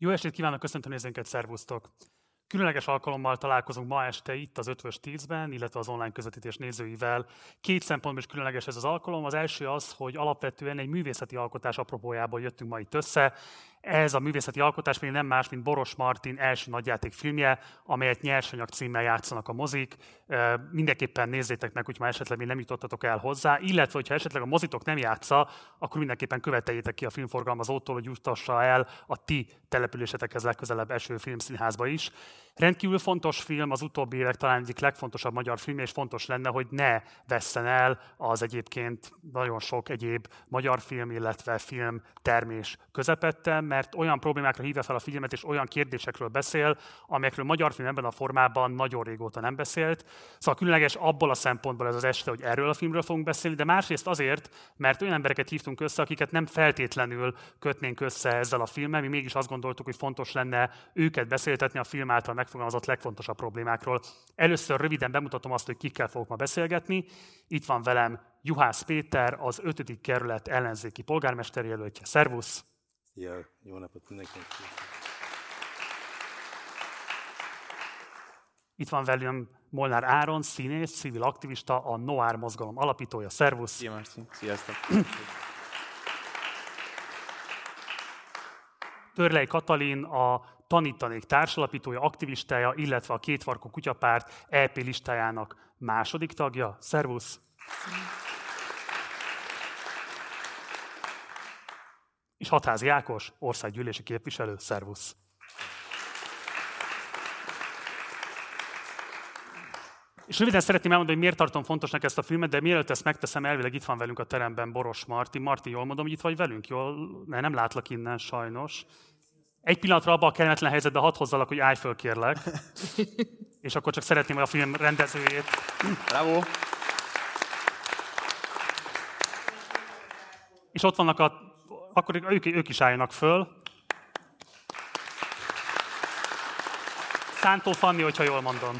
Jó estét kívánok, köszöntöm nézőinket, szervusztok! Különleges alkalommal találkozunk ma este itt az Ötvös Tízben, illetve az online közvetítés nézőivel. Két szempontból is különleges ez az alkalom. Az első az, hogy alapvetően egy művészeti alkotás apropójából jöttünk ma itt össze. Ez a művészeti alkotás még nem más, mint Boros Martin első nagyjátékfilmje, amelyet nyersanyag címmel játszanak a mozik. Mindenképpen nézzétek meg, hogyha esetleg még nem jutottatok el hozzá, illetve hogyha esetleg a mozitok nem játsza, akkor mindenképpen követeljétek ki a filmforgalmazótól, hogy jutassa el a ti településetekhez legközelebb eső filmszínházba is. Rendkívül fontos film, az utóbbi évek talán egyik legfontosabb magyar film, és fontos lenne, hogy ne vesszen el az egyébként nagyon sok egyéb magyar film, illetve film termés közepette, mert olyan problémákra hívja fel a figyelmet, és olyan kérdésekről beszél, amelyekről magyar film ebben a formában nagyon régóta nem beszélt. Szóval különleges abból a szempontból ez az este, hogy erről a filmről fogunk beszélni, de másrészt azért, mert olyan embereket hívtunk össze, akiket nem feltétlenül kötnénk össze ezzel a filmmel, mi mégis azt gondoltuk, hogy fontos lenne őket beszéltetni a film által megfogalmazott legfontosabb problémákról. Először röviden bemutatom azt, hogy kikkel fogok ma beszélgetni. Itt van velem Juhász Péter, az 5. kerület ellenzéki polgármesterjelöltje. Szervusz! Ja, jó napot mindenkinek! Itt van velem Molnár Áron, színész, civil aktivista, a Noár mozgalom alapítója. Szervusz! Szia Marci, sziasztok! Törlei Katalin, a Tanítanék társalapítója, aktivistája, illetve a Kétfarkú Kutyapárt EP listájának második tagja. Szervusz! És Hatházi Ákos, országgyűlési képviselő. Szervusz! És röviden szeretném elmondani, hogy miért tartom fontosnak ezt a filmet, de mielőtt ezt megteszem, elvileg itt van velünk a teremben Boros Marti. Marti, jól mondom, hogy itt vagy velünk? Jól? Ne, nem látlak innen sajnos. Egy pillanatra abban a kellemetlen helyzetben hadd hozzalak, hogy állj föl, kérlek. És akkor csak szeretném, hogy a film rendezőjét... Bravo! És ott vannak a... Akkor ők, ők is álljanak föl. Szántó Fanni, hogyha jól mondom.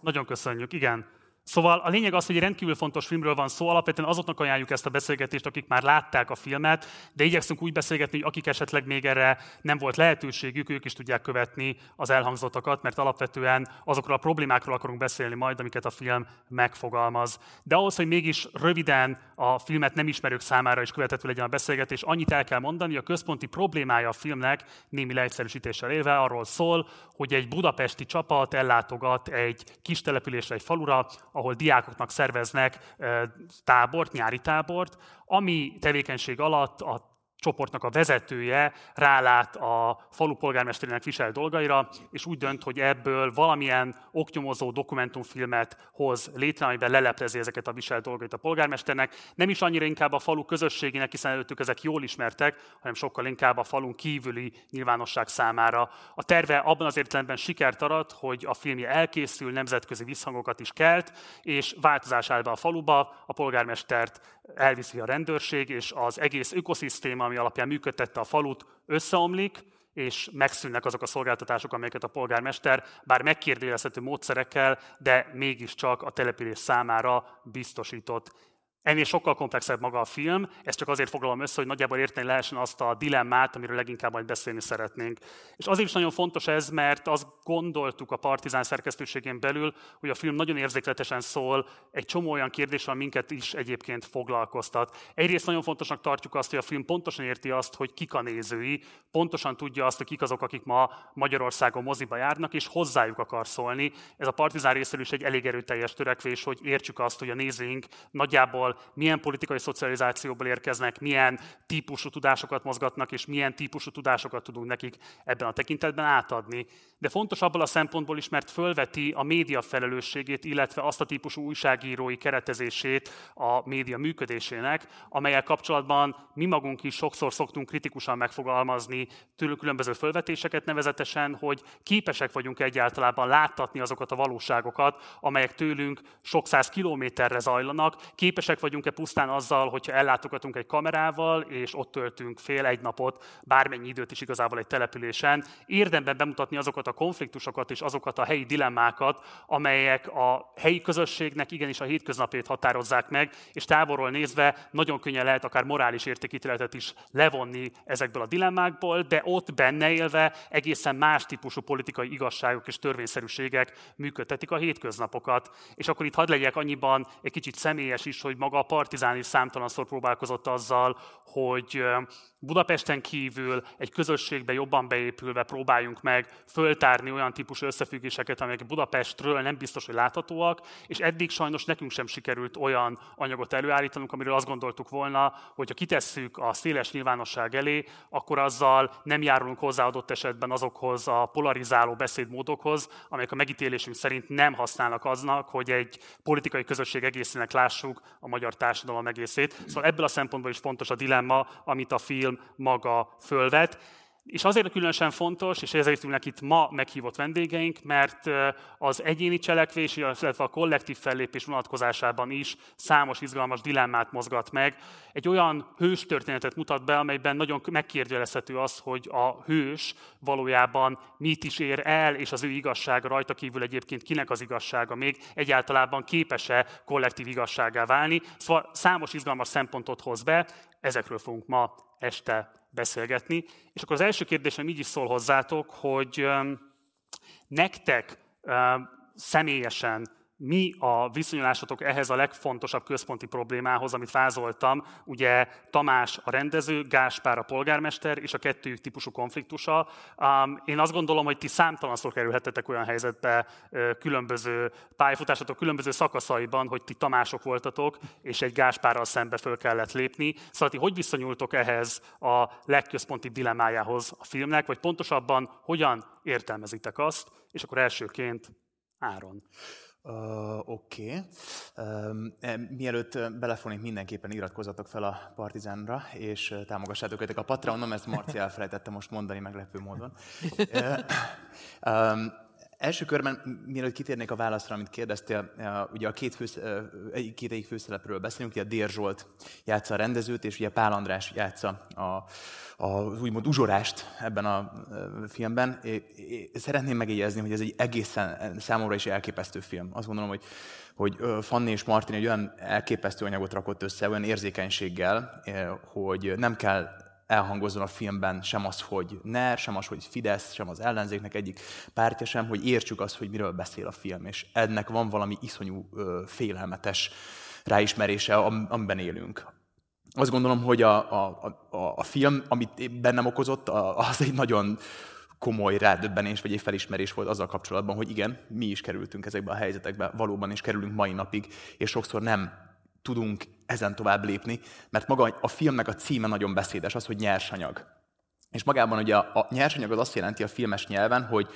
Nagyon köszönjük, igen. Szóval a lényeg az, hogy egy rendkívül fontos filmről van szó, alapvetően azoknak ajánljuk ezt a beszélgetést, akik már látták a filmet, de igyekszünk úgy beszélgetni, hogy akik esetleg még erre nem volt lehetőségük, ők is tudják követni az elhangzottakat, mert alapvetően azokról a problémákról akarunk beszélni majd, amiket a film megfogalmaz. De ahhoz, hogy mégis röviden a filmet nem ismerők számára is követhető legyen a beszélgetés, annyit el kell mondani, a központi problémája a filmnek némi leegyszerűsítéssel élve arról szól, hogy egy budapesti csapat ellátogat egy kis településre, egy falura, ahol diákoknak szerveznek tábort, nyári tábort, ami tevékenység alatt a csoportnak a vezetője rálát a falu polgármesterének visel dolgaira, és úgy dönt, hogy ebből valamilyen oknyomozó dokumentumfilmet hoz létre, amiben leleplezi ezeket a visel dolgait a polgármesternek. Nem is annyira inkább a falu közösségének, hiszen előttük ezek jól ismertek, hanem sokkal inkább a falun kívüli nyilvánosság számára. A terve abban az értelemben sikert arat, hogy a filmje elkészül, nemzetközi visszhangokat is kelt, és változás áll be a faluba, a polgármestert elviszi a rendőrség, és az egész ökoszisztéma, ami alapján működtette a falut, összeomlik, és megszűnnek azok a szolgáltatások, amelyeket a polgármester, bár megkérdőjelezhető módszerekkel, de mégiscsak a település számára biztosított. Ennél sokkal komplexebb maga a film, ezt csak azért foglalom össze, hogy nagyjából érteni lehessen azt a dilemmát, amiről leginkább majd beszélni szeretnénk. És azért is nagyon fontos ez, mert azt gondoltuk a Partizán szerkesztőségén belül, hogy a film nagyon érzékletesen szól egy csomó olyan kérdésről, minket is egyébként foglalkoztat. Egyrészt nagyon fontosnak tartjuk azt, hogy a film pontosan érti azt, hogy kik a nézői, pontosan tudja azt, hogy kik azok, akik ma Magyarországon moziba járnak, és hozzájuk akar szólni. Ez a Partizán részéről is egy elég erőteljes törekvés, hogy értsük azt, hogy a nézőink nagyjából milyen politikai szocializációból érkeznek, milyen típusú tudásokat mozgatnak, és milyen típusú tudásokat tudunk nekik ebben a tekintetben átadni. De fontos abból a szempontból is, mert fölveti a média felelősségét, illetve azt a típusú újságírói keretezését a média működésének, amelyel kapcsolatban mi magunk is sokszor szoktunk kritikusan megfogalmazni tőlük különböző fölvetéseket, nevezetesen, hogy képesek vagyunk egyáltalán láttatni azokat a valóságokat, amelyek tőlünk sok száz kilométerre zajlanak, képesek vagyunk-e pusztán azzal, hogyha ellátogatunk egy kamerával, és ott töltünk fél egy napot, bármennyi időt is igazából egy településen, érdemben bemutatni azokat a konfliktusokat és azokat a helyi dilemmákat, amelyek a helyi közösségnek igenis a hétköznapét határozzák meg, és távolról nézve nagyon könnyen lehet akár morális értékítéletet is levonni ezekből a dilemmákból, de ott benne élve egészen más típusú politikai igazságok és törvényszerűségek működtetik a hétköznapokat. És akkor itt hadd legyek annyiban egy kicsit személyes is, hogy maga a partizán is számtalanszor próbálkozott azzal, hogy Budapesten kívül egy közösségbe jobban beépülve próbáljunk meg föltárni olyan típusú összefüggéseket, amelyek Budapestről nem biztos, hogy láthatóak, és eddig sajnos nekünk sem sikerült olyan anyagot előállítanunk, amiről azt gondoltuk volna, hogy ha kitesszük a széles nyilvánosság elé, akkor azzal nem járulunk hozzá adott esetben azokhoz a polarizáló beszédmódokhoz, amelyek a megítélésünk szerint nem használnak aznak, hogy egy politikai közösség egészének lássuk a magyar társadalom egészét. Szóval ebből a szempontból is fontos a dilemma, amit a film maga fölvet. És azért különösen fontos, és ezért ülnek itt ma meghívott vendégeink, mert az egyéni cselekvés, illetve a kollektív fellépés vonatkozásában is számos izgalmas dilemmát mozgat meg. Egy olyan hős történetet mutat be, amelyben nagyon megkérdőjelezhető az, hogy a hős valójában mit is ér el, és az ő igazsága rajta kívül egyébként kinek az igazsága még egyáltalában képes-e kollektív igazságá válni. Szóval számos izgalmas szempontot hoz be, ezekről fogunk ma este beszélgetni. És akkor az első kérdésem így is szól hozzátok, hogy nektek személyesen mi a viszonyulásatok ehhez a legfontosabb központi problémához, amit vázoltam, ugye Tamás a rendező, Gáspár a polgármester és a kettőjük típusú konfliktusa. Én azt gondolom, hogy ti számtalanszor kerülhetetek olyan helyzetbe különböző pályafutásatok különböző szakaszaiban, hogy ti Tamások voltatok, és egy Gáspárral szembe föl kellett lépni. Szóval ti hogy viszonyultok ehhez a legközponti dilemmájához a filmnek, vagy pontosabban hogyan értelmezitek azt, és akkor elsőként Áron. Uh, Oké. Okay. Um, mielőtt belefonik, mindenképpen iratkozzatok fel a Partizánra, és támogassátok őket a Patreonom, ezt Marci elfelejtette most mondani meglepő módon. uh, um, első körben, mielőtt kitérnék a válaszra, amit kérdeztél, ugye a két, fősz, két egyik főszerepről beszélünk, ugye Dér Zsolt játsza a rendezőt, és ugye Pál András játsza a, az úgymond uzsorást ebben a filmben. É, szeretném megjegyezni, hogy ez egy egészen számomra is elképesztő film. Azt gondolom, hogy hogy Fanni és Martin egy olyan elképesztő anyagot rakott össze, olyan érzékenységgel, hogy nem kell elhangozzon a filmben sem az, hogy NER, sem az, hogy Fidesz, sem az ellenzéknek egyik pártja sem, hogy értsük azt, hogy miről beszél a film, és ennek van valami iszonyú félelmetes ráismerése, amiben élünk. Azt gondolom, hogy a, a, a, a film, amit bennem okozott, az egy nagyon komoly rádöbbenés, vagy egy felismerés volt azzal kapcsolatban, hogy igen, mi is kerültünk ezekbe a helyzetekbe, valóban is kerülünk mai napig, és sokszor nem tudunk ezen tovább lépni, mert maga a filmnek a címe nagyon beszédes, az, hogy nyersanyag. És magában ugye a, a nyersanyag az azt jelenti a filmes nyelven, hogy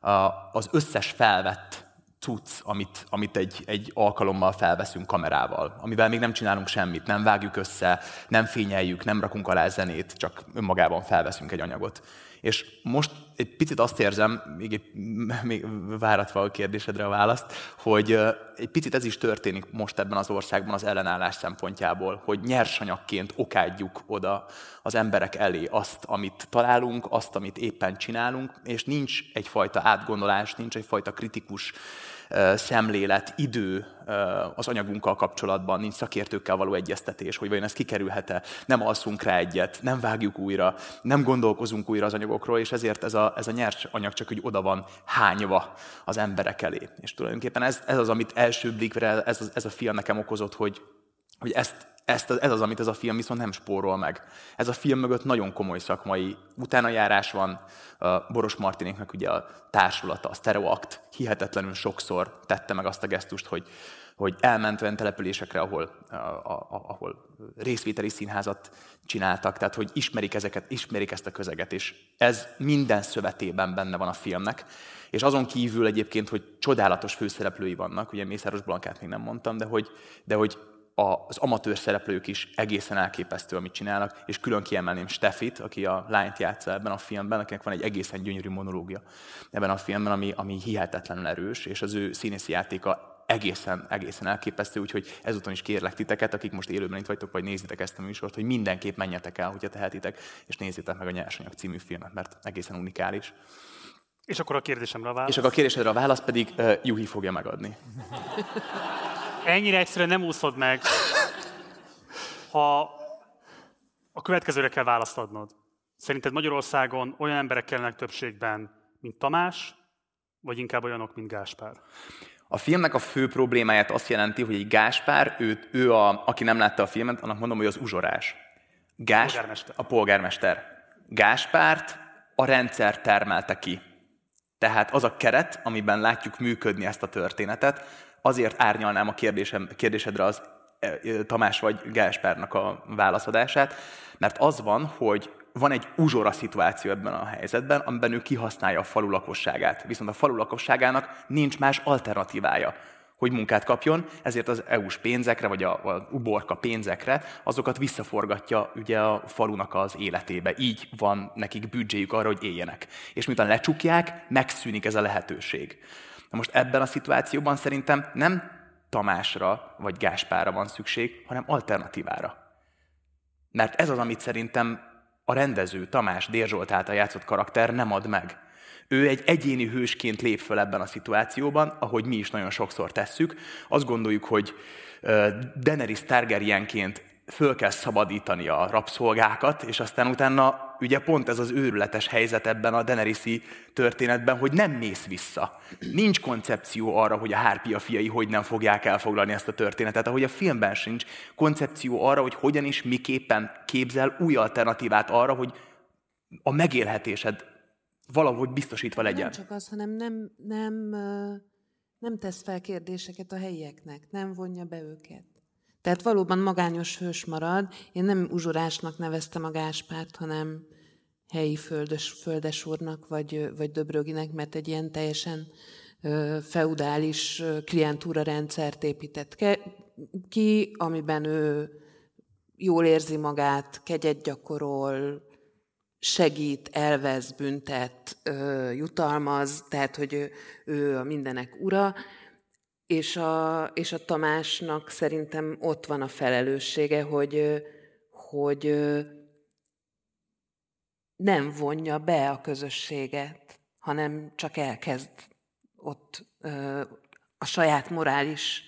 a, az összes felvett cucc, amit, amit egy, egy alkalommal felveszünk kamerával, amivel még nem csinálunk semmit, nem vágjuk össze, nem fényeljük, nem rakunk alá zenét, csak önmagában felveszünk egy anyagot. És most egy picit azt érzem, még, még váratva a kérdésedre a választ, hogy egy picit ez is történik most ebben az országban az ellenállás szempontjából, hogy nyersanyagként okádjuk oda az emberek elé azt, amit találunk, azt, amit éppen csinálunk, és nincs egyfajta átgondolás, nincs egyfajta kritikus szemlélet, idő az anyagunkkal kapcsolatban, nincs szakértőkkel való egyeztetés, hogy vajon ez kikerülhet-e, nem alszunk rá egyet, nem vágjuk újra, nem gondolkozunk újra az anyagokról, és ezért ez a, ez a nyers anyag csak úgy oda van hányva az emberek elé. És tulajdonképpen ez, ez az, amit első blikre ez, ez a film nekem okozott, hogy, hogy ezt ezt, ez az, amit ez a film viszont nem spórol meg. Ez a film mögött nagyon komoly szakmai utánajárás van. Boros Martinéknak ugye a társulata, a Stereoact hihetetlenül sokszor tette meg azt a gesztust, hogy, hogy elment olyan településekre, ahol, ahol részvételi színházat csináltak, tehát hogy ismerik ezeket, ismerik ezt a közeget, és ez minden szövetében benne van a filmnek. És azon kívül egyébként, hogy csodálatos főszereplői vannak, ugye Mészáros Blankát még nem mondtam, de hogy, de hogy az amatőr szereplők is egészen elképesztő, amit csinálnak, és külön kiemelném Steffit, aki a lányt játsza ebben a filmben, akinek van egy egészen gyönyörű monológia ebben a filmben, ami, ami hihetetlenül erős, és az ő színészi játéka egészen, egészen elképesztő, úgyhogy ezúton is kérlek titeket, akik most élőben itt vagytok, vagy nézitek ezt a műsort, hogy mindenképp menjetek el, hogyha tehetitek, és nézzétek meg a Nyersanyag című filmet, mert egészen unikális. És akkor a kérdésemre a válasz. És akkor a kérdésedre a válasz pedig uh, Juhi fogja megadni. Ennyire egyszerűen nem úszod meg. Ha a következőre kell választ adnod. Szerinted Magyarországon olyan emberek kellenek többségben, mint Tamás, vagy inkább olyanok, mint Gáspár? A filmnek a fő problémáját azt jelenti, hogy egy Gáspár, ő, ő a, aki nem látta a filmet, annak mondom, hogy az uzsorás. Gás, Polgármester. A polgármester. Gáspárt a rendszer termelte ki. Tehát az a keret, amiben látjuk működni ezt a történetet, azért árnyalnám a kérdésem, kérdésedre az e, e, Tamás vagy Gáspárnak a válaszadását, mert az van, hogy van egy uzsora szituáció ebben a helyzetben, amiben ő kihasználja a falu lakosságát. Viszont a falu lakosságának nincs más alternatívája, hogy munkát kapjon, ezért az EU-s pénzekre, vagy a, a uborka pénzekre, azokat visszaforgatja ugye a falunak az életébe. Így van nekik büdzséjük arra, hogy éljenek. És miután lecsukják, megszűnik ez a lehetőség. Na most ebben a szituációban szerintem nem Tamásra vagy Gáspára van szükség, hanem alternatívára. Mert ez az, amit szerintem a rendező, Tamás Dérzsolt által játszott karakter nem ad meg. Ő egy egyéni hősként lép föl ebben a szituációban, ahogy mi is nagyon sokszor tesszük. Azt gondoljuk, hogy Daenerys Targaryenként föl kell szabadítani a rabszolgákat, és aztán utána ugye pont ez az őrületes helyzet ebben a Daenerys történetben, hogy nem mész vissza. Nincs koncepció arra, hogy a hárpia fiai hogy nem fogják elfoglalni ezt a történetet, ahogy a filmben sincs koncepció arra, hogy hogyan is, miképpen képzel új alternatívát arra, hogy a megélhetésed valahogy biztosítva legyen. Nem csak az, hanem nem, nem, nem tesz fel kérdéseket a helyieknek, nem vonja be őket. Tehát valóban magányos hős marad. Én nem uzsorásnak neveztem a Gáspárt, hanem helyi földes, földesúrnak, vagy, vagy Döbröginek, mert egy ilyen teljesen feudális klientúra rendszert épített ki, amiben ő jól érzi magát, kegyet gyakorol, segít, elvesz, büntet, jutalmaz, tehát hogy ő a mindenek ura, és a, és a Tamásnak szerintem ott van a felelőssége, hogy, hogy nem vonja be a közösséget, hanem csak elkezd ott a saját morális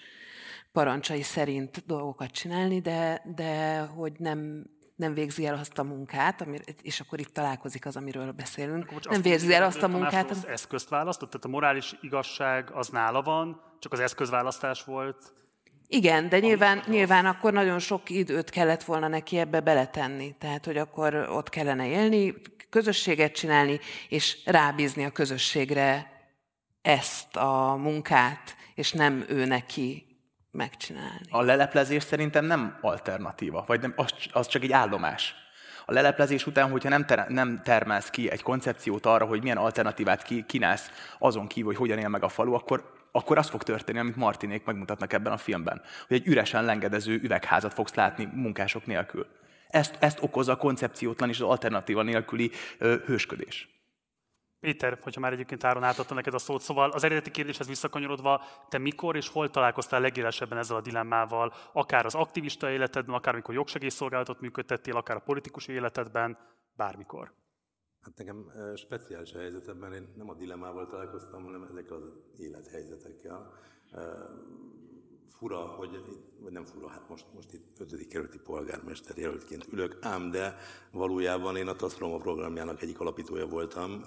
parancsai szerint dolgokat csinálni, de, de hogy nem, nem végzi el azt a munkát, amir, és akkor itt találkozik az, amiről beszélünk. Bocs, nem végzi el azt a munkát. Az eszközt választott, tehát a morális igazság az nála van, csak az eszközválasztás volt. Igen, de nyilván, nyilván akkor nagyon sok időt kellett volna neki ebbe beletenni. Tehát, hogy akkor ott kellene élni, közösséget csinálni, és rábízni a közösségre ezt a munkát, és nem ő neki megcsinálni. A leleplezés szerintem nem alternatíva, vagy nem, az, az csak egy állomás. A leleplezés után, hogyha nem, ter, nem termelsz ki egy koncepciót arra, hogy milyen alternatívát ki, kínálsz azon kívül, hogy hogyan él meg a falu, akkor, akkor az fog történni, amit Martinék megmutatnak ebben a filmben. Hogy egy üresen lengedező üvegházat fogsz látni munkások nélkül. Ezt, ezt okozza a koncepciótlan és az alternatíva nélküli ö, hősködés. Péter, hogyha már egyébként Áron átadta neked a szót, szóval az eredeti kérdéshez visszakanyarodva, te mikor és hol találkoztál legélesebben ezzel a dilemmával, akár az aktivista életedben, akár amikor jogsegélyszolgálatot működtettél, akár a politikus életedben, bármikor? Hát nekem speciális helyzetemben én nem a dilemmával találkoztam, hanem ezekkel az élethelyzetekkel fura, hogy, vagy nem fura, hát most, most itt ötödik kerületi polgármester jelöltként ülök, ám de valójában én a Taszroma programjának egyik alapítója voltam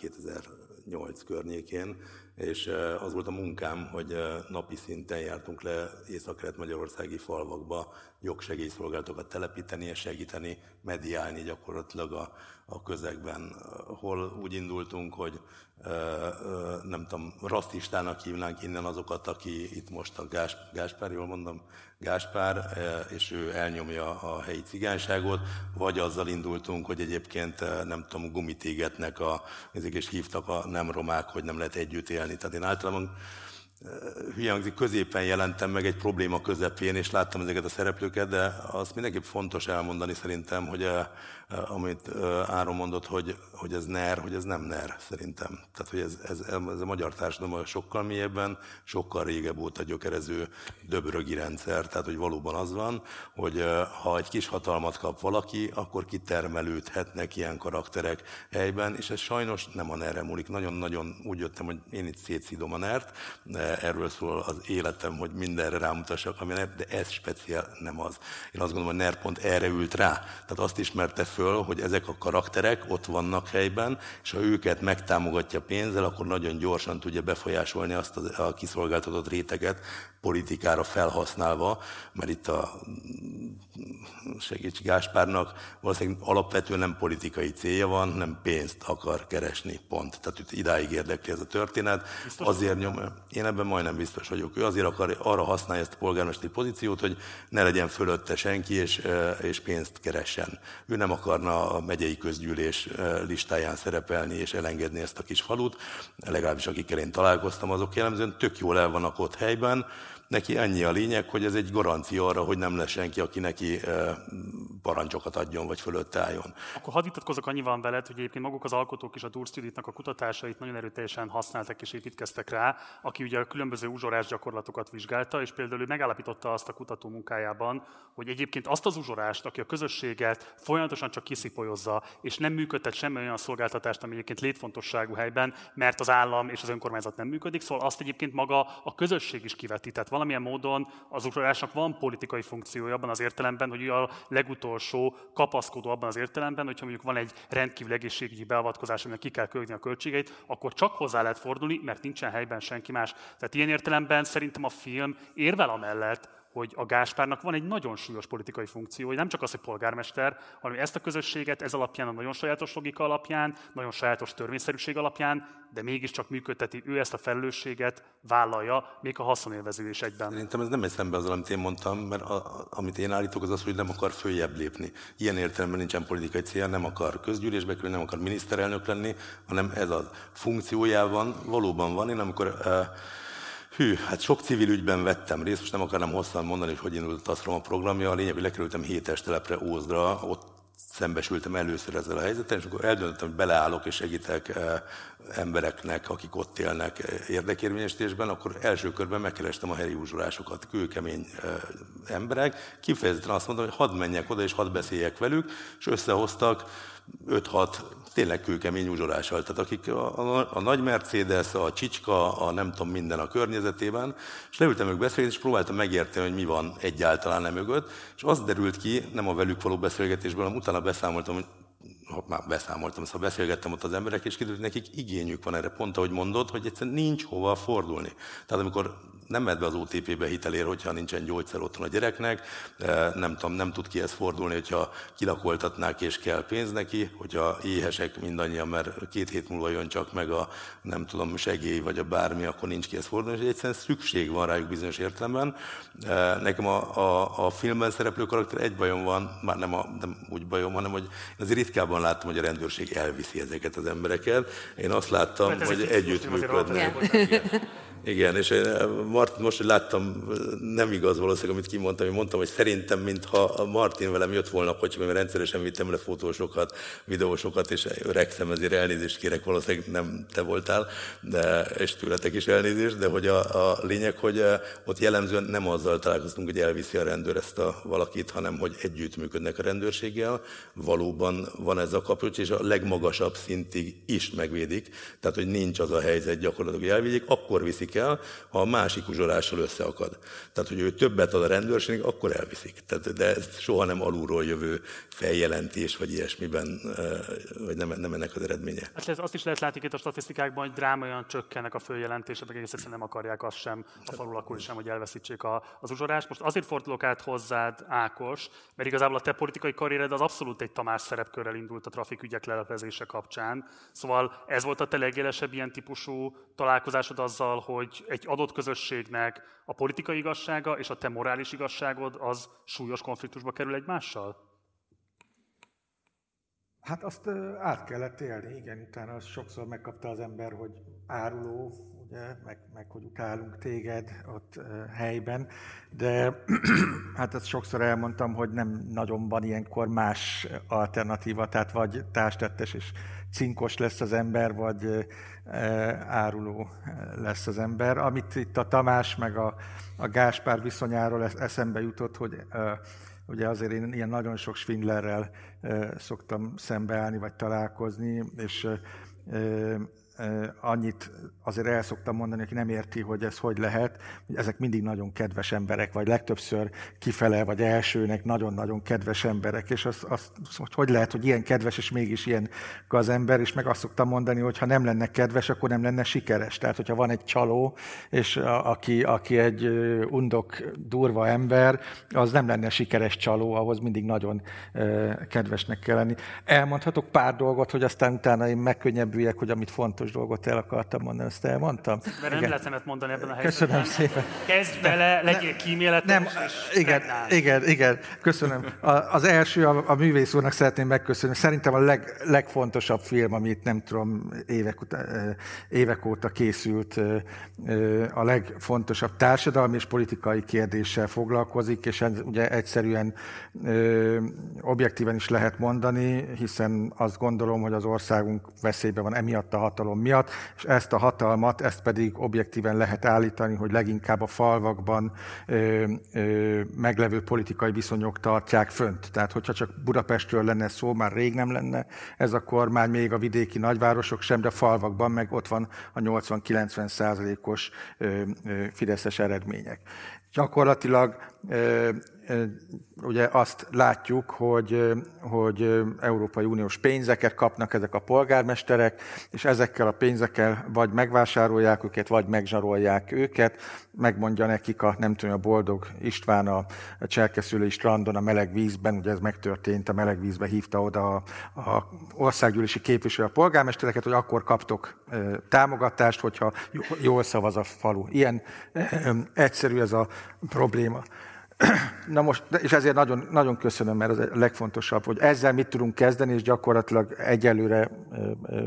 2008 eh, környékén, és az volt a munkám, hogy napi szinten jártunk le észak-kelet-magyarországi falvakba jogsegélyszolgálatokat telepíteni és segíteni, mediálni gyakorlatilag a, a közegben, hol úgy indultunk, hogy nem tudom, rasszistának hívnánk innen azokat, aki itt most a Gás, Gáspár, jól mondom, Gáspár, és ő elnyomja a helyi cigányságot, vagy azzal indultunk, hogy egyébként nem tudom, gumit égetnek, a, ezek is hívtak a nem romák, hogy nem lehet együtt élni. Tehát én általában hülye hangzik, középen jelentem meg egy probléma közepén, és láttam ezeket a szereplőket, de azt mindenképp fontos elmondani szerintem, hogy amit Áron mondott, hogy, hogy ez NER, hogy ez nem NER szerintem. Tehát, hogy ez, ez, ez a magyar társadalom sokkal mélyebben, sokkal régebb óta gyökerező döbrögi rendszer. Tehát, hogy valóban az van, hogy ha egy kis hatalmat kap valaki, akkor kitermelődhetnek ilyen karakterek helyben, és ez sajnos nem a NER-re múlik. Nagyon-nagyon úgy jöttem, hogy én itt szétszídom a NER-t, erről szól az életem, hogy mindenre rámutassak, ami NER, de ez speciál nem az. Én azt gondolom, hogy NER pont erre ült rá. Tehát azt ismerte föl, hogy ezek a karakterek ott vannak helyben, és ha őket megtámogatja pénzzel, akkor nagyon gyorsan tudja befolyásolni azt a kiszolgáltatott réteget politikára felhasználva, mert itt a segíts Gáspárnak valószínűleg alapvetően nem politikai célja van, nem pénzt akar keresni, pont. Tehát itt idáig érdekli ez a történet. Biztos azért nyom, én ebben majdnem biztos vagyok. Ő azért akar, arra használja ezt a polgármesteri pozíciót, hogy ne legyen fölötte senki, és, és pénzt keressen. Ő nem akarna a megyei közgyűlés listáján szerepelni, és elengedni ezt a kis falut. Legalábbis akikkel én találkoztam, azok jellemzően tök jól el vannak ott helyben, Neki ennyi a lényeg, hogy ez egy garancia arra, hogy nem lesz senki, aki neki parancsokat adjon, vagy fölötte álljon. Akkor hadd vitatkozok annyival veled, hogy egyébként maguk az alkotók és a Durstuditnak a kutatásait nagyon erőteljesen használtak és építkeztek rá, aki ugye a különböző uzsorás gyakorlatokat vizsgálta, és például ő megállapította azt a kutató munkájában, hogy egyébként azt az uzsorást, aki a közösséget folyamatosan csak kiszipolyozza, és nem működtet semmi olyan szolgáltatást, ami egyébként létfontosságú helyben, mert az állam és az önkormányzat nem működik, szóval azt egyébként maga a közösség is kiveti. Tehát valamilyen módon az uzsorásnak van politikai funkciója abban az értelemben, hogy a legutolsó kapaszkodó abban az értelemben, hogyha mondjuk van egy rendkívül egészségügyi beavatkozás, aminek ki kell költeni a költségeit, akkor csak hozzá lehet fordulni, mert nincsen helyben senki más. Tehát ilyen értelemben szerintem a film érvel amellett, hogy a Gáspárnak van egy nagyon súlyos politikai funkció, hogy nem csak az, hogy polgármester, hanem ezt a közösséget ez alapján, a nagyon sajátos logika alapján, nagyon sajátos törvényszerűség alapján, de mégiscsak működteti, ő ezt a felelősséget vállalja, még a haszonélvező is egyben. Szerintem ez nem egy szembe azzal, amit én mondtam, mert a, amit én állítok, az az, hogy nem akar följebb lépni. Ilyen értelemben nincsen politikai célja, nem akar közgyűlésbe kerülni, nem akar miniszterelnök lenni, hanem ez a funkciójában valóban van. Én amikor uh, Hű, hát sok civil ügyben vettem részt, most nem akarom hosszan mondani, hogy hogy indult az a programja. A lényeg, hogy lekerültem hét telepre Ózdra, ott szembesültem először ezzel a helyzettel, és akkor eldöntöttem, hogy beleállok és segítek eh, embereknek, akik ott élnek eh, érdekérvényesítésben, akkor első körben megkerestem a helyi uzsorásokat, kőkemény eh, emberek, kifejezetten azt mondtam, hogy hadd menjek oda és hadd beszéljek velük, és összehoztak 5-6 tényleg kőkemény uzsorással. Tehát akik a, a, a nagy Mercedes, a csicska, a nem tudom minden a környezetében, és leültem ők beszélgetni, és próbáltam megérteni, hogy mi van egyáltalán nem mögött, és az derült ki, nem a velük való beszélgetésből, hanem utána beszámoltam, hogy ha már beszámoltam, szóval beszélgettem ott az emberek, és kiderült, hogy nekik igényük van erre, pont ahogy mondod, hogy egyszerűen nincs hova fordulni. Tehát amikor nem mehet be az OTP-be hitelér, hogyha nincsen gyógyszer otthon a gyereknek, nem, tudom, nem tud kihez fordulni, hogyha kilakoltatnák és kell pénz neki, hogyha éhesek mindannyian, mert két hét múlva jön csak meg a nem tudom, segély vagy a bármi, akkor nincs kihez fordulni, és egyszerűen szükség van rájuk bizonyos értelemben. Nekem a, a, a filmben szereplő karakter egy bajom van, már nem, a, nem úgy bajom, hanem hogy azért ritkábban láttam, hogy a rendőrség elviszi ezeket az embereket. Én azt láttam, hát hogy együttműködnek. Igen, és én eh, Martin most, hogy láttam, nem igaz valószínűleg, amit kimondtam, én mondtam, hogy szerintem, mintha Martin velem jött volna hogy mert rendszeresen vittem le fotósokat, videósokat, és öregszem, ezért elnézést kérek, valószínűleg nem te voltál, de, és tőletek is elnézést, de hogy a, a lényeg, hogy eh, ott jellemzően nem azzal találkoztunk, hogy elviszi a rendőr ezt a valakit, hanem hogy együttműködnek a rendőrséggel, valóban van ez a kapcsolat, és a legmagasabb szintig is megvédik, tehát hogy nincs az a helyzet gyakorlatilag, hogy elvigyék, akkor viszik el, ha a másik uzsolással összeakad. Tehát, hogy ő többet ad a rendőrségnek, akkor elviszik. Tehát, de ez soha nem alulról jövő feljelentés, vagy ilyesmiben, vagy nem, nem ennek az eredménye. Hát azt is lehet látni itt a statisztikákban, hogy drámaian csökkennek a följelentések, egész egyszerűen nem akarják azt sem, a falu lakói sem, hogy elveszítsék a, az uzsorást. Most azért fordulok át hozzád, Ákos, mert igazából a te politikai karriered az abszolút egy Tamás szerepkörrel indult a trafikügyek lelepezése kapcsán. Szóval ez volt a te legélesebb ilyen típusú találkozásod azzal, hogy egy adott közösségnek a politikai igazsága és a te morális igazságod az súlyos konfliktusba kerül egymással? Hát azt át kellett élni, igen, utána azt sokszor megkapta az ember, hogy áruló, ugye, meg, meg hogy utálunk téged ott helyben, de hát ezt sokszor elmondtam, hogy nem nagyon van ilyenkor más alternatíva, tehát vagy társtettes és cinkos lesz az ember, vagy áruló lesz az ember. Amit itt a Tamás meg a, a Gáspár viszonyáról eszembe jutott, hogy ugye azért én ilyen nagyon sok Schwindlerrel szoktam szembeállni, vagy találkozni, és annyit azért el szoktam mondani, aki nem érti, hogy ez hogy lehet, hogy ezek mindig nagyon kedves emberek, vagy legtöbbször kifele, vagy elsőnek nagyon-nagyon kedves emberek, és az, az, hogy hogy lehet, hogy ilyen kedves, és mégis ilyen az ember, és meg azt szoktam mondani, hogy ha nem lenne kedves, akkor nem lenne sikeres. Tehát, hogyha van egy csaló, és a, aki, aki egy undok, durva ember, az nem lenne sikeres csaló, ahhoz mindig nagyon kedvesnek kell lenni. Elmondhatok pár dolgot, hogy aztán utána én megkönnyebbüljek, hogy amit fontos fontos dolgot el akartam mondani, ezt elmondtam. Mert nem lehet mondani ebben a helyzetben. Köszönöm szépen. Kezd bele, legyél kíméletes, nem, igen, igen, igen, köszönöm. A, az első, a, a művész úrnak szeretném megköszönni. Szerintem a leg, legfontosabb film, amit nem tudom, évek, után, évek óta készült, a legfontosabb társadalmi és politikai kérdéssel foglalkozik, és ez ugye egyszerűen objektíven is lehet mondani, hiszen azt gondolom, hogy az országunk veszélyben van emiatt a hatalom hatalom miatt, és ezt a hatalmat, ezt pedig objektíven lehet állítani, hogy leginkább a falvakban ö, ö, meglevő politikai viszonyok tartják fönt. Tehát, hogyha csak Budapestről lenne szó, már rég nem lenne ez a kormány, még a vidéki nagyvárosok sem, de a falvakban meg ott van a 80-90 százalékos fideszes eredmények. Gyakorlatilag ugye azt látjuk, hogy, hogy Európai Uniós pénzeket kapnak ezek a polgármesterek, és ezekkel a pénzekkel vagy megvásárolják őket, vagy megzsarolják őket. Megmondja nekik a, nem tudom, a boldog István a, cserkeszülői strandon a meleg vízben, ugye ez megtörtént, a meleg vízbe hívta oda a, a országgyűlési képviselő a polgármestereket, hogy akkor kaptok támogatást, hogyha jól szavaz a falu. Ilyen egyszerű ez a probléma. Na most, és ezért nagyon, nagyon köszönöm, mert az a legfontosabb, hogy ezzel mit tudunk kezdeni, és gyakorlatilag egyelőre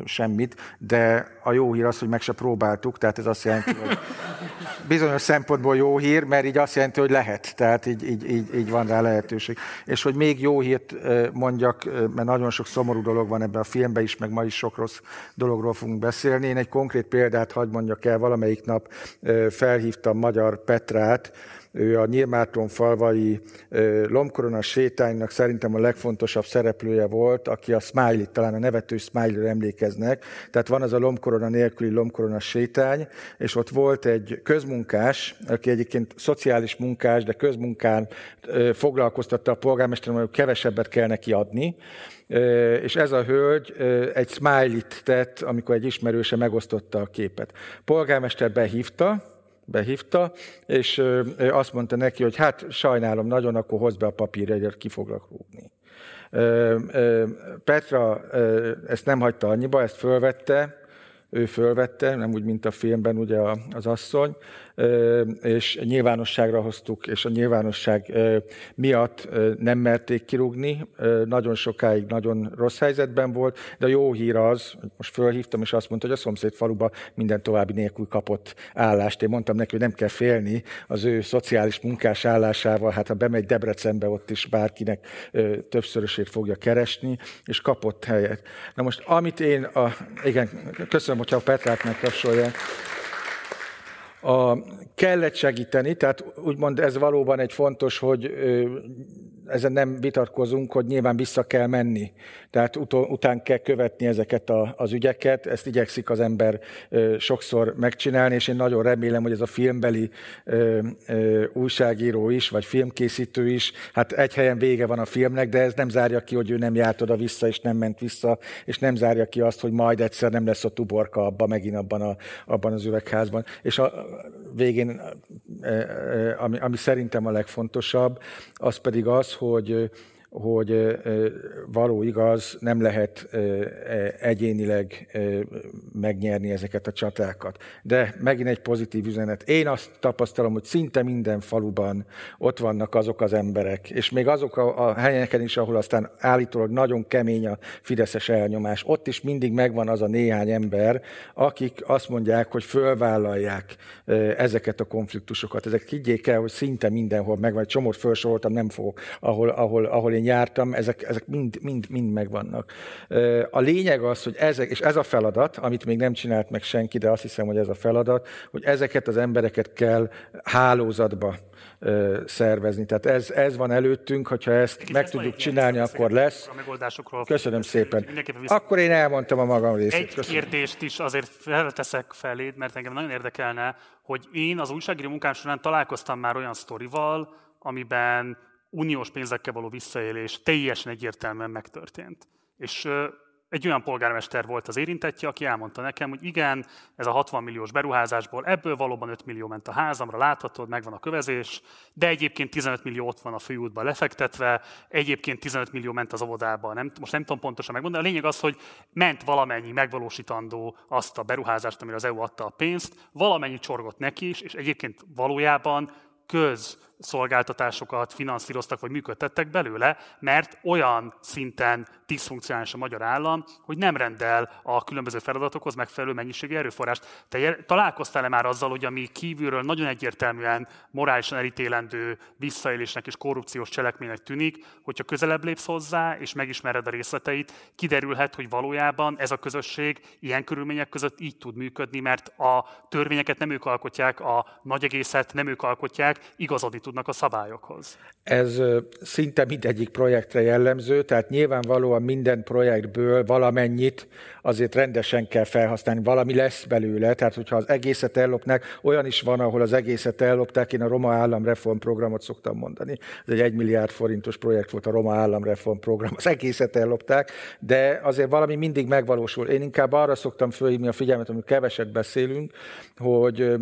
semmit, de a jó hír az, hogy meg se próbáltuk, tehát ez azt jelenti, hogy bizonyos szempontból jó hír, mert így azt jelenti, hogy lehet, tehát így, így, így, így van rá lehetőség. És hogy még jó hírt mondjak, mert nagyon sok szomorú dolog van ebben a filmben is, meg ma is sok rossz dologról fogunk beszélni. Én egy konkrét példát hagy mondjak el, valamelyik nap felhívtam Magyar Petrát, ő a Nyírmáton falvai lombkorona sétánynak szerintem a legfontosabb szereplője volt, aki a Smiley, talán a nevető Smiley-re emlékeznek. Tehát van az a lombkorona nélküli lombkorona sétány, és ott volt egy közmunkás, aki egyébként szociális munkás, de közmunkán foglalkoztatta a polgármester, hogy kevesebbet kell neki adni, és ez a hölgy egy smiley-t tett, amikor egy ismerőse megosztotta a képet. Polgármester behívta, behívta, és azt mondta neki, hogy hát sajnálom nagyon, akkor hozd be a papírjegyet, ki foglak rúgni. Petra ezt nem hagyta annyiba, ezt fölvette, ő fölvette, nem úgy, mint a filmben ugye az asszony, és nyilvánosságra hoztuk, és a nyilvánosság miatt nem merték kirúgni. Nagyon sokáig nagyon rossz helyzetben volt, de a jó hír az, most fölhívtam, és azt mondta, hogy a szomszéd faluba minden további nélkül kapott állást. Én mondtam neki, hogy nem kell félni az ő szociális munkás állásával, hát ha bemegy Debrecenbe, ott is bárkinek többszörösét fogja keresni, és kapott helyet. Na most, amit én, a, igen, köszönöm, hogyha a Petrát megkapcsolják, a, kellett segíteni, tehát úgymond ez valóban egy fontos, hogy ezen nem vitatkozunk, hogy nyilván vissza kell menni. Tehát ut- után kell követni ezeket a, az ügyeket, ezt igyekszik az ember ö, sokszor megcsinálni, és én nagyon remélem, hogy ez a filmbeli ö, ö, újságíró is, vagy filmkészítő is, hát egy helyen vége van a filmnek, de ez nem zárja ki, hogy ő nem járt oda-vissza, és nem ment vissza, és nem zárja ki azt, hogy majd egyszer nem lesz a tuborka abban, megint abban, a, abban az üvegházban. És a végén, ami, ami szerintem a legfontosabb, az pedig az, hogy hogy való igaz, nem lehet egyénileg megnyerni ezeket a csatákat. De megint egy pozitív üzenet. Én azt tapasztalom, hogy szinte minden faluban ott vannak azok az emberek, és még azok a, a helyeken is, ahol aztán állítólag nagyon kemény a fideszes elnyomás, ott is mindig megvan az a néhány ember, akik azt mondják, hogy fölvállalják ezeket a konfliktusokat. Ezek higgyék el, hogy szinte mindenhol megvan. Egy csomót felsoroltam, nem fogok, ahol, ahol, ahol én jártam, ezek, ezek mind, mind, mind megvannak. A lényeg az, hogy ezek, és ez a feladat, amit még nem csinált meg senki, de azt hiszem, hogy ez a feladat, hogy ezeket az embereket kell hálózatba szervezni. Tehát ez, ez van előttünk, hogyha ezt Egy meg tudjuk csinálni, akkor lesz. Köszönöm szépen. Akkor én elmondtam a magam részét. Egy Köszönöm. kérdést is azért felteszek feléd, mert engem nagyon érdekelne, hogy én az újságíró munkám során találkoztam már olyan sztorival, amiben uniós pénzekkel való visszaélés teljesen egyértelműen megtörtént. És egy olyan polgármester volt az érintettje, aki elmondta nekem, hogy igen, ez a 60 milliós beruházásból, ebből valóban 5 millió ment a házamra, láthatod, megvan a kövezés, de egyébként 15 millió ott van a főútban lefektetve, egyébként 15 millió ment az óvodába, nem, most nem tudom pontosan megmondani. A lényeg az, hogy ment valamennyi megvalósítandó azt a beruházást, amire az EU adta a pénzt, valamennyi csorgott neki is, és egyébként valójában köz szolgáltatásokat finanszíroztak vagy működtettek belőle, mert olyan szinten diszfunkcionális a magyar állam, hogy nem rendel a különböző feladatokhoz megfelelő mennyiségű erőforrást. Te találkoztál-e már azzal, hogy ami kívülről nagyon egyértelműen morálisan elítélendő visszaélésnek és korrupciós cselekménynek tűnik, hogyha közelebb lépsz hozzá és megismered a részleteit, kiderülhet, hogy valójában ez a közösség ilyen körülmények között így tud működni, mert a törvényeket nem ők alkotják, a nagy egészet nem ők alkotják, igazodni tud tudnak a szabályokhoz. Ez szinte mindegyik projektre jellemző, tehát nyilvánvalóan minden projektből valamennyit azért rendesen kell felhasználni, valami lesz belőle, tehát hogyha az egészet ellopnak, olyan is van, ahol az egészet ellopták, én a Roma Államreform programot szoktam mondani. Ez egy 1 milliárd forintos projekt volt a Roma Államreform program, az egészet ellopták, de azért valami mindig megvalósul. Én inkább arra szoktam fölhívni a figyelmet, amikor keveset beszélünk, hogy,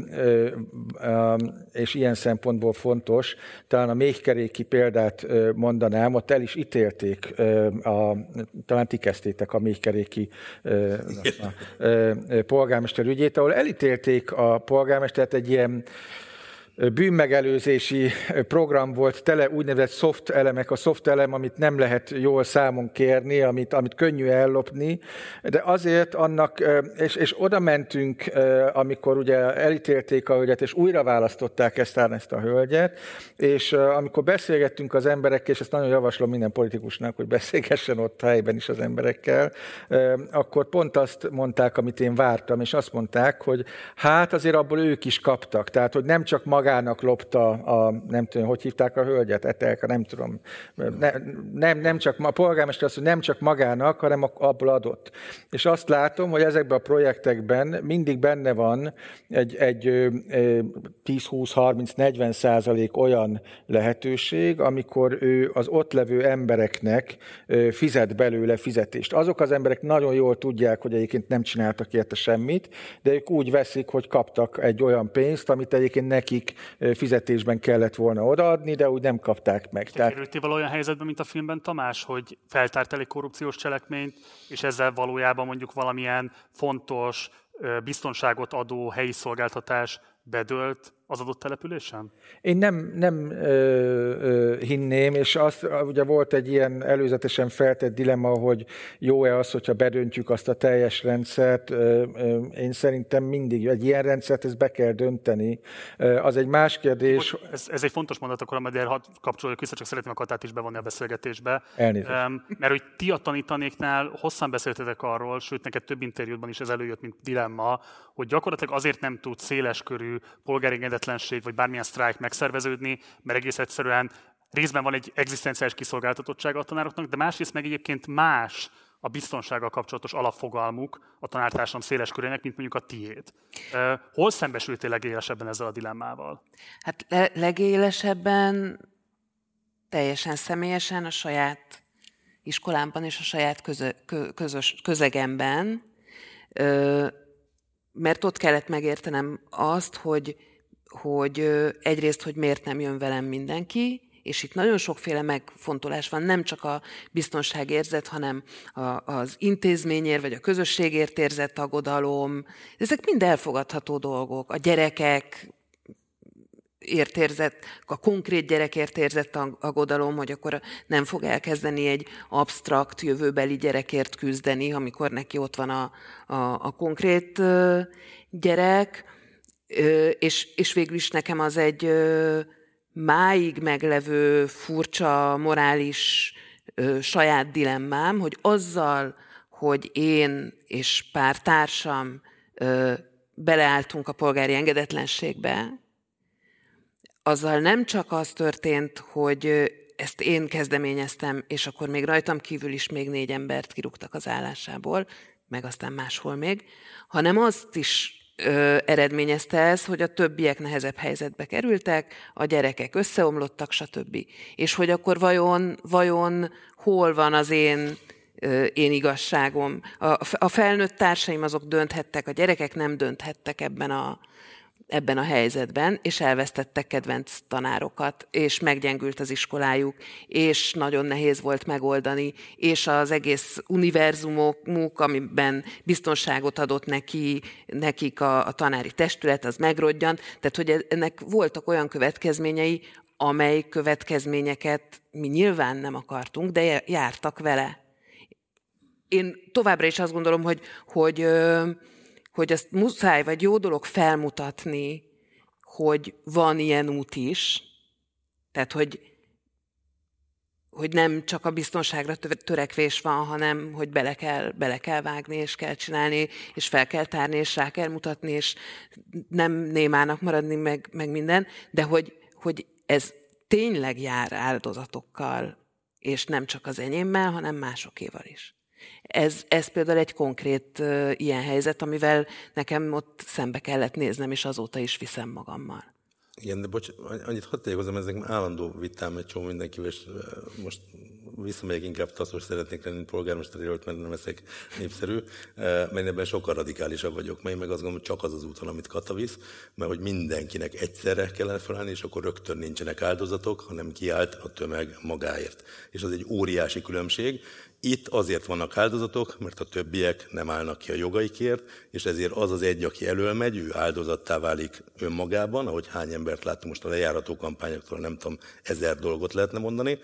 és ilyen szempontból fontos, talán a méhkeréki példát mondanám, ott el is ítélték, a, talán ti kezdtétek a méhkeréki polgármester ügyét, ahol elítélték a polgármestert egy ilyen bűnmegelőzési program volt, tele úgynevezett soft elemek, a soft elem, amit nem lehet jól számon kérni, amit, amit könnyű ellopni, de azért annak, és, és oda mentünk, amikor ugye elítélték a hölgyet, és újra választották ezt, ezt a hölgyet, és amikor beszélgettünk az emberekkel, és ezt nagyon javaslom minden politikusnak, hogy beszélgessen ott helyben is az emberekkel, akkor pont azt mondták, amit én vártam, és azt mondták, hogy hát azért abból ők is kaptak, tehát hogy nem csak maga magának lopta a, nem tudom, hogy hívták a hölgyet, Etelka, nem tudom. Ne, nem, nem csak, a polgármester azt, hogy nem csak magának, hanem abból adott. És azt látom, hogy ezekben a projektekben mindig benne van egy, egy 10-20-30-40 százalék olyan lehetőség, amikor ő az ott levő embereknek fizet belőle fizetést. Azok az emberek nagyon jól tudják, hogy egyébként nem csináltak érte semmit, de ők úgy veszik, hogy kaptak egy olyan pénzt, amit egyébként nekik fizetésben kellett volna odaadni, de úgy nem kapták meg. Te Tehát... olyan helyzetben, mint a filmben Tamás, hogy feltárt egy korrupciós cselekményt, és ezzel valójában mondjuk valamilyen fontos, biztonságot adó helyi szolgáltatás bedölt az adott településen? Én nem, nem ö, ö, hinném, és azt, ugye volt egy ilyen előzetesen feltett dilemma, hogy jó-e az, hogyha bedöntjük azt a teljes rendszert. Ö, ö, én szerintem mindig egy ilyen rendszert ezt be kell dönteni. Ö, az egy más kérdés. Ez, ez egy fontos mondat, akkor majd hadd kapcsoljuk vissza, csak szeretném a Katát is bevonni a beszélgetésbe. Elnézést. Mert hogy ti a tanítanéknál hosszan beszéltetek arról, sőt neked több interjútban is ez előjött, mint dilemma, hogy gyakorlatilag azért nem tud széleskörű polgári engedetlenség vagy bármilyen sztrájk megszerveződni, mert egész egyszerűen részben van egy egzisztenciális kiszolgáltatottsága a tanároknak, de másrészt meg egyébként más a biztonsággal kapcsolatos alapfogalmuk a tanártársam széles körének, mint mondjuk a tiéd. Hol szembesültél legélesebben ezzel a dilemmával? Hát le- legélesebben teljesen személyesen a saját iskolámban és a saját közö, közös, közegemben mert ott kellett megértenem azt, hogy, hogy egyrészt, hogy miért nem jön velem mindenki, és itt nagyon sokféle megfontolás van, nem csak a biztonságérzet, hanem a, az intézményért, vagy a közösségért érzett aggodalom. Ezek mind elfogadható dolgok. A gyerekek értérzett, a konkrét gyerekért érzett aggodalom, hogy akkor nem fog elkezdeni egy absztrakt, jövőbeli gyerekért küzdeni, amikor neki ott van a, a, a konkrét gyerek, és, és végül is nekem az egy máig meglevő furcsa morális saját dilemmám, hogy azzal, hogy én és pár társam beleálltunk a polgári engedetlenségbe, azzal nem csak az történt, hogy ezt én kezdeményeztem, és akkor még rajtam kívül is még négy embert kirúgtak az állásából, meg aztán máshol még, hanem azt is ö, eredményezte ez, hogy a többiek nehezebb helyzetbe kerültek, a gyerekek összeomlottak, stb. És hogy akkor vajon, vajon hol van az én én igazságom. A, a felnőtt társaim azok dönthettek, a gyerekek nem dönthettek ebben a, ebben a helyzetben, és elvesztettek kedvenc tanárokat, és meggyengült az iskolájuk, és nagyon nehéz volt megoldani, és az egész univerzumok, amiben biztonságot adott neki, nekik a, a tanári testület, az megrodjan. Tehát, hogy ennek voltak olyan következményei, amely következményeket mi nyilván nem akartunk, de jártak vele. Én továbbra is azt gondolom, hogy, hogy hogy ezt muszáj, vagy jó dolog felmutatni, hogy van ilyen út is, tehát hogy, hogy nem csak a biztonságra törekvés van, hanem hogy bele kell, bele kell vágni, és kell csinálni, és fel kell tárni, és rá kell mutatni, és nem némának maradni, meg, meg minden, de hogy, hogy ez tényleg jár áldozatokkal, és nem csak az enyémmel, hanem másokéval is. Ez, ez például egy konkrét ilyen helyzet, amivel nekem ott szembe kellett néznem, és azóta is viszem magammal. Igen, de bocs, annyit hadd tegyek hozzá, ezek állandó vitám egy csomó mindenkivel, és most visszamegyek inkább taszos szeretnék lenni polgármester jelölt, mert nem leszek népszerű, mert ebben sokkal radikálisabb vagyok, mert én meg azt gondolom, hogy csak az az úton, amit Kata visz, mert hogy mindenkinek egyszerre kellene felállni, és akkor rögtön nincsenek áldozatok, hanem kiállt a tömeg magáért. És az egy óriási különbség, itt azért vannak áldozatok, mert a többiek nem állnak ki a jogaikért, és ezért az az egy, aki elől megy, ő áldozattá válik önmagában, ahogy hány embert láttunk most a lejárató kampányoktól, nem tudom, ezer dolgot lehetne mondani,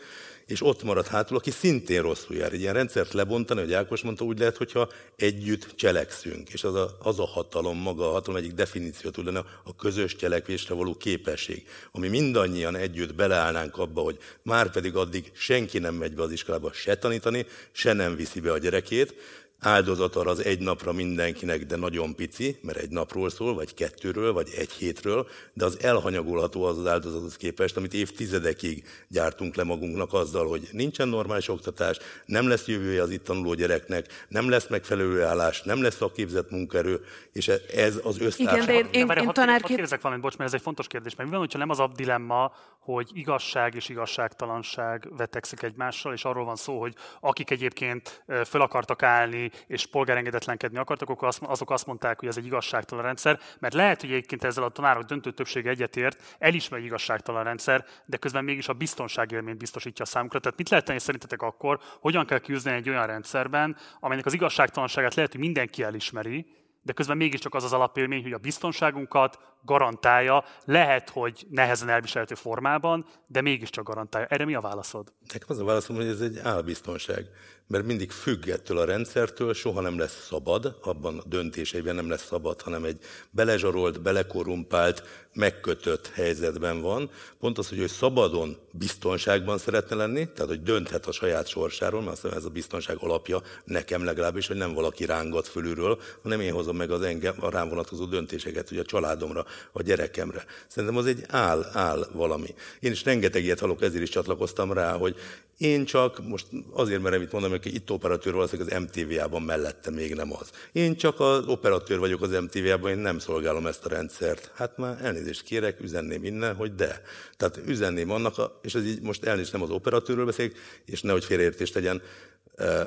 és ott marad hátul, aki szintén rosszul jár. Egy ilyen rendszert lebontani, hogy Ákos mondta, úgy lehet, hogyha együtt cselekszünk. És az a, az a hatalom, maga a hatalom egyik definíció tud a közös cselekvésre való képesség, ami mindannyian együtt beleállnánk abba, hogy már pedig addig senki nem megy be az iskolába se tanítani, se nem viszi be a gyerekét, áldozat arra az egy napra mindenkinek, de nagyon pici, mert egy napról szól, vagy kettőről, vagy egy hétről, de az elhanyagolható az az áldozathoz képest, amit évtizedekig gyártunk le magunknak azzal, hogy nincsen normális oktatás, nem lesz jövője az itt tanuló gyereknek, nem lesz megfelelő állás, nem lesz szakképzett munkaerő, és ez az össztársadalom. Igen, de én, én, én tanárként... Kérdezek valamit, bocs, mert ez egy fontos kérdés, mert mi van, hogyha nem az a dilemma, hogy igazság és igazságtalanság vetekszik egymással, és arról van szó, hogy akik egyébként föl akartak állni, és polgárengedetlenkedni akartak, akkor azok azt mondták, hogy ez egy igazságtalan rendszer, mert lehet, hogy egyébként ezzel a tanárok döntő többsége egyetért, elismer egy igazságtalan rendszer, de közben mégis a biztonságélményt biztosítja a számukra. Tehát mit lehet tenni szerintetek akkor, hogyan kell küzdeni egy olyan rendszerben, amelynek az igazságtalanságát lehet, hogy mindenki elismeri, de közben mégiscsak az az alapélmény, hogy a biztonságunkat garantálja, lehet, hogy nehezen elviselhető formában, de mégiscsak garantálja. Erre mi a válaszod? Nekem az a válaszom, hogy ez egy álbiztonság mert mindig függ ettől a rendszertől, soha nem lesz szabad, abban a döntéseiben nem lesz szabad, hanem egy belezsarolt, belekorrumpált, megkötött helyzetben van. Pont az, hogy ő szabadon, biztonságban szeretne lenni, tehát hogy dönthet a saját sorsáról, mert ez a biztonság alapja nekem legalábbis, hogy nem valaki rángat fölülről, hanem én hozom meg az engem, a rám vonatkozó döntéseket, hogy a családomra, a gyerekemre. Szerintem az egy áll, áll valami. Én is rengeteg ilyet hallok, ezért is csatlakoztam rá, hogy én csak, most azért merem itt mondani, hogy itt operatőr valószínűleg az MTV-ában mellette még nem az. Én csak az operatőr vagyok az MTV-ában, én nem szolgálom ezt a rendszert. Hát már elnézést kérek, üzenném innen, hogy de. Tehát üzenném annak, a, és ez így most elnézést nem az operatőrről beszélek, és nehogy félreértést legyen,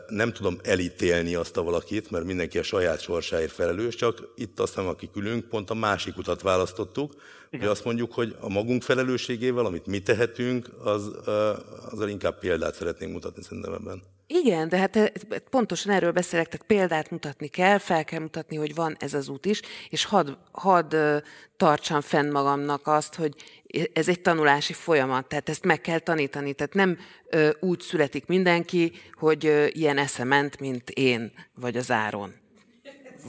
nem tudom elítélni azt a valakit, mert mindenki a saját sorsáért felelős, csak itt aztán, akik ülünk, pont a másik utat választottuk, Igen. hogy azt mondjuk, hogy a magunk felelősségével, amit mi tehetünk, az, az inkább példát szeretnénk mutatni szerintem ebben. Igen, de hát pontosan erről beszélek, tehát példát mutatni kell, fel kell mutatni, hogy van ez az út is, és hadd had tartsam fenn magamnak azt, hogy ez egy tanulási folyamat, tehát ezt meg kell tanítani. Tehát nem ö, úgy születik mindenki, hogy ö, ilyen esze ment, mint én, vagy az Áron.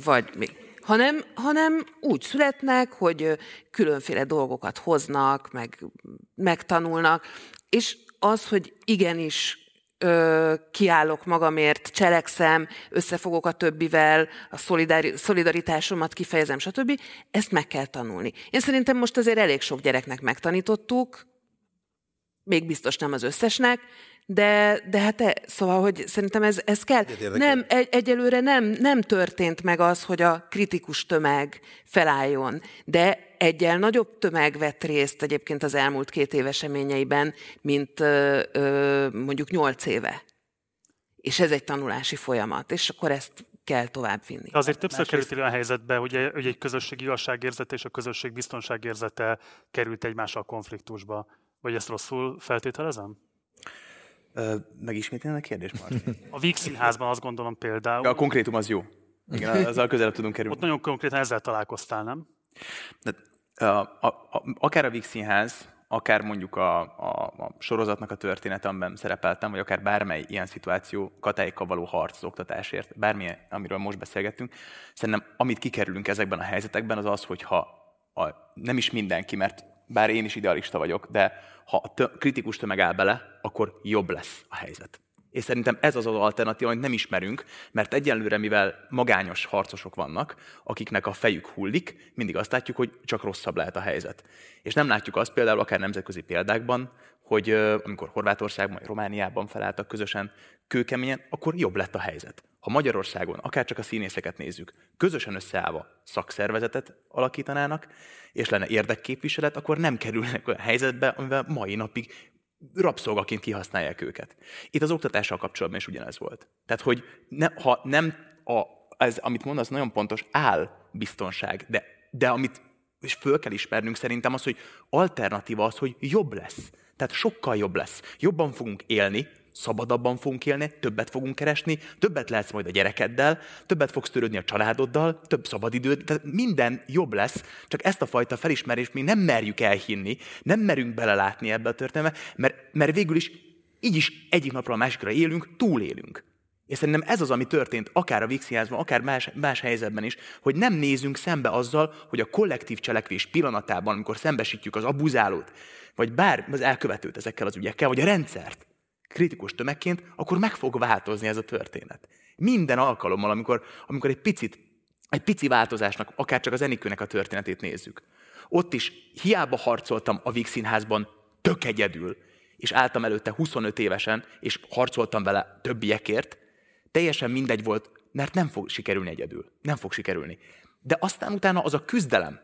Vagy mi. Hanem, hanem úgy születnek, hogy különféle dolgokat hoznak, meg megtanulnak, és az, hogy igenis ö, kiállok magamért, cselekszem, összefogok a többivel, a szolidaritásomat kifejezem, stb. Ezt meg kell tanulni. Én szerintem most azért elég sok gyereknek megtanítottuk, még biztos nem az összesnek, de, de hát e, szóval, hogy szerintem ez, ez kell. Nem, egy, egyelőre nem, nem történt meg az, hogy a kritikus tömeg felálljon, de egyel nagyobb tömeg vett részt egyébként az elmúlt két év eseményeiben, mint ö, ö, mondjuk nyolc éve. És ez egy tanulási folyamat, és akkor ezt kell tovább vinni. Azért többször Másrészt... került olyan helyzetbe, hogy, hogy egy közösség igazságérzete és a közösség biztonságérzete került egymással konfliktusba. Vagy ezt rosszul feltételezem? Megismételni a kérdés, Martin? A Víg Színházban azt gondolom például. A konkrétum az jó. Igen, azzal közelebb tudunk kerülni. Ott nagyon konkrétan ezzel találkoztál, nem? De, a, a, a, akár a Víg Színház, akár mondjuk a, a, a sorozatnak a története, amiben szerepeltem, vagy akár bármely ilyen szituáció, katáikkal való harc az oktatásért, bármilyen, amiről most beszélgettünk, szerintem amit kikerülünk ezekben a helyzetekben, az az, hogyha a, nem is mindenki, mert bár én is idealista vagyok, de ha a kritikus tömeg áll bele, akkor jobb lesz a helyzet. És szerintem ez az az alternatíva, amit nem ismerünk, mert egyenlőre, mivel magányos harcosok vannak, akiknek a fejük hullik, mindig azt látjuk, hogy csak rosszabb lehet a helyzet. És nem látjuk azt például akár nemzetközi példákban, hogy amikor Horvátországban vagy Romániában felálltak közösen kőkeményen, akkor jobb lett a helyzet. Ha Magyarországon, akár csak a színészeket nézzük, közösen összeállva szakszervezetet alakítanának, és lenne érdekképviselet, akkor nem kerülnek olyan helyzetbe, amivel mai napig rabszolgaként kihasználják őket. Itt az oktatással kapcsolatban is ugyanez volt. Tehát, hogy ne, ha nem, a, ez, amit mondasz, nagyon pontos, áll biztonság, de, de amit és föl kell ismernünk szerintem az, hogy alternatíva az, hogy jobb lesz. Tehát sokkal jobb lesz. Jobban fogunk élni, szabadabban fogunk élni, többet fogunk keresni, többet lehetsz majd a gyerekeddel, többet fogsz törődni a családoddal, több szabadidőd, tehát minden jobb lesz, csak ezt a fajta felismerést mi nem merjük elhinni, nem merünk belelátni ebbe a történetbe, mert, mert végül is így is egyik napról a másikra élünk, túlélünk. És szerintem ez az, ami történt, akár a Vixiházban, akár más, más helyzetben is, hogy nem nézünk szembe azzal, hogy a kollektív cselekvés pillanatában, amikor szembesítjük az abuzálót, vagy bár az elkövetőt ezekkel az ügyekkel, vagy a rendszert, kritikus tömegként, akkor meg fog változni ez a történet. Minden alkalommal, amikor, amikor egy picit, egy pici változásnak, akár csak az Enikőnek a történetét nézzük. Ott is hiába harcoltam a Víg Színházban tök egyedül, és álltam előtte 25 évesen, és harcoltam vele többiekért, teljesen mindegy volt, mert nem fog sikerülni egyedül. Nem fog sikerülni. De aztán utána az a küzdelem,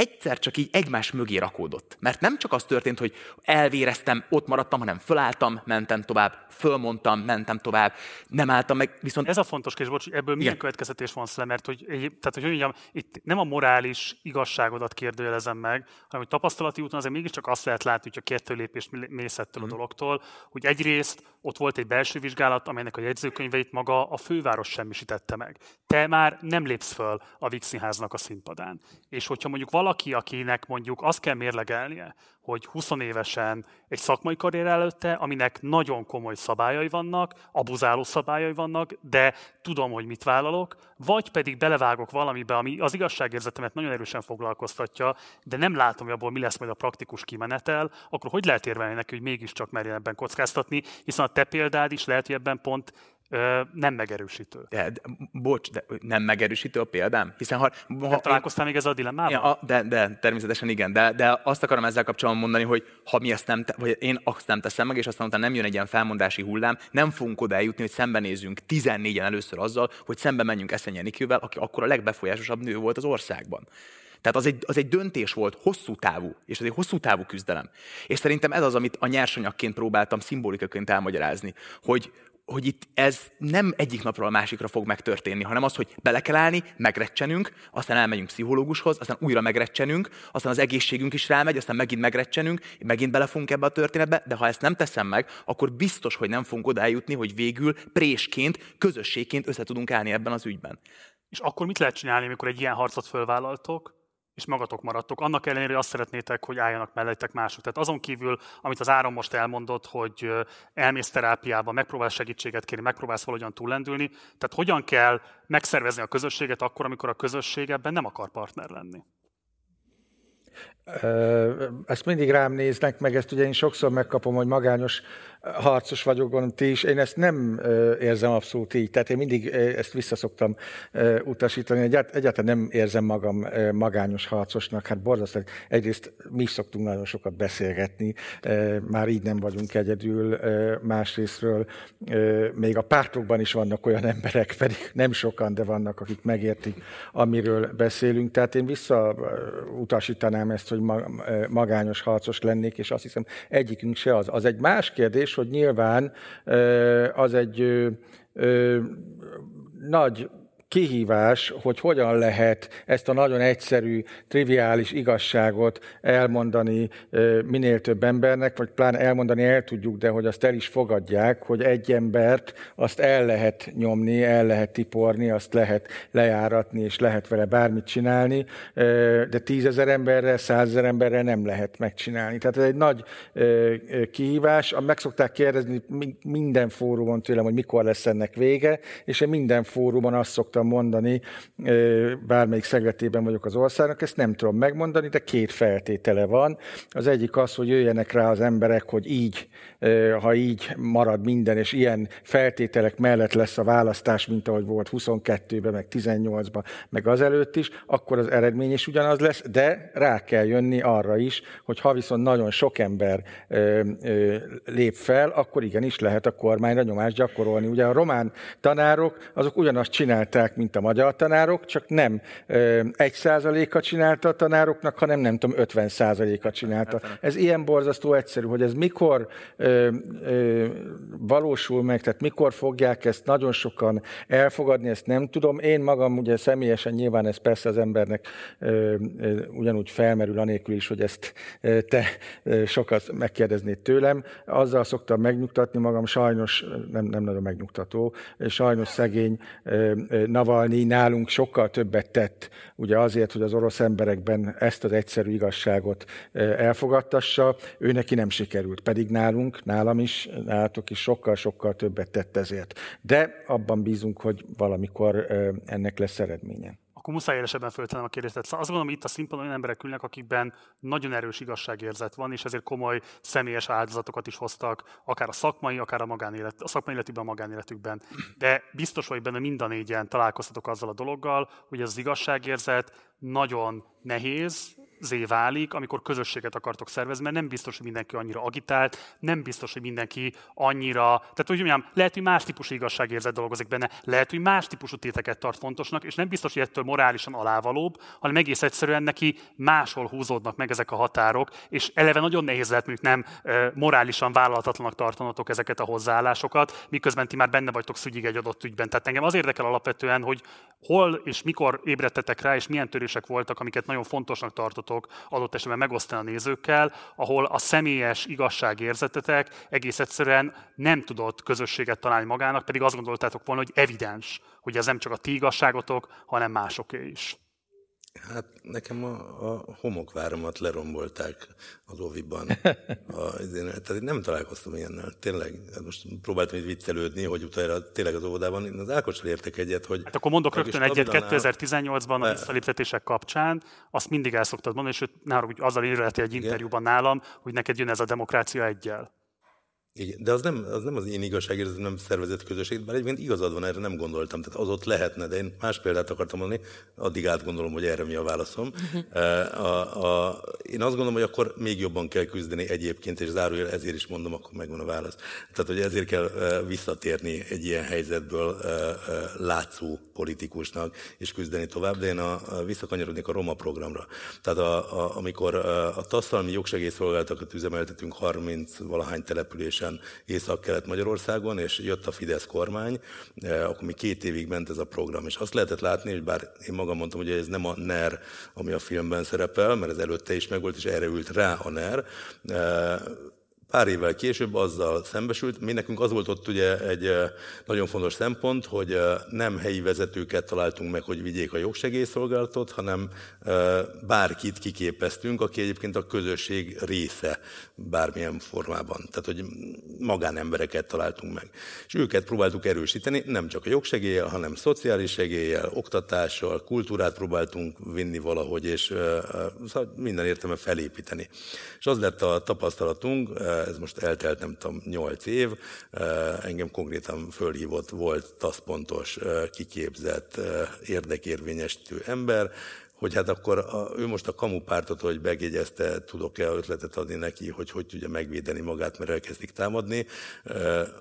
egyszer csak így egymás mögé rakódott. Mert nem csak az történt, hogy elvéreztem, ott maradtam, hanem fölálltam, mentem tovább, fölmondtam, mentem tovább, nem álltam meg, viszont... Ez a fontos kérdés, bocs, ebből milyen következetés van szle, mert hogy, tehát, hogy mondjam, itt nem a morális igazságodat kérdőjelezem meg, hanem hogy tapasztalati úton azért mégiscsak azt lehet látni, hogy a kettő lépést mész ettől mm. a mhm. dologtól, hogy egyrészt ott volt egy belső vizsgálat, amelynek a jegyzőkönyveit maga a főváros semmisítette meg. Te már nem lépsz föl a Vixinháznak a színpadán. És hogyha mondjuk valaki, akinek mondjuk azt kell mérlegelnie, hogy 20 évesen egy szakmai karrier előtte, aminek nagyon komoly szabályai vannak, abuzáló szabályai vannak, de tudom, hogy mit vállalok, vagy pedig belevágok valamibe, ami az igazságérzetemet nagyon erősen foglalkoztatja, de nem látom, hogy abból mi lesz majd a praktikus kimenetel, akkor hogy lehet érvelni neki, hogy mégiscsak merjen ebben kockáztatni, hiszen a te példád is lehet, hogy ebben pont nem megerősítő. De, de, bocs, de nem megerősítő a példám? Hiszen ha... ha találkoztál én, még ezzel a dilemmával? Ja, de, de, természetesen igen, de, de azt akarom ezzel kapcsolatban mondani, hogy ha mi ezt nem, te, vagy én azt nem teszem meg, és aztán utána nem jön egy ilyen felmondási hullám, nem fogunk oda eljutni, hogy szembenézzünk 14-en először azzal, hogy szembe menjünk Eszenye Nikővel, aki akkor a legbefolyásosabb nő volt az országban. Tehát az egy, az egy döntés volt, hosszú távú, és ez egy hosszú távú küzdelem. És szerintem ez az, amit a nyersanyagként próbáltam szimbolikaként elmagyarázni, hogy, hogy itt ez nem egyik napról a másikra fog megtörténni, hanem az, hogy bele kell állni, megrecsenünk, aztán elmegyünk pszichológushoz, aztán újra megrecsenünk, aztán az egészségünk is rámegy, aztán megint megrecsenünk, megint belefunk ebbe a történetbe, de ha ezt nem teszem meg, akkor biztos, hogy nem fogunk odájutni, hogy végül présként, közösségként össze tudunk állni ebben az ügyben. És akkor mit lehet csinálni, amikor egy ilyen harcot fölvállaltok, és magatok maradtok. Annak ellenére, hogy azt szeretnétek, hogy álljanak mellettek mások. Tehát azon kívül, amit az Áron most elmondott, hogy elmész terápiába, megpróbálsz segítséget kérni, megpróbálsz valahogyan túllendülni. Tehát hogyan kell megszervezni a közösséget akkor, amikor a közösség ebben nem akar partner lenni? Ezt mindig rám néznek, meg ezt ugye én sokszor megkapom, hogy magányos harcos vagyok, gondolom ti is. Én ezt nem érzem abszolút így, tehát én mindig ezt visszaszoktam utasítani. Egyáltalán nem érzem magam magányos harcosnak, hát borzasztó. Egyrészt mi is szoktunk nagyon sokat beszélgetni, már így nem vagyunk egyedül, másrésztről még a pártokban is vannak olyan emberek, pedig nem sokan, de vannak, akik megértik, amiről beszélünk. Tehát én visszautasítanám ezt, hogy magányos harcos lennék, és azt hiszem egyikünk se az. Az egy más kérdés, kérdés, hogy nyilván az egy nagy kihívás, hogy hogyan lehet ezt a nagyon egyszerű, triviális igazságot elmondani minél több embernek, vagy pláne elmondani el tudjuk, de hogy azt el is fogadják, hogy egy embert azt el lehet nyomni, el lehet tiporni, azt lehet lejáratni, és lehet vele bármit csinálni, de tízezer emberrel, százezer emberrel nem lehet megcsinálni. Tehát ez egy nagy kihívás. Meg szokták kérdezni minden fórumon tőlem, hogy mikor lesz ennek vége, és én minden fórumon azt szoktam szoktam mondani, bármelyik szegletében vagyok az országnak, ezt nem tudom megmondani, de két feltétele van. Az egyik az, hogy jöjjenek rá az emberek, hogy így, ha így marad minden, és ilyen feltételek mellett lesz a választás, mint ahogy volt 22-ben, meg 18-ban, meg az előtt is, akkor az eredmény is ugyanaz lesz, de rá kell jönni arra is, hogy ha viszont nagyon sok ember lép fel, akkor igenis lehet a kormányra nyomást gyakorolni. Ugye a román tanárok, azok ugyanazt csinálták, csinálták, mint a magyar tanárok, csak nem egy százaléka csinálta a tanároknak, hanem nem tudom, 50 százaléka csinálta. Ez ilyen borzasztó egyszerű, hogy ez mikor ö, ö, valósul meg, tehát mikor fogják ezt nagyon sokan elfogadni, ezt nem tudom. Én magam ugye személyesen nyilván ez persze az embernek ö, ö, ugyanúgy felmerül, anélkül is, hogy ezt ö, te ö, sokat megkérdeznéd tőlem. Azzal szoktam megnyugtatni magam, sajnos nem, nem nagyon megnyugtató, sajnos szegény ö, Navalnyi nálunk sokkal többet tett, ugye azért, hogy az orosz emberekben ezt az egyszerű igazságot elfogadtassa, ő neki nem sikerült, pedig nálunk, nálam is, nálatok is sokkal-sokkal többet tett ezért. De abban bízunk, hogy valamikor ennek lesz eredménye akkor muszáj élesebben föltenem a kérdést. Tehát azt gondolom, itt a színpadon olyan emberek ülnek, akikben nagyon erős igazságérzet van, és ezért komoly személyes áldozatokat is hoztak, akár a szakmai, akár a, magánélet, a szakmai életükben, a magánéletükben. De biztos vagy benne mind a négyen találkoztatok azzal a dologgal, hogy az igazságérzet nagyon nehéz, zé válik, amikor közösséget akartok szervezni, mert nem biztos, hogy mindenki annyira agitált, nem biztos, hogy mindenki annyira, tehát hogy mondjam, lehet, hogy más típusú igazságérzet dolgozik benne, lehet, hogy más típusú téteket tart fontosnak, és nem biztos, hogy ettől morálisan alávalóbb, hanem egész egyszerűen neki máshol húzódnak meg ezek a határok, és eleve nagyon nehéz lehet mondjuk nem morálisan vállalhatatlanak tartanatok ezeket a hozzáállásokat, miközben ti már benne vagytok szügyig egy adott ügyben. Tehát engem az érdekel alapvetően, hogy hol és mikor ébredtetek rá, és milyen törések voltak, amiket nagyon fontosnak tartotok adott esetben megosztani a nézőkkel, ahol a személyes igazságérzetetek egész egyszerűen nem tudott közösséget találni magának, pedig azt gondoltátok volna, hogy evidens, hogy ez nem csak a ti igazságotok, hanem másoké is. Hát nekem a, a homokváromat lerombolták az oviban. A, tehát nem találkoztam ilyennel. Tényleg, hát most próbáltam így viccelődni, hogy utána tényleg az óvodában. Én az Ákocsal értek egyet, hogy... Hát akkor mondok rögtön egyet 2018-ban a visszaléptetések kapcsán. Azt mindig el szoktad mondani, és nálam úgy azzal írletél egy interjúban nálam, hogy neked jön ez a demokrácia egyel. Igen, de az nem, az nem az én igazságérzet, nem szervezett közösség, bár egyébként igazad van, erre nem gondoltam, tehát az ott lehetne, de én más példát akartam mondani, addig átgondolom, hogy erre mi a válaszom. Uh-huh. A, a, én azt gondolom, hogy akkor még jobban kell küzdeni egyébként, és zárójel ezért is mondom, akkor megvan a válasz. Tehát, hogy ezért kell visszatérni egy ilyen helyzetből látszó politikusnak, és küzdeni tovább, de én a, a visszakanyarodnék a Roma programra. Tehát a, a, amikor a tasztalmi jogsegélyszolgáltakat üzemeltetünk 30 valahány településen, különösen Észak-Kelet Magyarországon, és jött a Fidesz kormány, akkor mi két évig ment ez a program. És azt lehetett látni, hogy bár én magam mondtam, hogy ez nem a NER, ami a filmben szerepel, mert ez előtte is megvolt, és erre ült rá a NER, Pár évvel később azzal szembesült, mi nekünk az volt ott ugye egy nagyon fontos szempont, hogy nem helyi vezetőket találtunk meg, hogy vigyék a jogsegélyszolgálatot, hanem bárkit kiképeztünk, aki egyébként a közösség része bármilyen formában. Tehát, hogy magánembereket találtunk meg. És őket próbáltuk erősíteni, nem csak a jogsegéllyel, hanem szociális segéllyel, oktatással, kultúrát próbáltunk vinni valahogy, és szóval minden értelme felépíteni. És az lett a tapasztalatunk, ez most eltelt nem tudom, nyolc év, engem konkrétan fölhívott, volt taszpontos, kiképzett, érdekérvényesítő ember, hogy hát akkor a, ő most a kamupártot, hogy megjegyezte, tudok-e ötletet adni neki, hogy hogy tudja megvédeni magát, mert elkezdik támadni.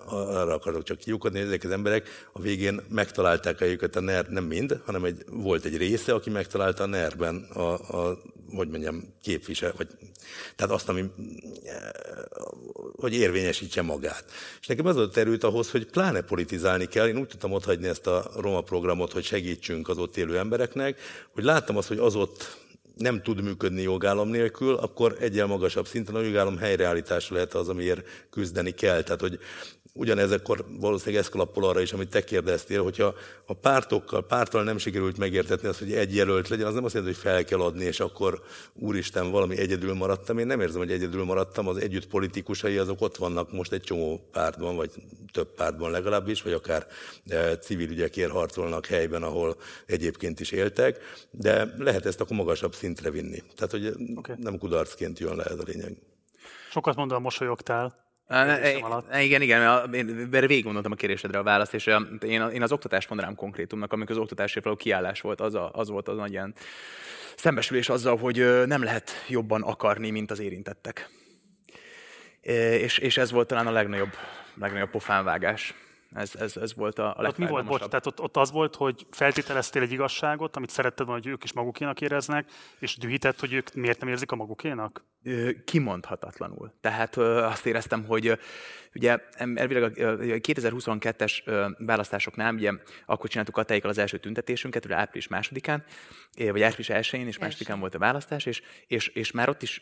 Arra akarok csak kiukadni, ezek az emberek a végén megtalálták őket a NER, nem mind, hanem egy, volt egy része, aki megtalálta a NER-ben a, a hogy mondjam, képvisel, vagy tehát azt, ami, hogy érvényesítse magát. És nekem az adott erőt ahhoz, hogy pláne politizálni kell. Én úgy tudtam otthagyni ezt a Roma programot, hogy segítsünk az ott élő embereknek, hogy láttam azt, hogy az ott nem tud működni jogállam nélkül, akkor egyel magasabb szinten a jogállam helyreállítása lehet az, amiért küzdeni kell. Tehát, hogy ugyanezekkor valószínűleg eszkalappol arra is, amit te kérdeztél, hogyha a pártokkal, pártal nem sikerült megértetni azt, hogy egy jelölt legyen, az nem azt jelenti, hogy fel kell adni, és akkor úristen, valami egyedül maradtam. Én nem érzem, hogy egyedül maradtam, az együtt politikusai azok ott vannak most egy csomó pártban, vagy több pártban legalábbis, vagy akár e, civil ügyekért harcolnak helyben, ahol egyébként is éltek, de lehet ezt akkor magasabb szintre vinni. Tehát, hogy okay. nem kudarcként jön le ez a lényeg. Sokat mondom, mosolyogtál. Igen, igen, én végig gondoltam a kérésedre a választ, és én, én az oktatást mondanám konkrétumnak, amikor az oktatásért való kiállás volt, az, a, az volt az nagy ilyen szembesülés azzal, hogy nem lehet jobban akarni, mint az érintettek. És, és ez volt talán a legnagyobb, legnagyobb pofánvágás. Ez, ez, ez volt a, a ott mi volt, bocs, tehát ott, ott az volt, hogy feltételeztél egy igazságot, amit szeretted volna, hogy ők is magukénak éreznek, és dühített, hogy ők miért nem érzik a magukénak? Kimondhatatlanul. Tehát azt éreztem, hogy Ugye elvileg a 2022-es választásoknál, ugye akkor csináltuk a az első tüntetésünket, ugye április másodikán, vagy április elsőjén és másodikán volt a választás, és, és, és már ott is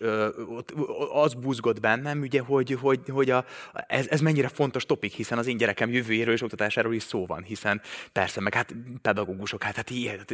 ott, az buzgott bennem, ugye, hogy, hogy, hogy a, ez, ez mennyire fontos topik, hiszen az én gyerekem jövőjéről és oktatásáról is szó van, hiszen persze, meg hát pedagógusok, hát, hát ilyen.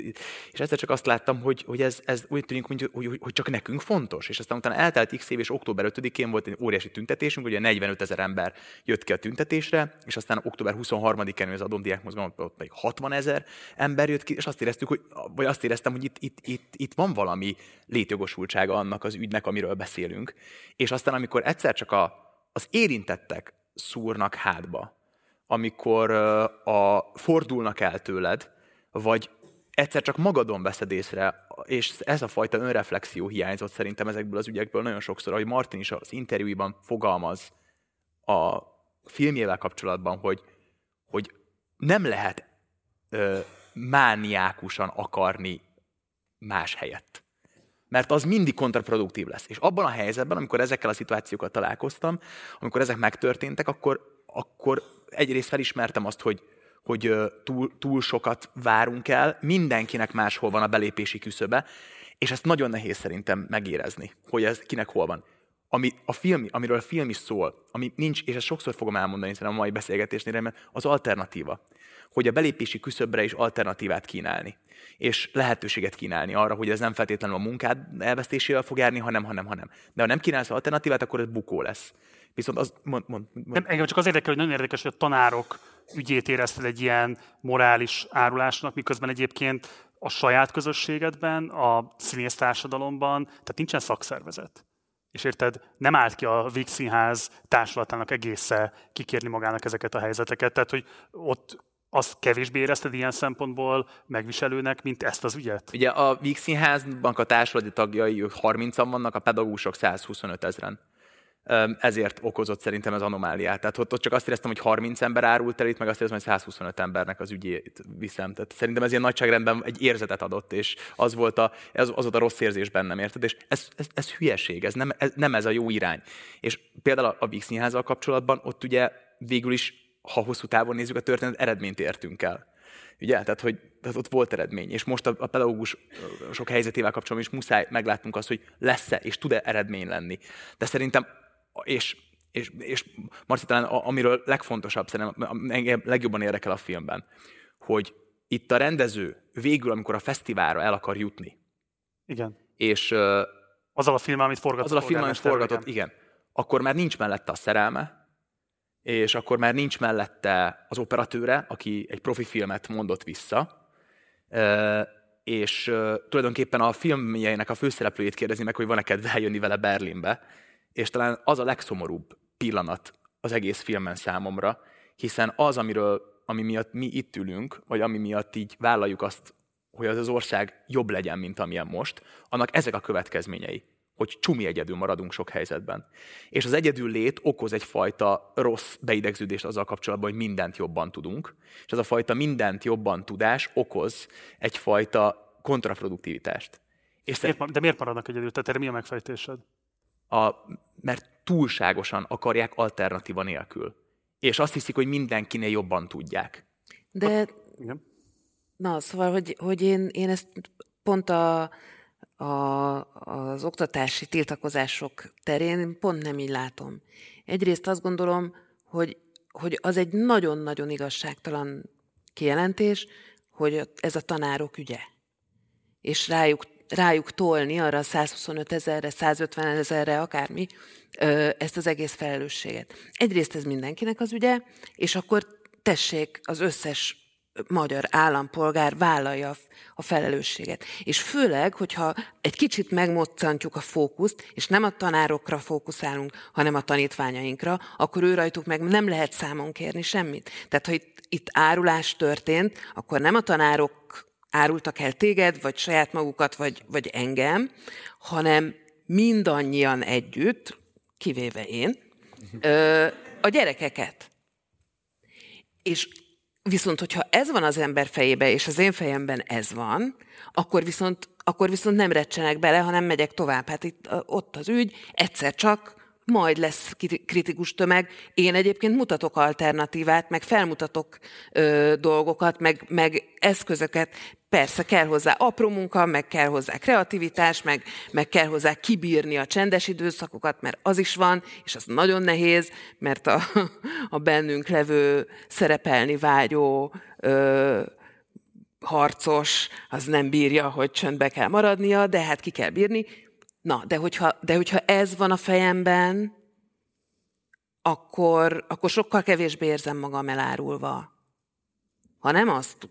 És egyszer csak azt láttam, hogy, hogy ez, ez úgy tűnik, hogy, hogy, hogy, csak nekünk fontos. És aztán utána eltelt x év, és október 5-én volt egy óriási tüntetésünk, ugye 45 ezer ember jött ki a tüntetésre, és aztán október 23-án az Adondiák mozgalom, ott pedig 60 ezer ember jött ki, és azt éreztük, hogy, vagy azt éreztem, hogy itt, itt, itt, itt van valami létjogosultsága annak az ügynek, amiről beszélünk. És aztán, amikor egyszer csak a, az érintettek szúrnak hátba, amikor a, fordulnak el tőled, vagy egyszer csak magadon veszed észre, és ez a fajta önreflexió hiányzott szerintem ezekből az ügyekből nagyon sokszor, ahogy Martin is az interjúiban fogalmaz a filmjével kapcsolatban, hogy, hogy nem lehet ö, mániákusan akarni más helyett. Mert az mindig kontraproduktív lesz. És abban a helyzetben, amikor ezekkel a szituációkkal találkoztam, amikor ezek megtörténtek, akkor, akkor egyrészt felismertem azt, hogy, hogy túl, túl sokat várunk el, mindenkinek máshol van a belépési küszöbe, és ezt nagyon nehéz szerintem megérezni, hogy ez kinek hol van ami a film, amiről a film is szól, ami nincs, és ezt sokszor fogom elmondani szerintem a mai beszélgetésnél, mert az alternatíva. Hogy a belépési küszöbre is alternatívát kínálni. És lehetőséget kínálni arra, hogy ez nem feltétlenül a munkád elvesztésével fog járni, hanem, hanem, hanem. De ha nem kínálsz alternatívát, akkor ez bukó lesz. Viszont az, mond, mond, mond. Nem, engem csak az érdekel, hogy nagyon érdekes, hogy a tanárok ügyét érezted egy ilyen morális árulásnak, miközben egyébként a saját közösségedben, a színész társadalomban, tehát nincsen szakszervezet. És érted, nem állt ki a Víg Színház társulatának egésze kikérni magának ezeket a helyzeteket. Tehát, hogy ott azt kevésbé érezted ilyen szempontból megviselőnek, mint ezt az ügyet? Ugye a Víg Színháznak a társulati tagjai 30-an vannak, a pedagógusok 125 ezeren. Ezért okozott szerintem az anomáliát. Tehát ott, ott csak azt éreztem, hogy 30 ember árult el itt, meg azt éreztem, hogy 125 embernek az ügyét viszem. Tehát szerintem ez ilyen nagyságrendben egy érzetet adott, és az volt a, ez, az volt a rossz érzés bennem, érted? És ez, ez, ez hülyeség, ez nem, ez nem ez a jó irány. És például a, a Vix kapcsolatban ott ugye végül is, ha hosszú távon nézzük a történet, eredményt értünk el. Ugye? Tehát, hogy tehát ott volt eredmény. És most a, a pedagógus sok helyzetével kapcsolatban is muszáj meglátnunk azt, hogy lesz-e és tud-e eredmény lenni. De szerintem és, és, és Marci, talán amiről legfontosabb, szerintem engem legjobban érdekel a filmben, hogy itt a rendező végül, amikor a fesztiválra el akar jutni. Igen. És azzal a film, amit forgatott. Azzal a film, amit forgatott, igen. Akkor már nincs mellette a szerelme, és akkor már nincs mellette az operatőre, aki egy profi filmet mondott vissza, és tulajdonképpen a filmjeinek a főszereplőjét kérdezi meg, hogy van-e kedve eljönni vele Berlinbe, és talán az a legszomorúbb pillanat az egész filmen számomra, hiszen az, amiről, ami miatt mi itt ülünk, vagy ami miatt így vállaljuk azt, hogy az az ország jobb legyen, mint amilyen most, annak ezek a következményei, hogy csumi egyedül maradunk sok helyzetben. És az egyedül lét okoz egyfajta rossz beidegződést azzal kapcsolatban, hogy mindent jobban tudunk, és ez a fajta mindent jobban tudás okoz egyfajta kontraproduktivitást. És miért, de miért maradnak egyedül? Tehát erre mi a megfejtésed? A, mert túlságosan akarják alternatíva nélkül. És azt hiszik, hogy mindenkinél jobban tudják. De, Igen. na, szóval, hogy, hogy én, én ezt pont a, a, az oktatási tiltakozások terén pont nem így látom. Egyrészt azt gondolom, hogy, hogy az egy nagyon-nagyon igazságtalan kijelentés, hogy ez a tanárok ügye. És rájuk rájuk tolni arra a 125 ezerre, 150 ezerre, akármi, ezt az egész felelősséget. Egyrészt ez mindenkinek az ügye, és akkor tessék az összes magyar állampolgár vállalja a felelősséget. És főleg, hogyha egy kicsit megmoccantjuk a fókuszt, és nem a tanárokra fókuszálunk, hanem a tanítványainkra, akkor ő rajtuk meg nem lehet számon kérni semmit. Tehát, ha itt, itt árulás történt, akkor nem a tanárok árultak el téged, vagy saját magukat, vagy, vagy engem, hanem mindannyian együtt, kivéve én, a gyerekeket. És viszont, hogyha ez van az ember fejébe, és az én fejemben ez van, akkor viszont, akkor viszont nem recsenek bele, hanem megyek tovább. Hát itt ott az ügy, egyszer csak majd lesz kritikus tömeg. Én egyébként mutatok alternatívát, meg felmutatok ö, dolgokat, meg, meg eszközöket. Persze kell hozzá apró munka, meg kell hozzá kreativitás, meg, meg kell hozzá kibírni a csendes időszakokat, mert az is van, és az nagyon nehéz, mert a, a bennünk levő szerepelni vágyó ö, harcos, az nem bírja, hogy csöndbe kell maradnia, de hát ki kell bírni. Na, de hogyha, de hogyha ez van a fejemben, akkor, akkor sokkal kevésbé érzem magam elárulva. Ha nem azt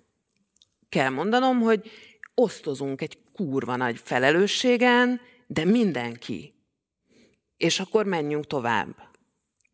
kell mondanom, hogy osztozunk egy kurva nagy felelősségen, de mindenki. És akkor menjünk tovább.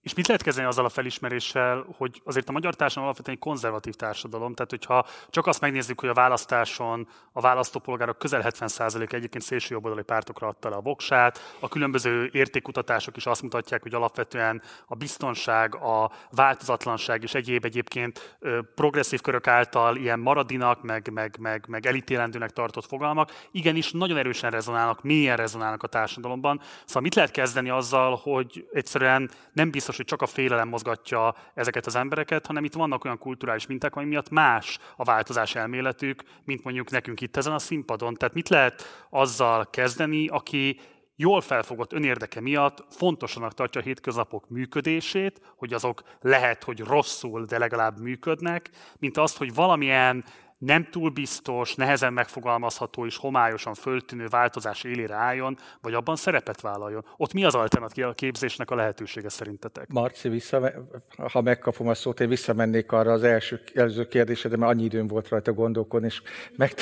És mit lehet kezdeni azzal a felismeréssel, hogy azért a magyar társadalom alapvetően egy konzervatív társadalom, tehát hogyha csak azt megnézzük, hogy a választáson a választópolgárok közel 70% egyébként szélsőjobboldali pártokra adta le a voksát, a különböző értékutatások is azt mutatják, hogy alapvetően a biztonság, a változatlanság és egyéb egyébként progresszív körök által ilyen maradinak, meg, meg, meg, meg elítélendőnek tartott fogalmak, igenis nagyon erősen rezonálnak, mélyen rezonálnak a társadalomban. Szóval mit lehet kezdeni azzal, hogy egyszerűen nem biztos, hogy csak a félelem mozgatja ezeket az embereket, hanem itt vannak olyan kulturális minták, ami miatt más a változás elméletük, mint mondjuk nekünk itt ezen a színpadon. Tehát mit lehet azzal kezdeni, aki jól felfogott önérdeke miatt fontosanak tartja a hétköznapok működését, hogy azok lehet, hogy rosszul, de legalább működnek, mint azt, hogy valamilyen nem túl biztos, nehezen megfogalmazható és homályosan föltűnő változás élére álljon, vagy abban szerepet vállaljon. Ott mi az alternatíva a képzésnek a lehetősége szerintetek? Marci, vissza, ha megkapom a szót, én visszamennék arra az első, előző kérdésedre, mert annyi időm volt rajta gondolkodni, és meg,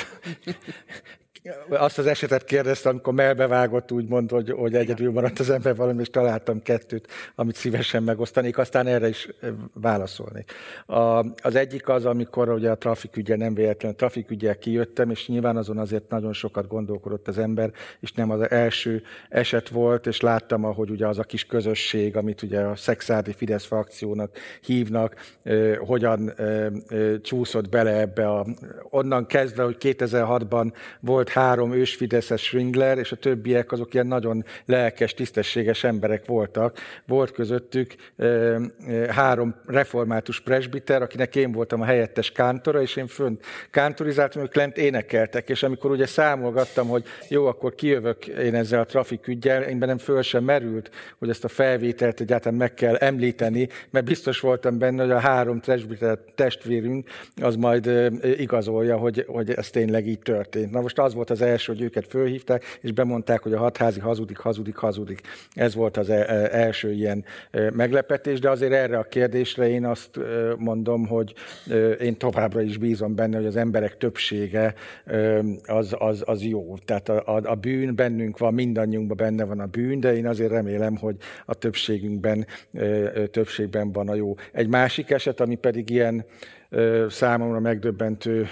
azt az esetet kérdezte, amikor melbevágott, úgymond, hogy, hogy egyedül maradt az ember valami, és találtam kettőt, amit szívesen megosztanék, aztán erre is válaszolnék. A, az egyik az, amikor ugye a trafikügye nem véletlenül trafikügyel kijöttem, és nyilván azon azért nagyon sokat gondolkodott az ember, és nem az első eset volt, és láttam, ahogy ugye az a kis közösség, amit ugye a szexádi Fidesz frakciónak hívnak, hogyan csúszott bele ebbe a, onnan kezdve, hogy 2006-ban volt három ősfideszes Schwingler, és a többiek azok ilyen nagyon lelkes, tisztességes emberek voltak. Volt közöttük három református presbiter, akinek én voltam a helyettes kántora, és én fönt kántorizáltam, ők lent énekeltek, és amikor ugye számolgattam, hogy jó, akkor kijövök én ezzel a trafikügyel, én bennem föl sem merült, hogy ezt a felvételt egyáltalán meg kell említeni, mert biztos voltam benne, hogy a három presbiter testvérünk az majd igazolja, hogy, hogy ez tényleg így történt. Na most az volt az első, hogy őket fölhívták, és bemondták, hogy a hatházi hazudik, hazudik, hazudik. Ez volt az e, e, első ilyen meglepetés, de azért erre a kérdésre én azt mondom, hogy én továbbra is bízom benne, hogy az emberek többsége az, az, az jó. Tehát a, a, a bűn bennünk van, mindannyiunkban benne van a bűn, de én azért remélem, hogy a többségünkben, többségben van a jó. Egy másik eset, ami pedig ilyen számomra megdöbbentő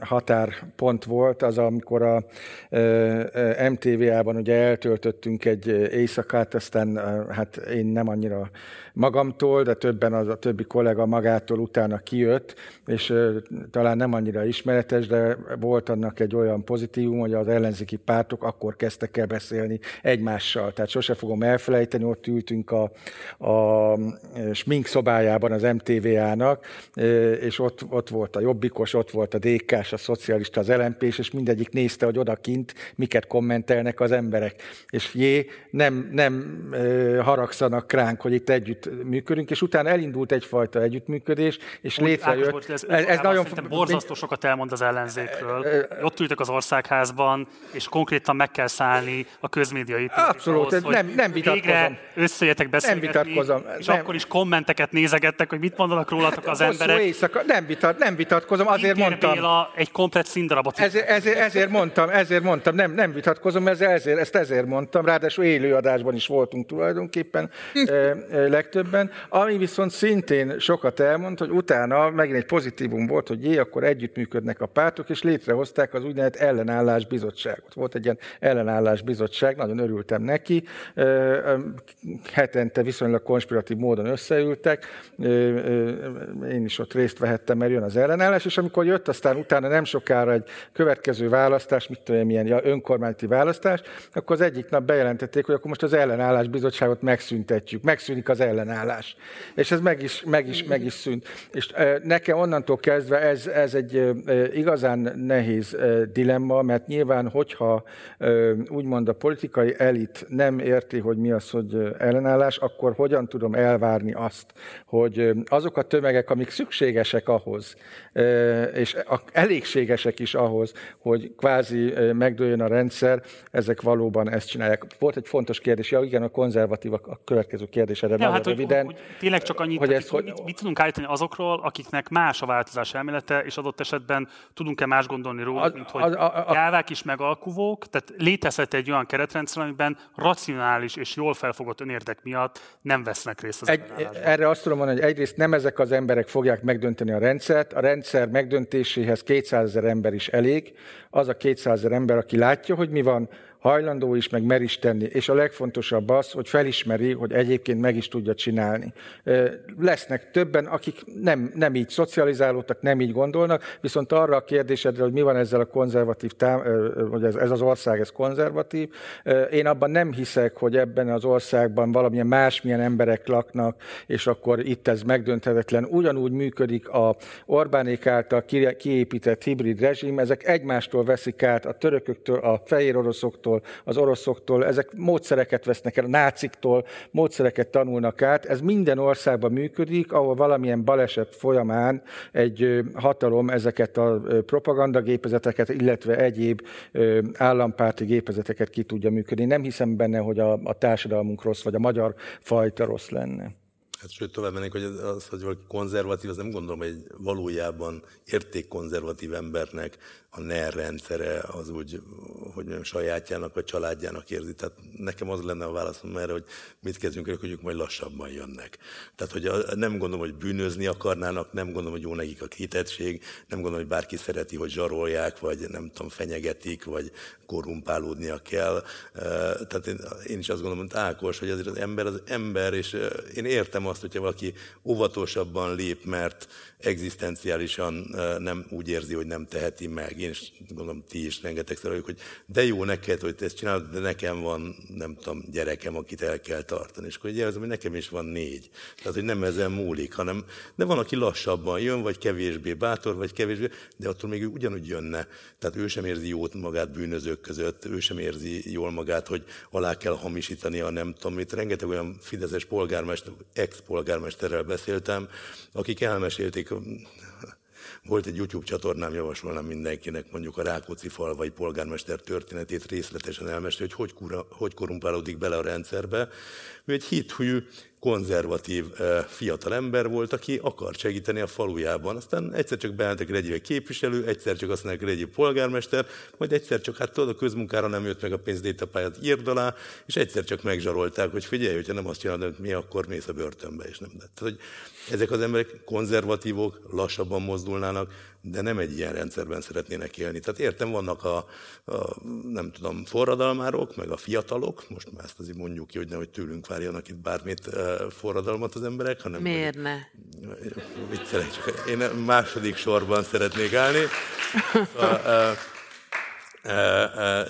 határpont volt, az amikor a MTV-ában ugye eltöltöttünk egy éjszakát, aztán hát én nem annyira magamtól, de többen az a többi kollega magától utána kijött, és talán nem annyira ismeretes, de volt annak egy olyan pozitívum, hogy az ellenzéki pártok akkor kezdtek el beszélni egymással. Tehát sose fogom elfelejteni, ott ültünk a, a smink szobájában az MTV-ának, és ott, ott volt a Jobbikos, ott volt a dk a szocialista, az lmp és mindegyik nézte, hogy odakint miket kommentelnek az emberek. És jé, nem, nem haragszanak ránk, hogy itt együtt működünk, és utána elindult egyfajta együttműködés, és Úgy, létrejött. Ákos, ez, ez, ez nagyon borzasztó sokat elmond az ellenzékről. Ott ültek az országházban, és konkrétan meg kell szállni a közmédiai Abszolút, ahhoz, nem, nem vitatkozom. Végre összejöttek beszélgetni, nem vitatkozom. és nem. akkor is kommenteket nézegettek, hogy mit mondanak rólatok az emberek. Éjszaka, nem, vitat, nem vitatkozom, azért mondtam. Béla egy komplet színdarabot. Ezért, ezért, ezért, mondtam, ezért mondtam, nem, nem vitatkozom, ezért, ezért, ezt ezért mondtam, ráadásul élőadásban is voltunk tulajdonképpen legtöbben. Ami viszont szintén sokat elmond, hogy utána megint egy pozitívum volt, hogy jé, akkor együttműködnek a pártok, és létrehozták az úgynevezett ellenállás bizottságot. Volt egy ilyen ellenállás bizottság, nagyon örültem neki. Hetente viszonylag konspiratív módon összeültek. Én is ott részt vehettem, mert jön az ellenállás, és amikor jött aztán utána nem sokára egy következő választás, mit tudom, milyen önkormányzati választás, akkor az egyik nap bejelentették, hogy akkor most az ellenállás bizottságot megszüntetjük, megszűnik az ellenállás. És ez meg is, meg is, meg is szűnt. És nekem onnantól kezdve ez, ez egy igazán nehéz dilemma, mert nyilván, hogyha úgymond a politikai elit nem érti, hogy mi az, hogy ellenállás, akkor hogyan tudom elvárni azt, hogy azok a tömegek, amik szükségesek ahhoz, és elégségesek is ahhoz, hogy kvázi megdőljön a rendszer, ezek valóban ezt csinálják. Volt egy fontos kérdés, ja igen, a konzervatívak a következő kérdés erre nagyon hát, röviden. Hogy, hogy, tényleg csak annyit, hogy, ez, hogy mit, mit tudunk állítani azokról, akiknek más a változás elmélete, és adott esetben tudunk-e más gondolni róla, mint hogy a, a, a, jávák is megalkuvók, tehát létezhet egy olyan keretrendszer, amiben racionális és jól felfogott önérdek miatt nem vesznek részt az egy, Erre azt tudom mondani, hogy egyrészt nem ezek az emberek fogják megdönteni a rendszert, a rendszer megdöntéséhez 200 ezer ember is elég, az a 200 ezer ember, aki látja, hogy mi van, hajlandó is, meg mer is tenni. És a legfontosabb az, hogy felismeri, hogy egyébként meg is tudja csinálni. Lesznek többen, akik nem, nem így szocializálódtak, nem így gondolnak, viszont arra a kérdésedre, hogy mi van ezzel a konzervatív, tám- hogy ez, ez az ország, ez konzervatív, én abban nem hiszek, hogy ebben az országban valamilyen másmilyen emberek laknak, és akkor itt ez megdönthetetlen. Ugyanúgy működik a Orbánék által kiépített hibrid rezsim, ezek egymástól veszik át a törököktől, a fehér oroszoktól, oroszoktól, az oroszoktól, ezek módszereket vesznek el, a náciktól, módszereket tanulnak át. Ez minden országban működik, ahol valamilyen baleset folyamán egy hatalom ezeket a propagandagépezeteket, illetve egyéb állampárti gépezeteket ki tudja működni. Nem hiszem benne, hogy a, a társadalmunk rossz, vagy a magyar fajta rossz lenne. Hát sőt, tovább mennék, hogy az, hogy valaki konzervatív, az nem gondolom, hogy egy valójában értékkonzervatív embernek a NER rendszere az úgy, hogy mondjam, sajátjának vagy családjának érzi. Tehát nekem az lenne a válaszom erre, hogy mit kezdjünk el, hogy ők majd lassabban jönnek. Tehát, hogy a, nem gondolom, hogy bűnözni akarnának, nem gondolom, hogy jó nekik a hitettség, nem gondolom, hogy bárki szereti, hogy zsarolják, vagy nem tudom, fenyegetik, vagy korrumpálódnia kell. Tehát én, én is azt gondolom, hogy Ákos, hogy azért az ember az ember, és én értem azt, hogyha valaki óvatosabban lép, mert egzisztenciálisan nem úgy érzi, hogy nem teheti meg. Én is gondolom, ti is rengetegszer vagyok, hogy de jó neked, hogy te ezt csinálod, de nekem van, nem tudom, gyerekem, akit el kell tartani. És akkor érzem, hogy nekem is van négy. Tehát, hogy nem ezen múlik, hanem de van, aki lassabban jön, vagy kevésbé bátor, vagy kevésbé, de attól még ő ugyanúgy jönne. Tehát ő sem érzi jót magát bűnözők között, ő sem érzi jól magát, hogy alá kell hamisítani a nem tudom mit. Rengeteg olyan fideszes polgármester, ex-polgármesterrel beszéltem, akik elmesélték volt egy YouTube csatornám, javasolnám mindenkinek mondjuk a Rákóczi falvai polgármester történetét részletesen elmesélni, hogy hogy, kura, hogy korumpálódik bele a rendszerbe. Ő egy hithű konzervatív fiatal ember volt, aki akart segíteni a falujában. Aztán egyszer csak beálltak egy képviselő, egyszer csak azt mondják, egy polgármester, majd egyszer csak, hát tudod, a közmunkára nem jött meg a pénzdétapályát, írd alá, és egyszer csak megzsarolták, hogy figyelj, hogyha nem azt csinálod, mi akkor mész a börtönbe, és nem. Tehát, hogy ezek az emberek konzervatívok, lassabban mozdulnának, de nem egy ilyen rendszerben szeretnének élni. Tehát értem, vannak a, a nem tudom, forradalmárok, meg a fiatalok, most már ezt azért mondjuk ki, hogy nehogy tőlünk várjanak itt bármit uh, forradalmat az emberek, hanem... Miért ne? Viccelek, én második sorban szeretnék állni. Uh,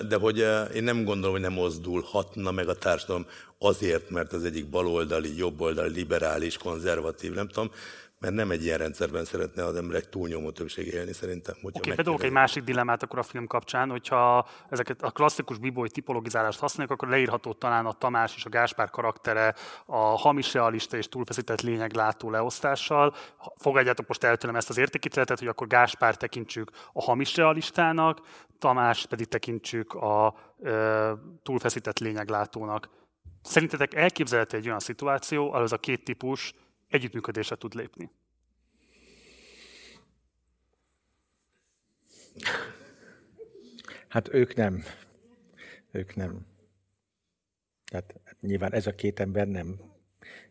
de hogy én nem gondolom, hogy nem mozdulhatna meg a társadalom azért, mert az egyik baloldali, jobboldali, liberális, konzervatív, nem tudom, mert nem egy ilyen rendszerben szeretne az emberek túlnyomó többség élni szerintem. Oké, okay, bedolgok egy másik dilemmát akkor a film kapcsán, hogyha ezeket a klasszikus biboly tipologizálást használjuk, akkor leírható talán a Tamás és a Gáspár karaktere a hamis realista és túlfeszített lényeglátó leosztással. Fogadjátok most el tőlem ezt az értékítéletet, hogy akkor Gáspár tekintsük a hamis realistának, Tamás pedig tekintsük a e, túlfeszített lényeglátónak. Szerintetek elképzelhető egy olyan szituáció, ahol ez a két típus együttműködésre tud lépni. Hát ők nem. Ők nem. Tehát nyilván ez a két ember nem.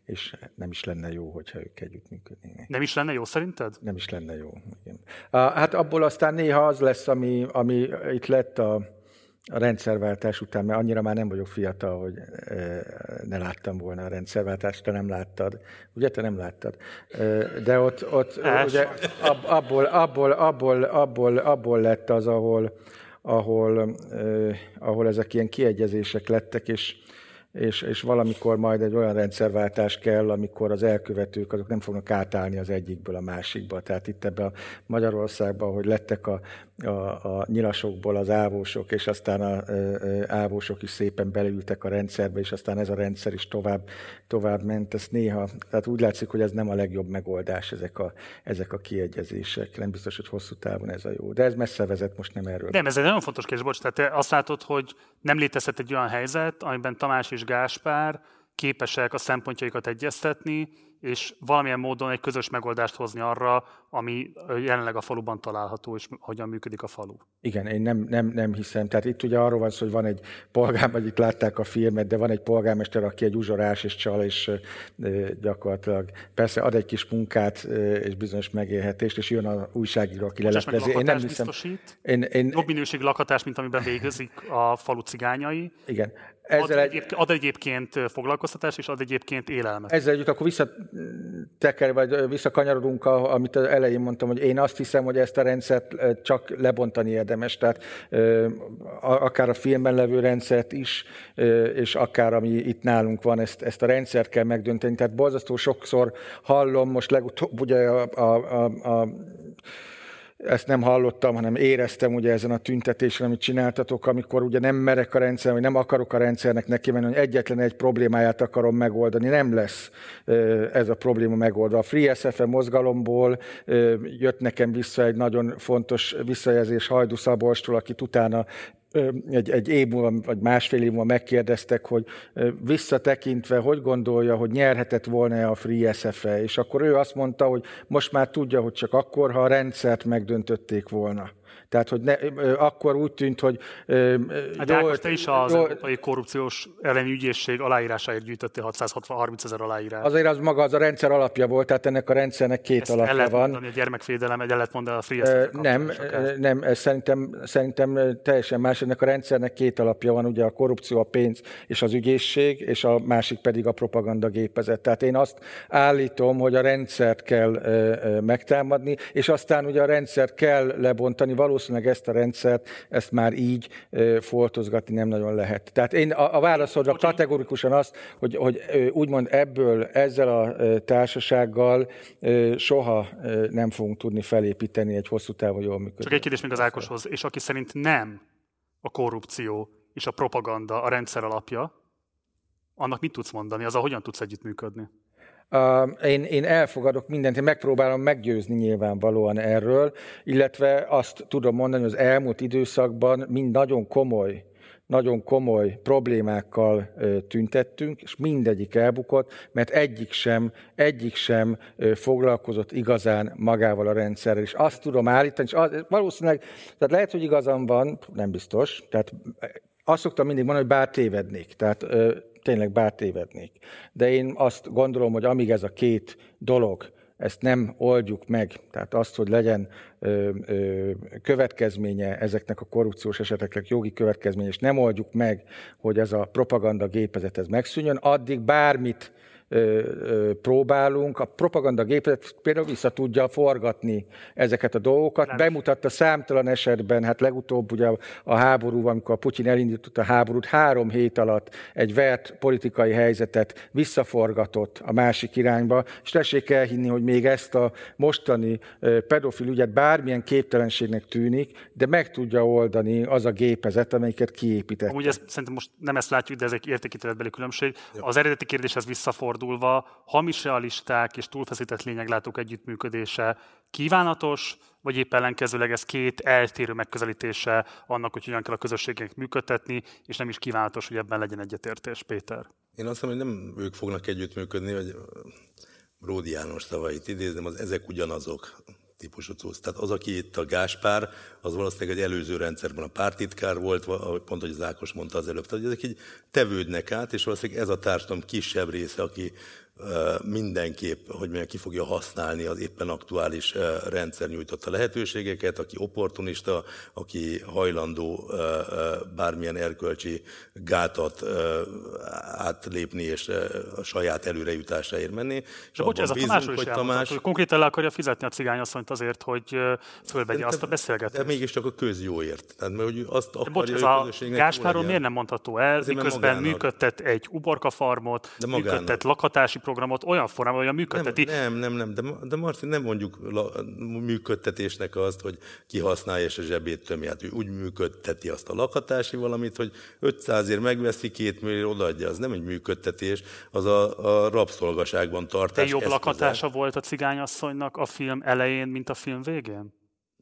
És nem is lenne jó, hogyha ők együttműködnének. Nem is lenne jó szerinted? Nem is lenne jó. Igen. Hát abból aztán néha az lesz, ami, ami itt lett a, a rendszerváltás után, mert annyira már nem vagyok fiatal, hogy ne láttam volna a rendszerváltást, te nem láttad. Ugye te nem láttad? De ott, ott ugye, abból, abból, abból, abból, abból lett az, ahol, ahol, ahol ezek ilyen kiegyezések lettek, és és, és valamikor majd egy olyan rendszerváltás kell, amikor az elkövetők azok nem fognak átállni az egyikből a másikba. Tehát itt ebben a Magyarországban, hogy lettek a, a, a nyilasokból az ávósok, és aztán a, a, ávósok is szépen belültek a rendszerbe, és aztán ez a rendszer is tovább, tovább ment. Ez néha, tehát úgy látszik, hogy ez nem a legjobb megoldás, ezek a, ezek a kiegyezések. Nem biztos, hogy hosszú távon ez a jó. De ez messze vezet, most nem erről. Nem, ez egy nagyon fontos kérdés, bocs. Tehát te azt látod, hogy nem létezhet egy olyan helyzet, amiben Tamás és Gáspár képesek a szempontjaikat egyeztetni, és valamilyen módon egy közös megoldást hozni arra, ami jelenleg a faluban található, és hogyan működik a falu. Igen, én nem, nem, nem hiszem. Tehát itt ugye arról van szó, hogy van egy polgár, vagy itt látták a filmet, de van egy polgármester, aki egy uzsorás és csal, és gyakorlatilag persze ad egy kis munkát és bizonyos megélhetést, és jön a újságíró, aki leleplezi. Én nem hiszem. Biztosít, én, én, jobb minőségű lakhatás, mint amiben végezik a falu cigányai. Igen. Ezzel ad, egyébként, ad egyébként foglalkoztatás, és ad egyébként élelmet. Ezzel együtt akkor visszateker, vagy visszakanyarodunk, amit az elején mondtam, hogy én azt hiszem, hogy ezt a rendszert csak lebontani érdemes. Tehát akár a filmben levő rendszert is, és akár ami itt nálunk van, ezt, ezt a rendszert kell megdönteni. Tehát borzasztó sokszor hallom, most legutóbb ugye a, a, a, a ezt nem hallottam, hanem éreztem ugye ezen a tüntetésen, amit csináltatok, amikor ugye nem merek a rendszer, vagy nem akarok a rendszernek neki menni, hogy egyetlen egy problémáját akarom megoldani. Nem lesz ez a probléma megoldva. A Free SFM mozgalomból jött nekem vissza egy nagyon fontos visszajelzés Hajdu Szabolstól, akit utána egy, egy év múlva, vagy másfél év múlva megkérdeztek, hogy visszatekintve, hogy gondolja, hogy nyerhetett volna a Free SFE, és akkor ő azt mondta, hogy most már tudja, hogy csak akkor, ha a rendszert megdöntötték volna. Tehát, hogy ne, akkor úgy tűnt, hogy... Hát jól, te is az jól, Európai Korrupciós elleni ügyészség aláírásáért gyűjtöttél 630 ezer aláírás. Azért az maga az a rendszer alapja volt, tehát ennek a rendszernek két Ezt alapja el van. Mondani, a gyermekvédelem, el lehet mondani a Free Nem, nem, ez szerintem, szerintem teljesen más. Ennek a rendszernek két alapja van, ugye a korrupció, a pénz és az ügyészség, és a másik pedig a propaganda gépezet. Tehát én azt állítom, hogy a rendszert kell megtámadni, és aztán ugye a rendszert kell lebontani, valószínűleg ezt a rendszert, ezt már így foltozgatni nem nagyon lehet. Tehát én a, a válaszodra kategorikusan azt, hogy, hogy úgymond ebből, ezzel a társasággal soha nem fogunk tudni felépíteni egy hosszú távú jól működő. Csak egy kérdés még az Ákoshoz, és aki szerint nem a korrupció és a propaganda a rendszer alapja, annak mit tudsz mondani? Az a hogyan tudsz együttműködni? Én, én elfogadok mindent, én megpróbálom meggyőzni nyilvánvalóan erről, illetve azt tudom mondani, hogy az elmúlt időszakban mind nagyon komoly nagyon komoly problémákkal tüntettünk, és mindegyik elbukott, mert egyik sem, egyik sem foglalkozott igazán magával a rendszerrel. És azt tudom állítani, és az, valószínűleg, tehát lehet, hogy igazam van, nem biztos, tehát azt szoktam mindig mondani, hogy bár tévednék. Tehát tényleg bár tévednék. De én azt gondolom, hogy amíg ez a két dolog, ezt nem oldjuk meg, tehát azt, hogy legyen ö, ö, következménye ezeknek a korrupciós eseteknek, jogi következménye, és nem oldjuk meg, hogy ez a propaganda gépezet ez megszűnjön, addig bármit próbálunk. A propaganda gépet például vissza tudja forgatni ezeket a dolgokat. Nem. Bemutatta számtalan esetben, hát legutóbb ugye a háború, amikor a Putyin elindította a háborút, három hét alatt egy vert politikai helyzetet visszaforgatott a másik irányba, és tessék elhinni, hogy még ezt a mostani pedofil ügyet bármilyen képtelenségnek tűnik, de meg tudja oldani az a gépezet, amelyiket kiépített. Ugye ezt, szerintem most nem ezt látjuk, de ezek értékítéletbeli különbség. Az eredeti kérdéshez visszafordul fordulva hamis realisták és túlfeszített lényeglátók együttműködése kívánatos, vagy épp ellenkezőleg ez két eltérő megközelítése annak, hogy hogyan kell a közösségnek működtetni, és nem is kívánatos, hogy ebben legyen egyetértés, Péter. Én azt mondom, hogy nem ők fognak együttműködni, vagy Ródi János szavait idézem, az ezek ugyanazok típusú cucc. Tehát az, aki itt a Gáspár, az valószínűleg egy előző rendszerben a pártitkár volt, pont, hogy az Ákos mondta az előbb. Tehát ezek így tevődnek át, és valószínűleg ez a társadalom kisebb része, aki mindenképp, hogy mondjam, ki fogja használni az éppen aktuális rendszer nyújtotta lehetőségeket, aki opportunista, aki hajlandó bármilyen erkölcsi gátat átlépni és a saját előrejutásáért menni. És bocs, ez a Tamásról is hogy Tamás... hogy konkrétan le akarja fizetni a cigányasszonyt azért, hogy fölvegye azt a beszélgetést. De mégiscsak a közjóért. Tehát, mert, hogy azt de bocs, ez a Gáspáról miért nem mondható el, Azért miközben működtet egy uborka farmot, működtet lakhatási programot olyan formában, hogy a működteti. Nem, nem, nem, de, de Marci, nem mondjuk la, működtetésnek azt, hogy kihasználja és a zsebét tömje. Hát ő úgy működteti azt a lakhatási valamit, hogy 500 ér megveszi, két millió odaadja. Az nem egy működtetés, az a, a rabszolgaságban tartás. De jobb eszköze. lakhatása volt a cigányasszonynak a film elején, mint a film végén?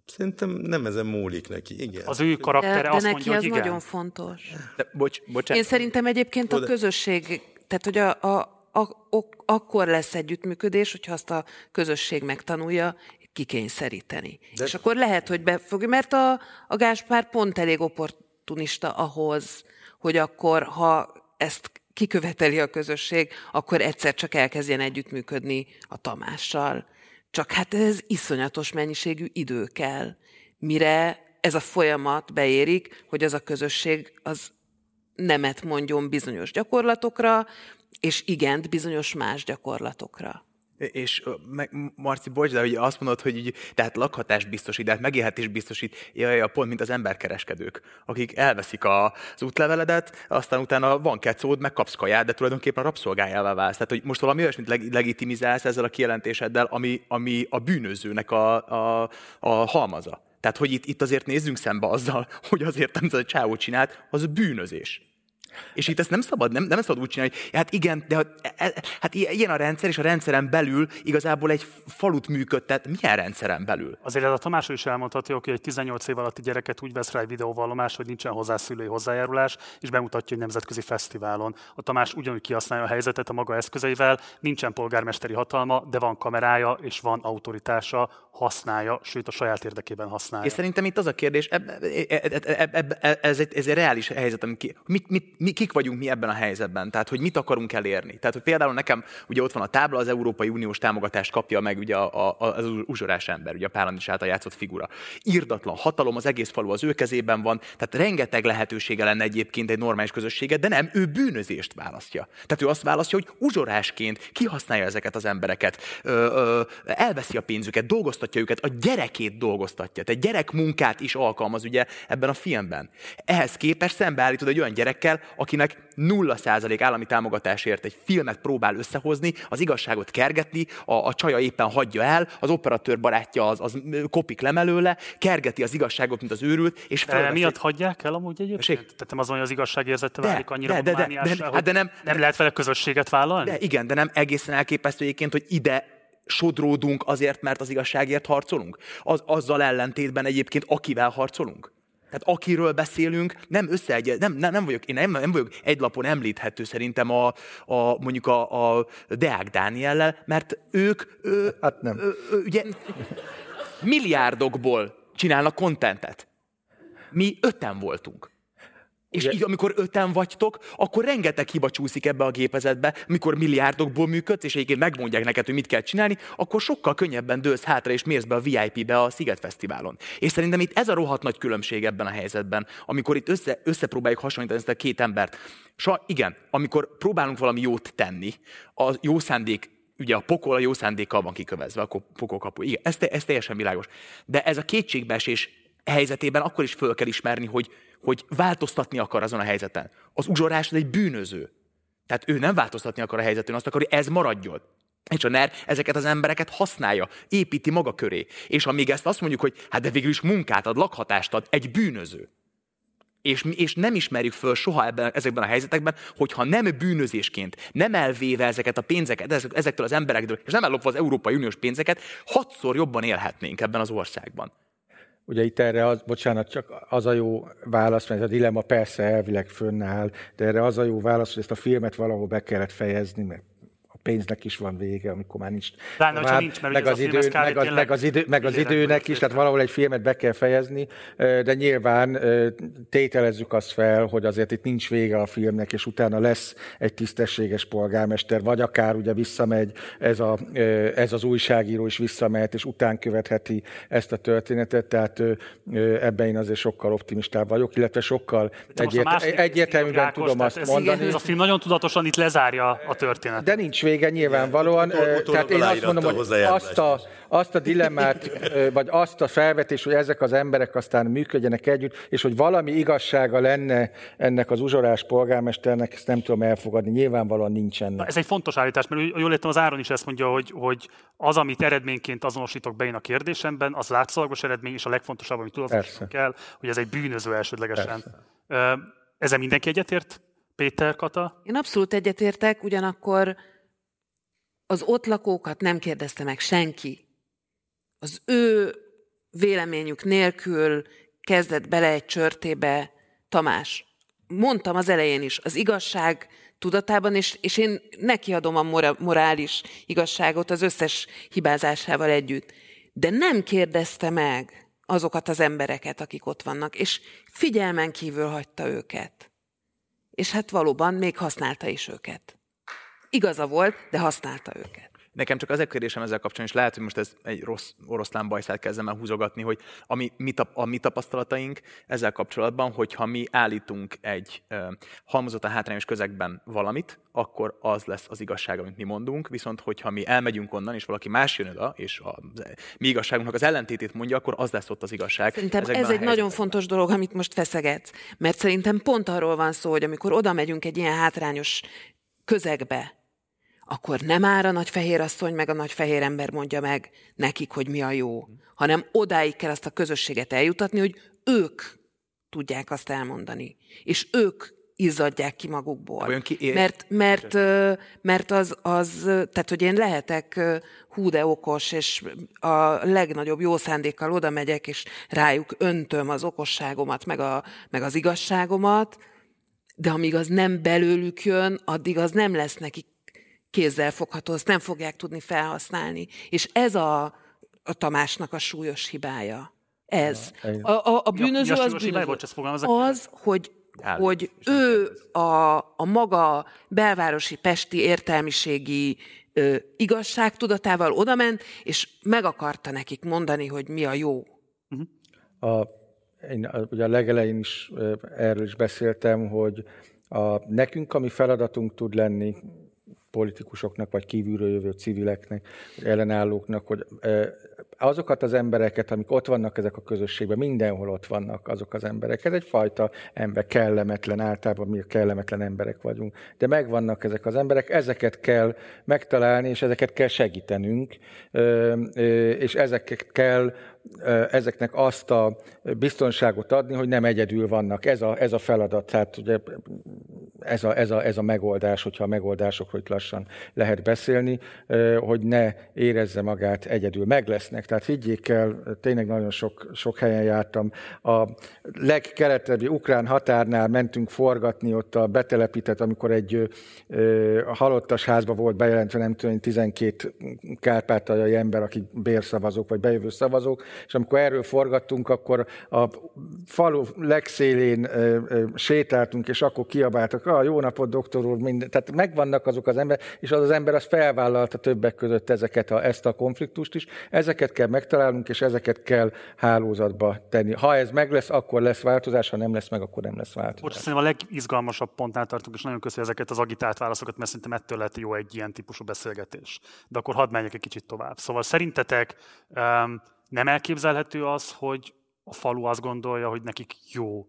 Szerintem nem ezen múlik neki, igen. Az ő karaktere de, de azt neki mondja, az hogy igen. nagyon fontos. De, bocs, bocsánat. Én szerintem egyébként a közösség, tehát hogy a, a, ak- akkor lesz együttműködés, hogyha azt a közösség megtanulja kikényszeríteni. De... És akkor lehet, hogy befogja, mert a, a Gáspár pont elég opportunista ahhoz, hogy akkor, ha ezt kiköveteli a közösség, akkor egyszer csak elkezdjen együttműködni a Tamással. Csak hát ez iszonyatos mennyiségű idő kell, mire ez a folyamat beérik, hogy az a közösség az nemet mondjon bizonyos gyakorlatokra, és igent bizonyos más gyakorlatokra. És meg, Marci, bocs, de ugye azt mondod, hogy így, tehát lakhatást biztosít, tehát megélhetés biztosít, jaj, pont mint az emberkereskedők, akik elveszik a, az útleveledet, aztán utána van kecód, megkapsz kaját, de tulajdonképpen rabszolgájává válsz. Tehát, hogy most valami olyasmit leg, legitimizálsz ezzel a kijelentéseddel, ami, ami a bűnözőnek a, a, a halmaza. Tehát, hogy itt, itt azért nézzünk szembe azzal, hogy azért, amit a csávó csinált, az a bűnözés. És itt ezt nem szabad, nem, nem szabad úgy csinálni, hogy hát igen, de hát, e, hát ilyen a rendszer, és a rendszeren belül igazából egy falut működtet. Milyen rendszeren belül? Azért ez a Tamás is elmondhatja, hogy egy 18 év alatti gyereket úgy vesz rá egy videóvallomás, hogy nincsen hozzá szülői hozzájárulás, és bemutatja egy nemzetközi fesztiválon. A Tamás ugyanúgy kihasználja a helyzetet a maga eszközeivel, nincsen polgármesteri hatalma, de van kamerája és van autoritása, használja, sőt a saját érdekében használja. És szerintem itt az a kérdés, eb, ez, egy, ez egy reális helyzet, ami ki, mit, mit, mi, kik vagyunk mi ebben a helyzetben, tehát hogy mit akarunk elérni. Tehát, hogy például nekem ugye ott van a tábla, az Európai Uniós támogatást kapja meg ugye a, az uzsorás ember, ugye a Pálandis által játszott figura. Irdatlan hatalom, az egész falu az ő kezében van, tehát rengeteg lehetősége lenne egyébként egy normális közösséget, de nem, ő bűnözést választja. Tehát ő azt választja, hogy uzsorásként kihasználja ezeket az embereket, ö, ö, elveszi a pénzüket, dolgoztatja őket, a gyerekét dolgoztatja. Tehát gyerek munkát is alkalmaz ugye ebben a filmben. Ehhez képest szembeállítod egy olyan gyerekkel, akinek 0% állami támogatásért egy filmet próbál összehozni, az igazságot kergetni, a, a csaja éppen hagyja el, az operatőr barátja az, az kopik le mellőle, kergeti az igazságot, mint az őrült, és fel. miatt hagyják el amúgy egyébként? Tehát nem azon, hogy az igazságérzete de, válik annyira de, de, de, de, de, hát de nem, nem lehet vele közösséget vállalni? De igen, de nem egészen elképesztő egyébként, hogy ide sodródunk azért, mert az igazságért harcolunk? Az, azzal ellentétben egyébként, akivel harcolunk? Tehát akiről beszélünk, nem összeegy, nem, nem, nem vagyok, én nem, nem vagyok egy lapon említhető szerintem a, a mondjuk a, a Deák Dániellel, mert ők, ő, hát nem. Ő, ő, ugye, milliárdokból csinálnak kontentet. Mi öten voltunk. És Ugye... így, amikor öten vagytok, akkor rengeteg hiba csúszik ebbe a gépezetbe, mikor milliárdokból működsz, és egyébként megmondják neked, hogy mit kell csinálni, akkor sokkal könnyebben dőlsz hátra, és mész be a VIP-be a Sziget Fesztiválon. És szerintem itt ez a rohadt nagy különbség ebben a helyzetben, amikor itt össze, összepróbáljuk hasonlítani ezt a két embert. So, igen, amikor próbálunk valami jót tenni, a jó szándék ugye a pokol a jó szándékkal van kikövezve, akkor pokolkapu. Igen, ez, te, ez teljesen világos. De ez a kétségbeesés helyzetében akkor is föl kell ismerni, hogy hogy változtatni akar azon a helyzeten. Az uzsorás az egy bűnöző. Tehát ő nem változtatni akar a helyzetén, azt akar, hogy ez maradjon. És a NER ezeket az embereket használja, építi maga köré. És amíg ezt azt mondjuk, hogy hát de végül is munkát ad, lakhatást ad, egy bűnöző. És, és nem ismerjük föl soha ebben, ezekben a helyzetekben, hogyha nem bűnözésként, nem elvéve ezeket a pénzeket ezektől az emberektől, és nem ellopva az Európai Uniós pénzeket, hatszor jobban élhetnénk ebben az országban. Ugye itt erre az, bocsánat, csak az a jó válasz, mert a dilemma persze elvileg fönnáll, de erre az a jó válasz, hogy ezt a filmet valahol be kellett fejezni, mert pénznek is van vége, amikor már nincs. Pláne, tovább, nincs, mert meg, az idő, meg, az, meg, az idő, meg az időnek is, tehát valahol egy filmet be kell fejezni, de nyilván tételezzük azt fel, hogy azért itt nincs vége a filmnek, és utána lesz egy tisztességes polgármester, vagy akár ugye visszamegy ez, a, ez az újságíró is visszamehet, és után követheti ezt a történetet, tehát ebben én azért sokkal optimistább vagyok, illetve sokkal egyért, egyértelműen tudom azt mondani. Ez a film nagyon tudatosan itt lezárja a történetet. De nincs vége vége nyilvánvalóan. Utol, tehát én azt mondom, hogy azt a, azt a dilemmát, vagy azt a felvetés, hogy ezek az emberek aztán működjenek együtt, és hogy valami igazsága lenne ennek az uzsorás polgármesternek, ezt nem tudom elfogadni. Nyilvánvalóan nincsen. Na, ez egy fontos állítás, mert jól értem, az Áron is ezt mondja, hogy, hogy az, amit eredményként azonosítok be én a kérdésemben, az látszalagos eredmény, és a legfontosabb, amit tudatosítok kell, hogy ez egy bűnöző elsődlegesen. Persze. Ezzel mindenki egyetért? Péter, Kata? Én abszolút egyetértek, ugyanakkor az ott lakókat nem kérdezte meg senki. Az ő véleményük nélkül kezdett bele egy csörtébe Tamás. Mondtam az elején is, az igazság tudatában, és, és én nekiadom a morális igazságot az összes hibázásával együtt. De nem kérdezte meg azokat az embereket, akik ott vannak, és figyelmen kívül hagyta őket. És hát valóban még használta is őket. Igaza volt, de használta őket. Nekem csak az egy kérdésem ezzel kapcsolatban, és lehet, hogy most ez egy rossz oroszlán bajszát kezdem el húzogatni, hogy a mi, mi, a mi tapasztalataink ezzel kapcsolatban, hogyha mi állítunk egy uh, halmozottan hátrányos közegben valamit, akkor az lesz az igazság, amit mi mondunk, viszont hogyha mi elmegyünk onnan, és valaki más jön oda, és a mi igazságunknak az ellentétét mondja, akkor az lesz ott az igazság. Szerintem ez egy nagyon fontos dolog, amit most feszegetsz, mert szerintem pont arról van szó, hogy amikor oda megyünk egy ilyen hátrányos közegbe, akkor nem ára nagy fehér asszony meg a nagy fehér ember mondja meg nekik, hogy mi a jó, hanem odáig kell azt a közösséget eljutatni, hogy ők tudják azt elmondani. És ők izzadják ki magukból. Ki Mert, mert, mert az, az, tehát hogy én lehetek hú de okos, és a legnagyobb jó szándékkal oda megyek, és rájuk öntöm az okosságomat, meg, a, meg az igazságomat, de amíg az nem belőlük jön, addig az nem lesz nekik kézzel fogható, azt nem fogják tudni felhasználni. És ez a, a Tamásnak a súlyos hibája. Ez. A, a, a bűnöző mi a az hibája? bűnöző. Bocs. Az, hogy, Állít, hogy ő a, a maga belvárosi pesti értelmiségi ö, igazságtudatával odament, és meg akarta nekik mondani, hogy mi a jó. A, én ugye a legelején is erről is beszéltem, hogy a, nekünk, ami feladatunk tud lenni, politikusoknak, vagy kívülről jövő civileknek, ellenállóknak, hogy azokat az embereket, amik ott vannak ezek a közösségben, mindenhol ott vannak azok az emberek. Ez egyfajta ember, kellemetlen, általában mi kellemetlen emberek vagyunk. De megvannak ezek az emberek, ezeket kell megtalálni, és ezeket kell segítenünk, és ezeket kell ezeknek azt a biztonságot adni, hogy nem egyedül vannak. Ez a, ez a feladat, tehát ugye ez a, ez, a, ez a megoldás, hogyha a megoldásokról itt lassan lehet beszélni, hogy ne érezze magát egyedül. Meg lesznek, tehát higgyék el, tényleg nagyon sok, sok helyen jártam. A legkeletebbi ukrán határnál mentünk forgatni, ott a betelepített, amikor egy ö, a halottas házba volt bejelentve, nem tudom, 12 kárpátaljai ember, akik bérszavazók, vagy bejövő szavazók, és amikor erről forgattunk, akkor a falu legszélén ö, ö, sétáltunk, és akkor kiabáltak, ah, jó napot, doktor úr, minden. Tehát megvannak azok az emberek, és az az ember az felvállalta többek között ezeket a, ezt a konfliktust is. Ezeket kell megtalálnunk, és ezeket kell hálózatba tenni. Ha ez meg lesz, akkor lesz változás, ha nem lesz meg, akkor nem lesz változás. Bocs, szerintem a legizgalmasabb pontnál tartunk, és nagyon köszönöm ezeket az agitált válaszokat, mert szerintem ettől lehet jó egy ilyen típusú beszélgetés. De akkor hadd menjek egy kicsit tovább. Szóval szerintetek um, nem elképzelhető az, hogy a falu azt gondolja, hogy nekik jó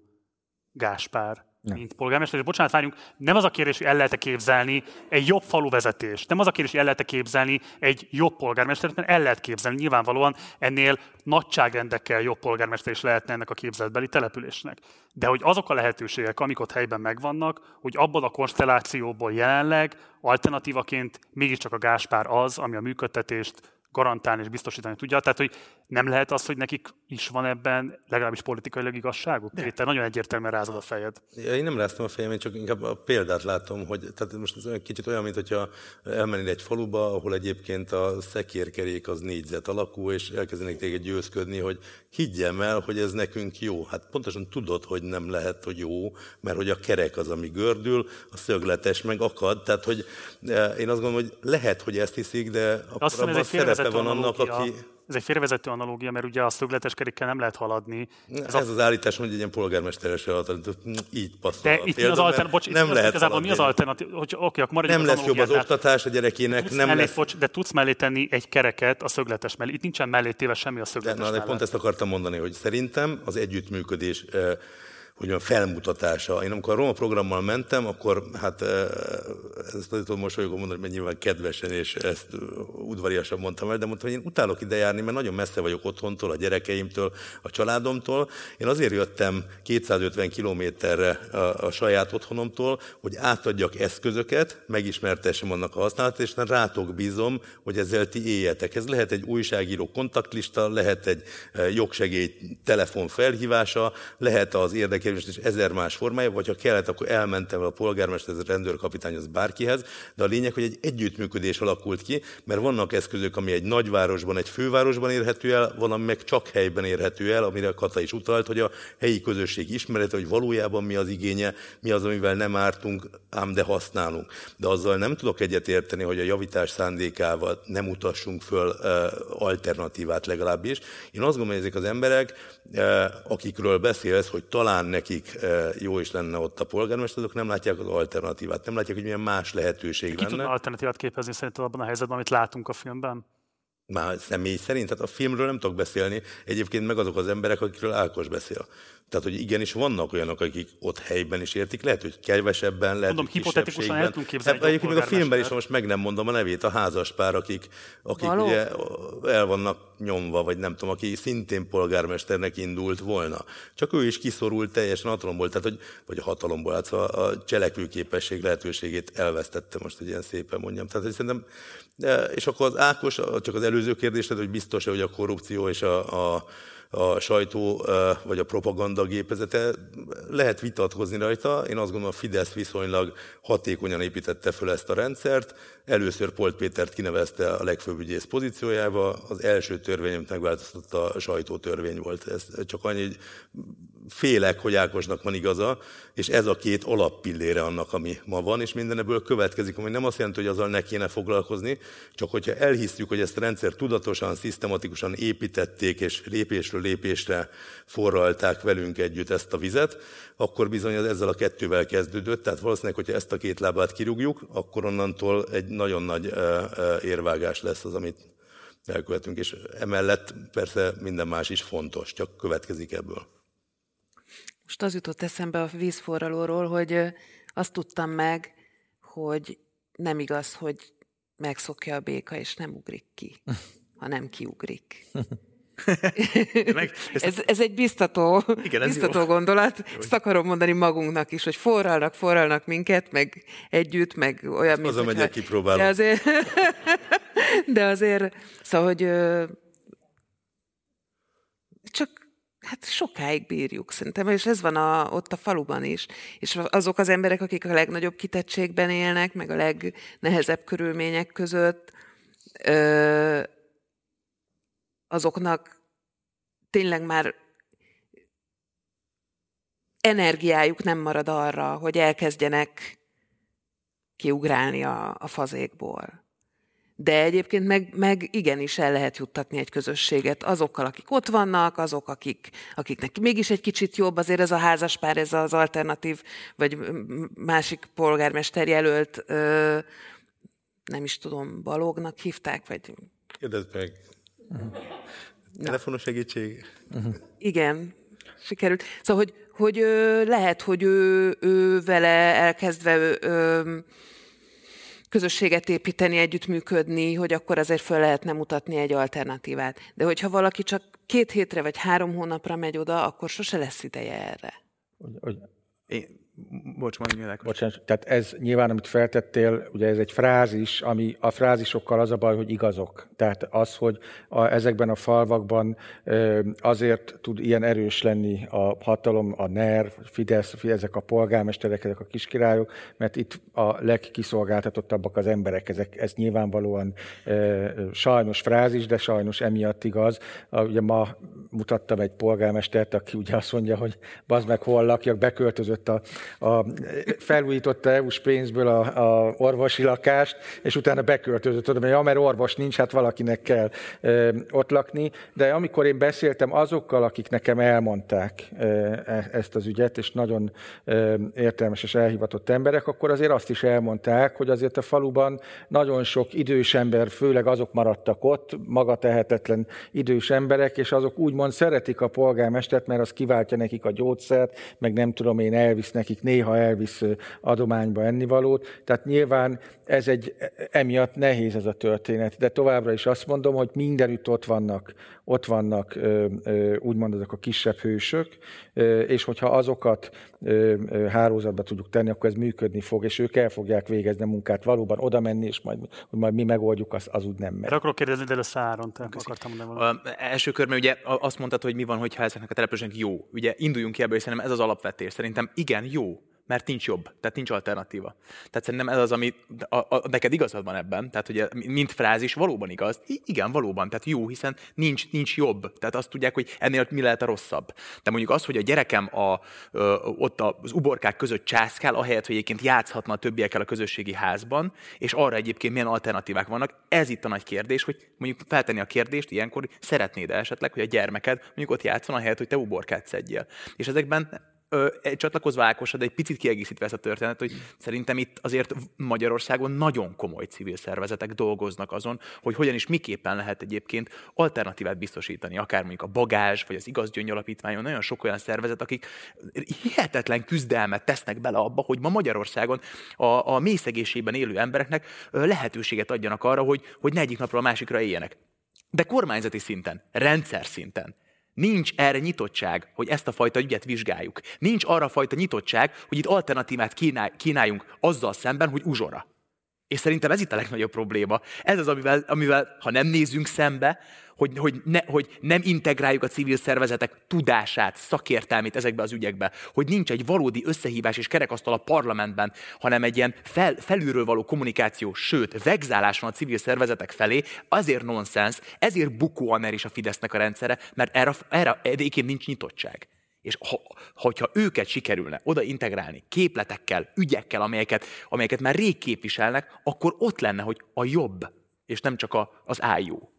Gáspár, nem. mint polgármester. És bocsánat, várjunk, nem az a kérdés, hogy el lehet-e képzelni egy jobb falu vezetést, nem az a kérdés, hogy el lehet-e képzelni egy jobb polgármestert, mert el lehet képzelni. Nyilvánvalóan ennél nagyságrendekkel jobb polgármester is lehetne ennek a képzeletbeli településnek. De hogy azok a lehetőségek, amik ott helyben megvannak, hogy abból a konstellációból jelenleg alternatívaként mégiscsak a Gáspár az, ami a működtetést garantálni és biztosítani tudja. Tehát, hogy nem lehet az, hogy nekik is van ebben legalábbis politikailag igazságuk? Péter, nagyon egyértelműen rázod a fejed. Ja, én nem ráztam a fejem, én csak inkább a példát látom, hogy tehát most ez olyan kicsit olyan, mint hogyha elmennél egy faluba, ahol egyébként a szekérkerék az négyzet alakú, és elkezdenék téged győzködni, hogy higgyem el, hogy ez nekünk jó. Hát pontosan tudod, hogy nem lehet, hogy jó, mert hogy a kerek az, ami gördül, a szögletes meg akad, tehát hogy eh, én azt gondolom, hogy lehet, hogy ezt hiszik, de akkor Azt hiszem, ez egy félrevezető van annak, aki... Ez egy félrevezető analógia, mert ugye a szögletes kerékkel nem lehet haladni. Ez, Ez a az állítás, hogy egy ilyen polgármesteres így passzol. de itt az alternatív, bocs, nem lehet igazából mi az alternatív, hogy oké, akkor Nem lesz jobb az oktatás a gyerekének, nem mellé, lesz... bocs, de tudsz mellé tenni egy kereket a szögletes mellé. Itt nincsen mellé téve semmi a De, szögletes na, de pont ezt akartam mondani, hogy szerintem az együttműködés hogy a felmutatása. Én amikor a Roma programmal mentem, akkor hát ezt azért tudom mosolyogom mondani, mert nyilván kedvesen és ezt udvariasan mondtam el, de mondtam, hogy én utálok ide járni, mert nagyon messze vagyok otthontól, a gyerekeimtől, a családomtól. Én azért jöttem 250 kilométerre a, a saját otthonomtól, hogy átadjak eszközöket, megismertessem annak a használatát, és rátok bízom, hogy ezzel ti éljetek. Ez lehet egy újságíró kontaktlista, lehet egy jogsegély telefon felhívása, lehet az érdekelés és ezer más formája, vagy ha kellett, akkor elmentem a polgármester, ez a rendőrkapitány, az bárkihez, de a lényeg, hogy egy együttműködés alakult ki, mert vannak eszközök, ami egy nagyvárosban, egy fővárosban érhető el, van, meg csak helyben érhető el, amire Kata is utalt, hogy a helyi közösség ismerete, hogy valójában mi az igénye, mi az, amivel nem ártunk, ám de használunk. De azzal nem tudok egyet érteni, hogy a javítás szándékával nem utassunk föl alternatívát legalábbis. Én azt gondolom, hogy ezek az emberek, akikről beszélsz, hogy talán nekik uh, jó is lenne ott a polgármester, azok nem látják az alternatívát, nem látják, hogy milyen más lehetőség Ki tudna lenne. alternatívát képezni szerinted abban a helyzetben, amit látunk a filmben? Már személy szerint, tehát a filmről nem tudok beszélni, egyébként meg azok az emberek, akikről Ákos beszél. Tehát, hogy igenis vannak olyanok, akik ott helyben is értik, lehet, hogy kevesebben, lehet, Mondom, hipotetikusan el tudunk képzelni Hát, egy Egyébként még a filmben is most meg nem mondom a nevét, a házaspár, akik, akik Való? ugye el vannak nyomva, vagy nem tudom, aki szintén polgármesternek indult volna. Csak ő is kiszorult teljesen hatalomból, tehát, hogy, vagy a hatalomból, hát szóval a cselekvőképesség lehetőségét elvesztette, most egy ilyen szépen mondjam. Tehát hogy szerintem, és akkor az Ákos, csak az előző kérdés, hogy biztos-e, hogy a korrupció és a, a a sajtó vagy a propaganda gépezete. Lehet vitatkozni rajta. Én azt gondolom, a Fidesz viszonylag hatékonyan építette föl ezt a rendszert. Először Polt Pétert kinevezte a legfőbb ügyész pozíciójába. Az első törvény, amit megváltoztatta a sajtótörvény volt. Ez csak annyi, félek, hogy Ákosnak van igaza, és ez a két alappillére annak, ami ma van, és minden ebből következik, ami nem azt jelenti, hogy azzal ne kéne foglalkozni, csak hogyha elhisztjük, hogy ezt a rendszer tudatosan, szisztematikusan építették, és lépésről lépésre forralták velünk együtt ezt a vizet, akkor bizony az ezzel a kettővel kezdődött, tehát valószínűleg, hogyha ezt a két lábát kirúgjuk, akkor onnantól egy nagyon nagy érvágás lesz az, amit elkövetünk, és emellett persze minden más is fontos, csak következik ebből. Most az jutott eszembe a vízforralóról, hogy azt tudtam meg, hogy nem igaz, hogy megszokja a béka, és nem ugrik ki, hanem kiugrik. Meg, ez, ez egy biztató, igen, ez biztató gondolat. Jó. Ezt akarom mondani magunknak is, hogy forralnak, forralnak minket, meg együtt, meg olyan, mint... Hazamegyek, kipróbálom. De azért, de azért, szóval, hogy csak hát sokáig bírjuk szerintem, és ez van a, ott a faluban is. És azok az emberek, akik a legnagyobb kitettségben élnek, meg a legnehezebb körülmények között, ö, azoknak tényleg már energiájuk nem marad arra, hogy elkezdjenek kiugrálni a, a fazékból. De egyébként meg, meg igenis el lehet juttatni egy közösséget azokkal, akik ott vannak, azok, akik, akiknek mégis egy kicsit jobb, azért ez a házaspár, ez az alternatív, vagy másik polgármester jelölt, ö, nem is tudom, Balognak hívták, vagy... Kérdezd meg. Uh-huh. Telefonos segítség. Uh-huh. Igen, sikerült. Szóval, hogy, hogy ö, lehet, hogy ő, ő vele elkezdve ö, ö, közösséget építeni, együttműködni, hogy akkor azért föl lehetne mutatni egy alternatívát. De hogyha valaki csak két hétre vagy három hónapra megy oda, akkor sose lesz ideje erre. Hogy, hogy én, Bocs, mondj. Bocsánat, tehát ez nyilván, amit feltettél, ugye ez egy frázis, ami a frázisokkal az a baj, hogy igazok. Tehát az, hogy a, ezekben a falvakban azért tud ilyen erős lenni a hatalom, a NER, Fidesz, ezek a polgármesterek, ezek a kiskirályok, mert itt a legkiszolgáltatottabbak az emberek. Ezek, ez nyilvánvalóan sajnos frázis, de sajnos emiatt igaz. Ugye ma mutattam egy polgármestert, aki ugye azt mondja, hogy bazd meg, hol lakjak, beköltözött a a, felújította EU-s pénzből a, a orvosi lakást, és utána beköltözött Tudom, hogy ja, mert orvos nincs, hát valakinek kell e, ott lakni. De amikor én beszéltem azokkal, akik nekem elmondták e, ezt az ügyet, és nagyon e, értelmes és elhivatott emberek, akkor azért azt is elmondták, hogy azért a faluban nagyon sok idős ember, főleg azok maradtak ott, maga tehetetlen idős emberek, és azok úgymond szeretik a polgármestert, mert az kiváltja nekik a gyógyszert, meg nem tudom én, elvisz nekik nekik néha elvisz adományba ennivalót. Tehát nyilván ez egy, emiatt nehéz ez a történet. De továbbra is azt mondom, hogy mindenütt ott vannak, ott vannak úgymond azok a kisebb hősök, és hogyha azokat hálózatba tudjuk tenni, akkor ez működni fog, és ők el fogják végezni a munkát valóban oda menni, és majd, hogy majd mi megoldjuk, az, az úgy nem megy. Akkor kérdezni, de először Áron, te akartam mondani valamit. Első körben ugye azt mondtad, hogy mi van, hogyha ezeknek a településnek jó. Ugye induljunk ki ebből, és szerintem ez az alapvetés. Szerintem igen, jó mert nincs jobb, tehát nincs alternatíva. Tehát szerintem ez az, ami a, a, neked igazad van ebben, tehát ugye mint frázis valóban igaz, igen, valóban, tehát jó, hiszen nincs, nincs jobb, tehát azt tudják, hogy ennél mi lehet a rosszabb. De mondjuk az, hogy a gyerekem a, ö, ott az uborkák között császkál, ahelyett, hogy egyébként játszhatna a többiekkel a közösségi házban, és arra egyébként milyen alternatívák vannak, ez itt a nagy kérdés, hogy mondjuk feltenni a kérdést ilyenkor, szeretnéd esetleg, hogy a gyermeked mondjuk ott játszon, ahelyett, hogy te uborkát szedjél. És ezekben ö, csatlakozva Ákosra, de egy picit kiegészítve ezt a történet, hogy szerintem itt azért Magyarországon nagyon komoly civil szervezetek dolgoznak azon, hogy hogyan is miképpen lehet egyébként alternatívát biztosítani, akár mondjuk a bagázs, vagy az igazgyöngy alapítványon, nagyon sok olyan szervezet, akik hihetetlen küzdelmet tesznek bele abba, hogy ma Magyarországon a, a mély élő embereknek lehetőséget adjanak arra, hogy, hogy ne egyik napról a másikra éljenek. De kormányzati szinten, rendszer szinten nincs erre nyitottság, hogy ezt a fajta ügyet vizsgáljuk. Nincs arra fajta nyitottság, hogy itt alternatívát kínáljunk azzal szemben, hogy uzsora. És szerintem ez itt a legnagyobb probléma. Ez az, amivel, amivel ha nem nézünk szembe, hogy, hogy, ne, hogy nem integráljuk a civil szervezetek tudását, szakértelmét ezekbe az ügyekbe, hogy nincs egy valódi összehívás és kerekasztal a parlamentben, hanem egy ilyen fel, felülről való kommunikáció, sőt, vegzálás van a civil szervezetek felé, azért nonsens, ezért bukó is a Fidesznek a rendszere, mert erre, erre egyébként nincs nyitottság. És ha, hogyha őket sikerülne oda integrálni képletekkel, ügyekkel, amelyeket, amelyeket már rég képviselnek, akkor ott lenne, hogy a jobb, és nem csak a, az ájú.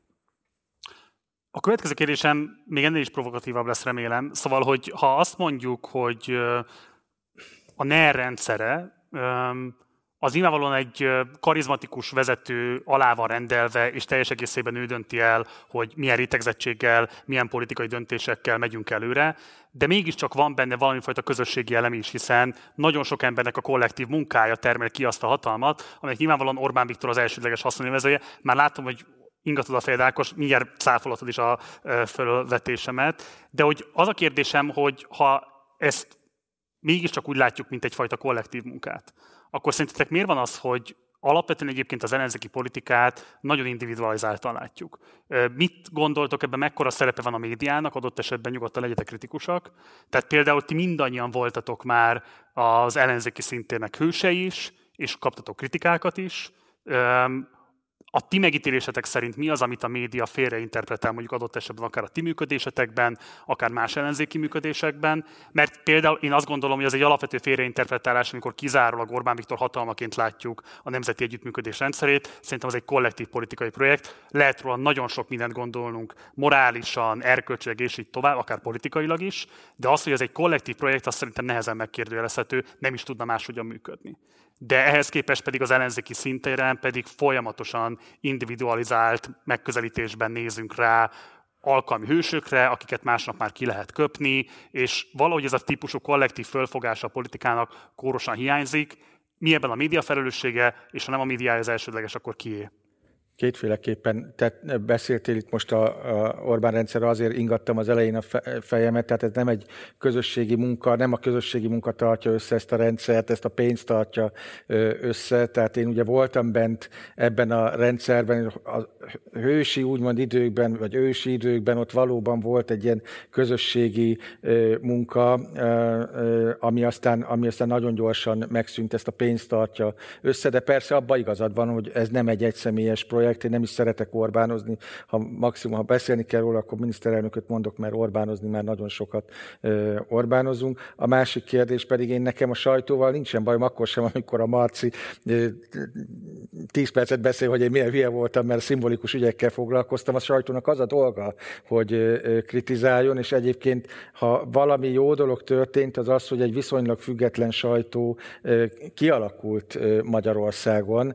A következő kérdésem még ennél is provokatívabb lesz, remélem. Szóval, hogy ha azt mondjuk, hogy a NER rendszere az nyilvánvalóan egy karizmatikus vezető alá van rendelve, és teljes egészében ő dönti el, hogy milyen rétegzettséggel, milyen politikai döntésekkel megyünk előre, de mégiscsak van benne valami fajta közösségi elem is, hiszen nagyon sok embernek a kollektív munkája termel ki azt a hatalmat, amelyek nyilvánvalóan Orbán Viktor az elsődleges haszonélvezője. Már látom, hogy ingatod a fejed, Ákos, mindjárt cáfolatod is a fölvetésemet, de hogy az a kérdésem, hogy ha ezt mégiscsak úgy látjuk, mint egyfajta kollektív munkát, akkor szerintetek miért van az, hogy alapvetően egyébként az ellenzéki politikát nagyon individualizáltan látjuk. Mit gondoltok ebben, mekkora szerepe van a médiának, adott esetben nyugodtan legyetek kritikusak. Tehát például ti mindannyian voltatok már az ellenzéki szintének hősei is, és kaptatok kritikákat is a ti megítélésetek szerint mi az, amit a média félreinterpretál mondjuk adott esetben akár a ti működésetekben, akár más ellenzéki működésekben? Mert például én azt gondolom, hogy ez egy alapvető félreinterpretálás, amikor kizárólag Orbán Viktor hatalmaként látjuk a nemzeti együttműködés rendszerét. Szerintem ez egy kollektív politikai projekt. Lehet róla nagyon sok mindent gondolnunk, morálisan, erkölcsileg és így tovább, akár politikailag is, de az, hogy ez egy kollektív projekt, azt szerintem nehezen megkérdőjelezhető, nem is tudna máshogyan működni de ehhez képest pedig az ellenzéki szintéren pedig folyamatosan individualizált megközelítésben nézünk rá alkalmi hősökre, akiket másnap már ki lehet köpni, és valahogy ez a típusú kollektív fölfogása a politikának kórosan hiányzik. Mi ebben a média felelőssége, és ha nem a médiája az elsődleges, akkor kié? Kétféleképpen te beszéltél itt most a, a Orbán rendszer, azért ingattam az elején a fejemet, tehát ez nem egy közösségi munka, nem a közösségi munka tartja össze ezt a rendszert, ezt a pénzt tartja össze, tehát én ugye voltam bent ebben a rendszerben, a hősi úgymond időkben, vagy ősi időkben ott valóban volt egy ilyen közösségi munka, ami aztán, ami aztán nagyon gyorsan megszűnt, ezt a pénzt tartja össze, de persze abban igazad van, hogy ez nem egy egyszemélyes projekt, projekt, én nem is szeretek Orbánozni. Ha maximum, ha beszélni kell róla, akkor miniszterelnököt mondok, mert Orbánozni már nagyon sokat Orbánozunk. A másik kérdés pedig én nekem a sajtóval nincsen bajom, akkor sem, amikor a Marci ö, tíz percet beszél, hogy én milyen hülye voltam, mert szimbolikus ügyekkel foglalkoztam. A sajtónak az a dolga, hogy kritizáljon, és egyébként, ha valami jó dolog történt, az az, hogy egy viszonylag független sajtó kialakult Magyarországon,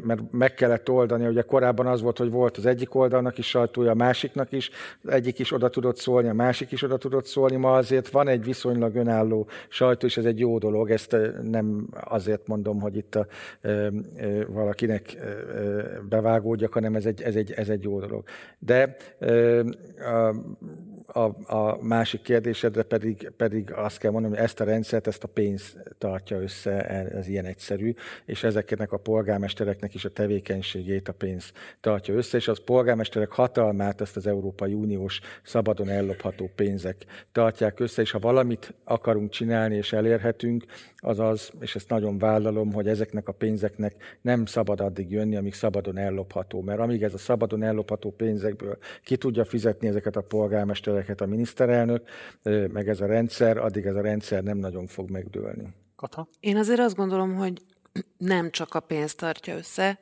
mert meg kell kellett oldani. Ugye korábban az volt, hogy volt az egyik oldalnak is sajtója, a másiknak is, az egyik is oda tudott szólni, a másik is oda tudott szólni. Ma azért van egy viszonylag önálló sajtó, és ez egy jó dolog. Ezt nem azért mondom, hogy itt a, ö, ö, valakinek ö, bevágódjak, hanem ez egy, ez egy, ez egy jó dolog. De ö, a, a, a másik kérdésedre pedig, pedig azt kell mondanom, hogy ezt a rendszert, ezt a pénzt tartja össze, ez ilyen egyszerű, és ezeknek a polgármestereknek is a tevékenységét a pénz tartja össze, és az polgármesterek hatalmát ezt az Európai Uniós szabadon ellopható pénzek tartják össze, és ha valamit akarunk csinálni és elérhetünk, az az, és ezt nagyon vállalom, hogy ezeknek a pénzeknek nem szabad addig jönni, amíg szabadon ellopható, mert amíg ez a szabadon ellopható pénzekből ki tudja fizetni ezeket a polgármesterek, ezeket a miniszterelnök, meg ez a rendszer, addig ez a rendszer nem nagyon fog megdőlni. Kata? Én azért azt gondolom, hogy nem csak a pénz tartja össze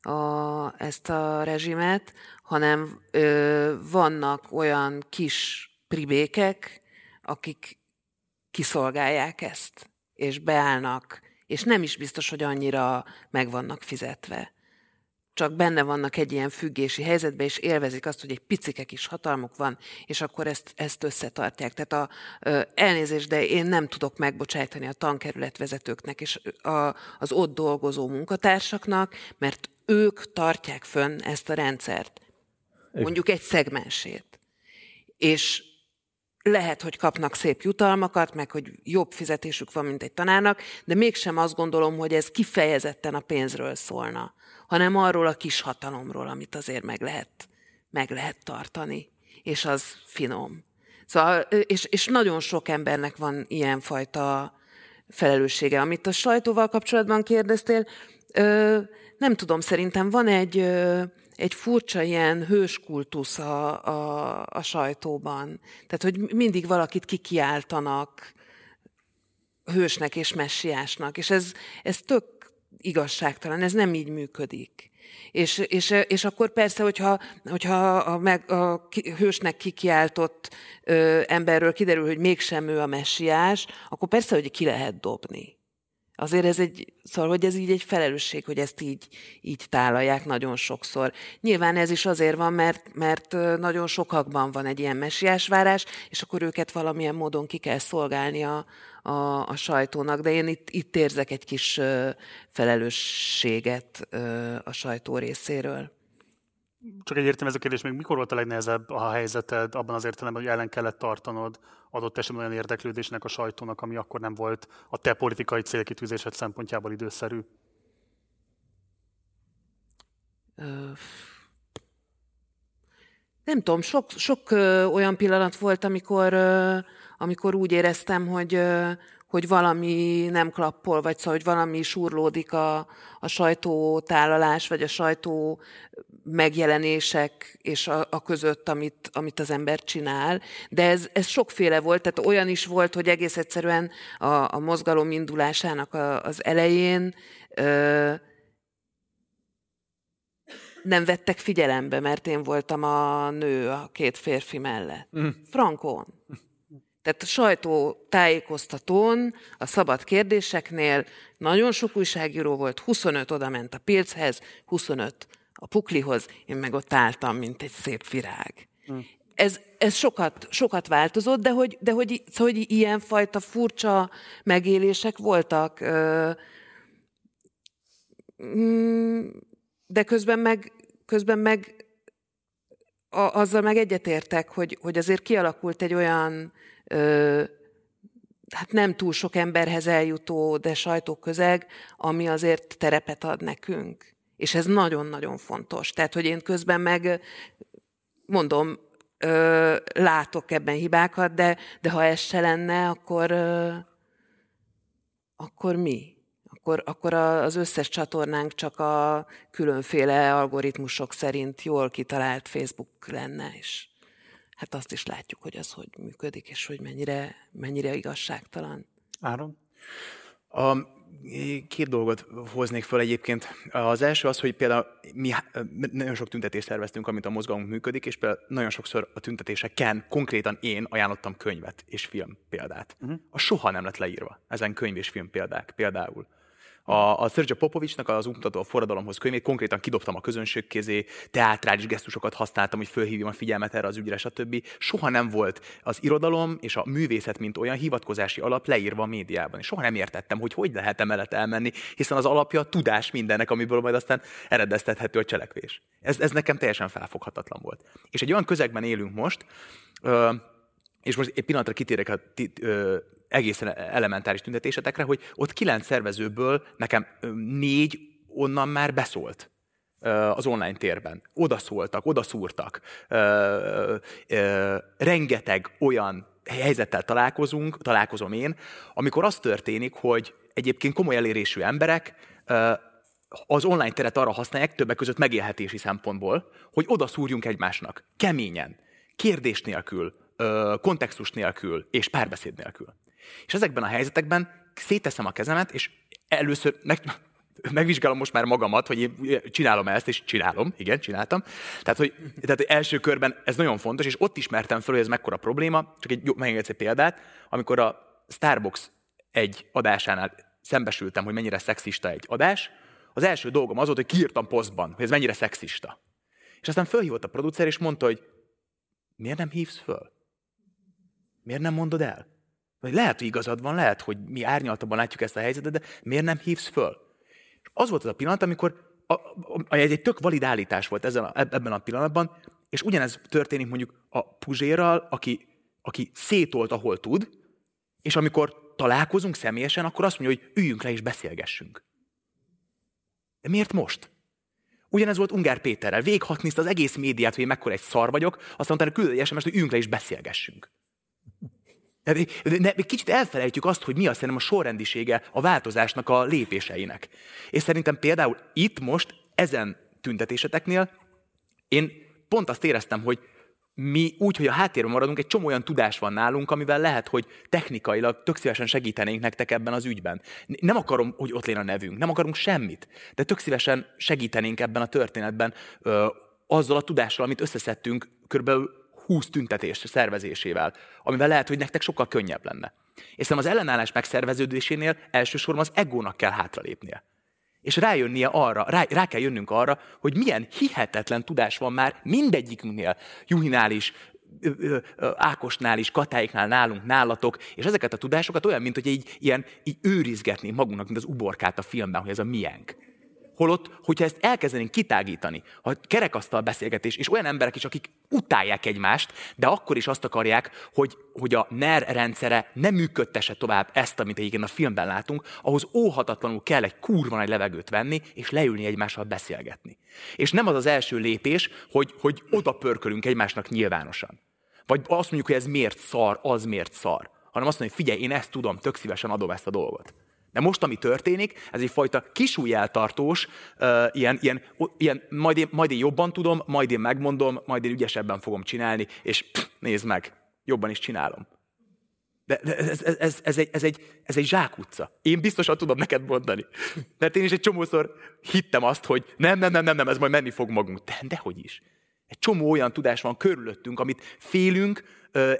a, ezt a rezsimet, hanem ö, vannak olyan kis pribékek, akik kiszolgálják ezt, és beállnak, és nem is biztos, hogy annyira meg vannak fizetve. Csak benne vannak egy ilyen függési helyzetben, és élvezik azt, hogy egy picike kis hatalmuk van, és akkor ezt, ezt összetartják. Tehát a elnézést, de én nem tudok megbocsájtani a tankerületvezetőknek és a, az ott dolgozó munkatársaknak, mert ők tartják fönn ezt a rendszert. Mondjuk egy szegmensét. És lehet, hogy kapnak szép jutalmakat, meg hogy jobb fizetésük van, mint egy tanárnak, de mégsem azt gondolom, hogy ez kifejezetten a pénzről szólna, hanem arról a kis hatalomról, amit azért meg lehet, meg lehet tartani, és az finom. Szóval, és, és nagyon sok embernek van ilyenfajta felelőssége. Amit a sajtóval kapcsolatban kérdeztél, nem tudom, szerintem van egy egy furcsa ilyen hőskultusz a, a, a sajtóban. Tehát, hogy mindig valakit kikiáltanak hősnek és messiásnak, és ez, ez tök igazságtalan, ez nem így működik. És, és, és akkor persze, hogyha, hogyha a, meg, a hősnek kikiáltott ö, emberről kiderül, hogy mégsem ő a messiás, akkor persze, hogy ki lehet dobni. Azért ez egy, szóval, hogy ez így egy felelősség, hogy ezt így, így tálalják nagyon sokszor. Nyilván ez is azért van, mert, mert nagyon sokakban van egy ilyen messiásvárás, és akkor őket valamilyen módon ki kell szolgálni a, a, a sajtónak. De én itt, itt érzek egy kis felelősséget a sajtó részéről csak egy értelmező kérdés, még mikor volt a legnehezebb a helyzeted abban az értelemben, hogy ellen kellett tartanod adott esetben olyan érdeklődésnek a sajtónak, ami akkor nem volt a te politikai célkitűzésed szempontjából időszerű? Nem tudom, sok, sok olyan pillanat volt, amikor, amikor úgy éreztem, hogy, hogy valami nem klappol, vagy szóval, hogy valami surlódik a, a sajtótálalás, vagy a sajtó megjelenések és a, a között, amit, amit az ember csinál. De ez, ez sokféle volt, tehát olyan is volt, hogy egész egyszerűen a, a mozgalom indulásának a, az elején ö, nem vettek figyelembe, mert én voltam a nő a két férfi mellett. Mm. Frankon. Tehát a sajtó tájékoztatón, a szabad kérdéseknél nagyon sok újságíró volt, 25 oda ment a Pilchez, 25 a puklihoz, én meg ott álltam, mint egy szép virág. Mm. Ez, ez sokat, sokat változott, de hogy, de hogy, szóval, hogy ilyenfajta furcsa megélések voltak. Mm, de közben meg, közben meg a, azzal meg egyetértek, hogy, hogy azért kialakult egy olyan hát nem túl sok emberhez eljutó, de sajtóközeg, ami azért terepet ad nekünk. És ez nagyon-nagyon fontos. Tehát, hogy én közben meg mondom, ö, látok ebben hibákat, de, de ha ez se lenne, akkor, ö, akkor mi? Akkor, akkor az összes csatornánk csak a különféle algoritmusok szerint jól kitalált Facebook lenne, és hát azt is látjuk, hogy az hogy működik, és hogy mennyire, mennyire igazságtalan. Áron? A, két dolgot hoznék fel egyébként. Az első az, hogy például mi nagyon sok tüntetést szerveztünk, amit a mozgalom működik, és például nagyon sokszor a tüntetéseken konkrétan én ajánlottam könyvet és film példát. Uh-huh. A soha nem lett leírva ezen könyv és film példák például. A, a Sergio Popovicsnak az Útmutató a forradalomhoz könyvét konkrétan kidobtam a közönség kezé, teátrális gesztusokat használtam, hogy fölhívjam a figyelmet erre az ügyre, stb. Soha nem volt az irodalom és a művészet, mint olyan hivatkozási alap leírva a médiában. És soha nem értettem, hogy hogy lehet emellett elmenni, hiszen az alapja a tudás mindennek, amiből majd aztán eredeztethető a cselekvés. Ez, ez nekem teljesen felfoghatatlan volt. És egy olyan közegben élünk most, és most egy pillanatra kitérek a egészen elementáris tüntetésetekre, hogy ott kilenc szervezőből nekem négy onnan már beszólt az online térben. Oda szóltak, oda szúrtak. Rengeteg olyan helyzettel találkozunk, találkozom én, amikor az történik, hogy egyébként komoly elérésű emberek az online teret arra használják, többek között megélhetési szempontból, hogy oda szúrjunk egymásnak. Keményen, kérdés nélkül, kontextus nélkül és párbeszéd nélkül. És ezekben a helyzetekben széteszem a kezemet, és először meg, megvizsgálom most már magamat, hogy én csinálom ezt, és csinálom, igen, csináltam. Tehát, hogy tehát első körben ez nagyon fontos, és ott ismertem fel, hogy ez mekkora probléma. Csak egy, megengedsz egy példát, amikor a Starbucks egy adásánál szembesültem, hogy mennyire szexista egy adás, az első dolgom az volt, hogy kiírtam posztban, hogy ez mennyire szexista. És aztán fölhívott a producer, és mondta, hogy miért nem hívsz föl? Miért nem mondod el? Vagy lehet, hogy igazad van, lehet, hogy mi árnyaltabban látjuk ezt a helyzetet, de miért nem hívsz föl? És az volt az a pillanat, amikor a, a, a, egy tök valid állítás volt ezen a, ebben a pillanatban, és ugyanez történik mondjuk a Puzsérral, aki, aki szétolt, ahol tud, és amikor találkozunk személyesen, akkor azt mondja, hogy üljünk le és beszélgessünk. De miért most? Ugyanez volt Ungár Péterrel. Véghatniszt az egész médiát, hogy én mekkora egy szar vagyok, aztán utána küld egy sms hogy üljünk le és beszélgessünk. De kicsit elfelejtjük azt, hogy mi a szerintem a sorrendisége a változásnak a lépéseinek. És szerintem például itt most, ezen tüntetéseteknél, én pont azt éreztem, hogy mi úgy, hogy a háttérben maradunk, egy csomó olyan tudás van nálunk, amivel lehet, hogy technikailag tök szívesen segítenénk nektek ebben az ügyben. Nem akarom, hogy ott lén a nevünk, nem akarunk semmit, de tök szívesen segítenénk ebben a történetben ö, azzal a tudással, amit összeszedtünk körülbelül 20 tüntetés szervezésével, amivel lehet, hogy nektek sokkal könnyebb lenne. És szerintem az ellenállás megszerveződésénél elsősorban az egónak kell hátralépnie. És rájönnie arra, rá, rá kell jönnünk arra, hogy milyen hihetetlen tudás van már mindegyikünknél, Juhinál is, Ákosnál is, Katáiknál, nálunk, nálatok, és ezeket a tudásokat olyan, mint hogy így, ilyen, így őrizgetni magunknak, mint az uborkát a filmben, hogy ez a miénk. Holott, hogyha ezt elkezdenénk kitágítani, ha kerekasztal beszélgetés, és olyan emberek is, akik utálják egymást, de akkor is azt akarják, hogy, hogy a NER rendszere nem működtesse tovább ezt, amit egyébként a filmben látunk, ahhoz óhatatlanul kell egy kurva nagy levegőt venni, és leülni egymással beszélgetni. És nem az az első lépés, hogy, hogy oda pörkölünk egymásnak nyilvánosan. Vagy azt mondjuk, hogy ez miért szar, az miért szar. Hanem azt mondjuk, hogy figyelj, én ezt tudom, tök szívesen adom ezt a dolgot. De most, ami történik, ez egyfajta kisújjeltartós, uh, ilyen, ilyen, ilyen majd, én, majd én jobban tudom, majd én megmondom, majd én ügyesebben fogom csinálni, és pff, nézd meg, jobban is csinálom. De, ez, ez, ez, ez, egy, ez, egy, ez egy zsákutca. Én biztosan tudom neked mondani. Mert én is egy csomószor hittem azt, hogy nem, nem, nem, nem, nem ez majd menni fog magunk. De, dehogy is. Egy csomó olyan tudás van körülöttünk, amit félünk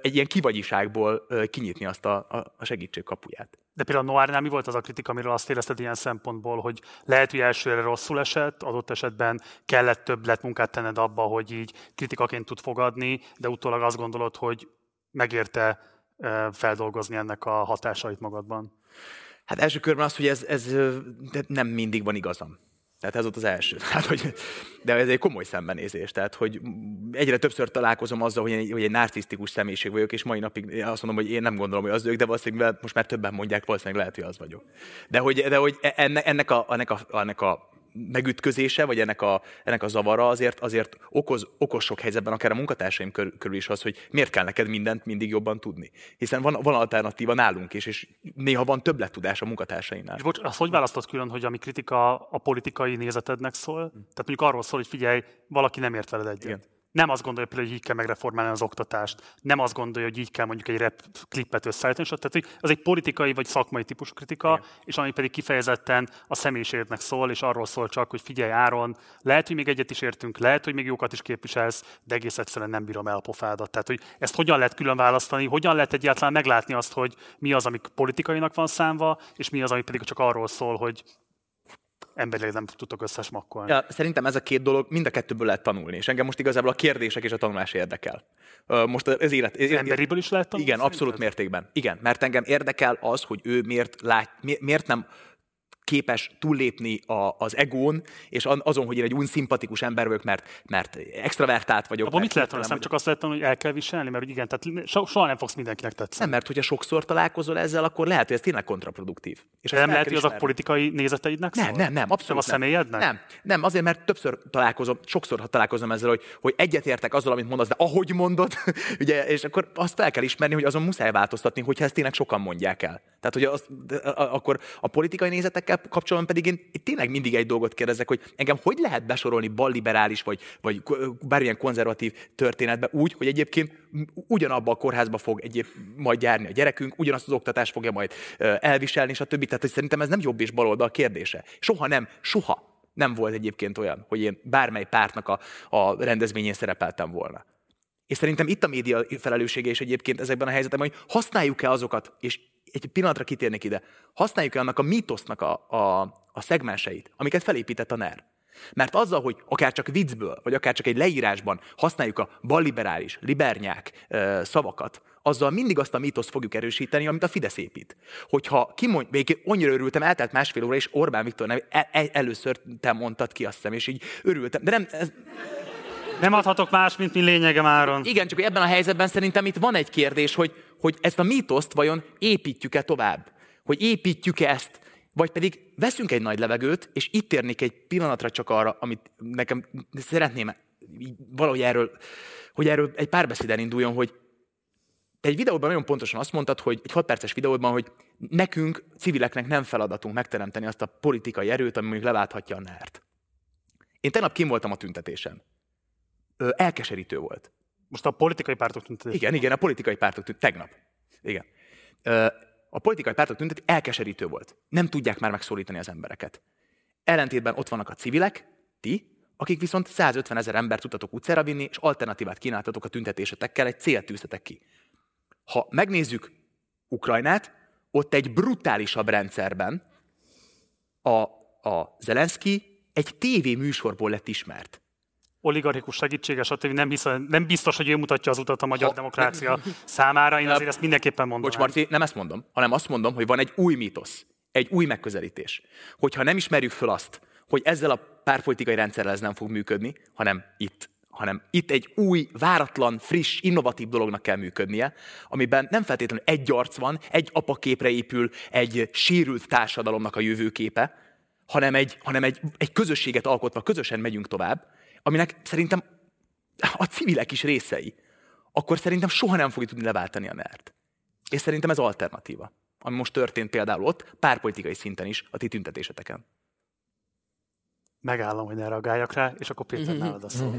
egy ilyen kivagyiságból kinyitni azt a, a segítség kapuját. De például Noárnál mi volt az a kritika, amiről azt érezted ilyen szempontból, hogy lehet, hogy elsőre rosszul esett, adott esetben kellett több lett munkát tenned abba, hogy így kritikaként tud fogadni, de utólag azt gondolod, hogy megérte feldolgozni ennek a hatásait magadban? Hát első körben az, hogy ez, ez nem mindig van igazam. Tehát ez volt az első. Hát, hogy, de ez egy komoly szembenézés. Tehát, hogy egyre többször találkozom azzal, hogy egy, hogy egy narcisztikus személyiség vagyok, és mai napig azt mondom, hogy én nem gondolom, hogy az ők, de valószínűleg most már többen mondják, valószínűleg lehet, hogy az vagyok. De hogy, de hogy ennek, ennek, a, ennek, a, ennek a megütközése, vagy ennek a, ennek a zavara azért, azért okoz, okoz sok helyzetben, akár a munkatársaim kör, körül is az, hogy miért kell neked mindent mindig jobban tudni. Hiszen van, van alternatíva nálunk is, és néha van többletudás a munkatársainál. És bocs, azt hogy választott külön, hogy ami kritika a politikai nézetednek szól? Tehát mondjuk arról szól, hogy figyelj, valaki nem ért veled egyet. Igen nem azt gondolja például, hogy így kell megreformálni az oktatást, nem azt gondolja, hogy így kell mondjuk egy rep klipet összeállítani, tehát hogy az egy politikai vagy szakmai típusú kritika, Igen. és ami pedig kifejezetten a személyiségednek szól, és arról szól csak, hogy figyelj Áron, lehet, hogy még egyet is értünk, lehet, hogy még jókat is képviselsz, de egész egyszerűen nem bírom el a pofádat. Tehát, hogy ezt hogyan lehet külön választani, hogyan lehet egyáltalán meglátni azt, hogy mi az, ami politikainak van számva, és mi az, ami pedig csak arról szól, hogy emberileg nem tudtok összesmakkolni. Ja, szerintem ez a két dolog mind a kettőből lehet tanulni, és engem most igazából a kérdések és a tanulás érdekel. Most az élet... Az emberiből is lehet tanulni? Igen, abszolút mértékben. Igen, mert engem érdekel az, hogy ő miért, lát, miért nem képes túllépni a, az egón, és azon, hogy én egy unszimpatikus ember vagyok, mert, mert extravertált vagyok. Abban mit lehet? Nem csak azt lehet hogy el kell viselni, mert igen, tehát so, soha nem fogsz mindenkinek tetszeni. Nem, mert hogyha sokszor találkozol ezzel, akkor lehet, hogy ez tényleg kontraproduktív. És nem lehet, hogy az a politikai nézeteidnek Nem, nem, nem, abszolút nem. a személyednek? Nem, nem, azért, mert többször találkozom, sokszor találkozom ezzel, hogy, hogy egyetértek azzal, amit mondasz, de ahogy mondod, ugye, és akkor azt fel kell ismerni, hogy azon muszáj változtatni, hogyha ezt tényleg sokan mondják el. Tehát, hogy az, akkor a politikai nézetekkel ezzel kapcsolatban pedig én, én tényleg mindig egy dolgot kérdezek, hogy engem hogy lehet besorolni balliberális vagy, vagy bármilyen konzervatív történetbe úgy, hogy egyébként ugyanabba a kórházba fog egyéb majd járni a gyerekünk, ugyanazt az oktatást fogja majd elviselni, és a többi. Tehát hogy szerintem ez nem jobb és baloldal kérdése. Soha nem, soha nem volt egyébként olyan, hogy én bármely pártnak a, a rendezvényén szerepeltem volna. És szerintem itt a média felelőssége is egyébként ezekben a helyzetekben, hogy használjuk-e azokat, és egy pillanatra kitérnék ide, használjuk-e annak a mítosznak a, a, a szegmenseit, amiket felépített a NER. Mert azzal, hogy akár csak viccből, vagy akár csak egy leírásban használjuk a balliberális, libernyák szavakat, azzal mindig azt a mítoszt fogjuk erősíteni, amit a Fidesz épít. Hogyha kimondj, még annyira örültem, eltelt másfél óra, és Orbán Viktor nem, el, el, először te mondtad ki, azt hiszem, és így örültem. De nem, ez, nem adhatok más, mint mi lényege máron. Igen, csak ebben a helyzetben szerintem itt van egy kérdés, hogy, hogy ezt a mítoszt vajon építjük-e tovább? Hogy építjük-e ezt, vagy pedig veszünk egy nagy levegőt, és itt térnék egy pillanatra csak arra, amit nekem szeretném valahogy erről, hogy erről egy párbeszéd induljon, hogy te egy videóban nagyon pontosan azt mondtad, hogy egy 6 perces videóban, hogy nekünk, civileknek nem feladatunk megteremteni azt a politikai erőt, ami mondjuk leválthatja a NERT. Én tegnap kim voltam a tüntetésen. Ö, elkeserítő volt. Most a politikai pártok tüntetésen? Igen, igen, a politikai pártok tüntetésen. Tegnap. Igen. A politikai pártok tüntetés elkeserítő volt. Nem tudják már megszólítani az embereket. Ellentétben ott vannak a civilek, ti, akik viszont 150 ezer embert tudtatok utcára vinni, és alternatívát kínáltatok a tüntetésetekkel, egy célt tűztetek ki. Ha megnézzük Ukrajnát, ott egy brutálisabb rendszerben a, a Zelenszky egy tévéműsorból lett ismert. Oligarchikus segítsége, stb. Nem, hiszem, nem biztos, hogy ő mutatja az utat a magyar ha, demokrácia számára. Én azért ezt mindenképpen mondom. Bocs, Marti, nem ezt mondom, hanem azt mondom, hogy van egy új mítosz, egy új megközelítés. Hogyha nem ismerjük föl azt, hogy ezzel a párpolitikai rendszerrel ez nem fog működni, hanem itt hanem itt egy új, váratlan, friss, innovatív dolognak kell működnie, amiben nem feltétlenül egy arc van, egy apaképre épül egy sérült társadalomnak a jövőképe, hanem egy, hanem egy, egy közösséget alkotva közösen megyünk tovább, aminek szerintem a civilek is részei, akkor szerintem soha nem fogjuk tudni leváltani a nert. És szerintem ez alternatíva, ami most történt például ott, párpolitikai szinten is, a ti tüntetéseteken megállom, hogy ne reagáljak rá, és akkor Péter nálad a szó.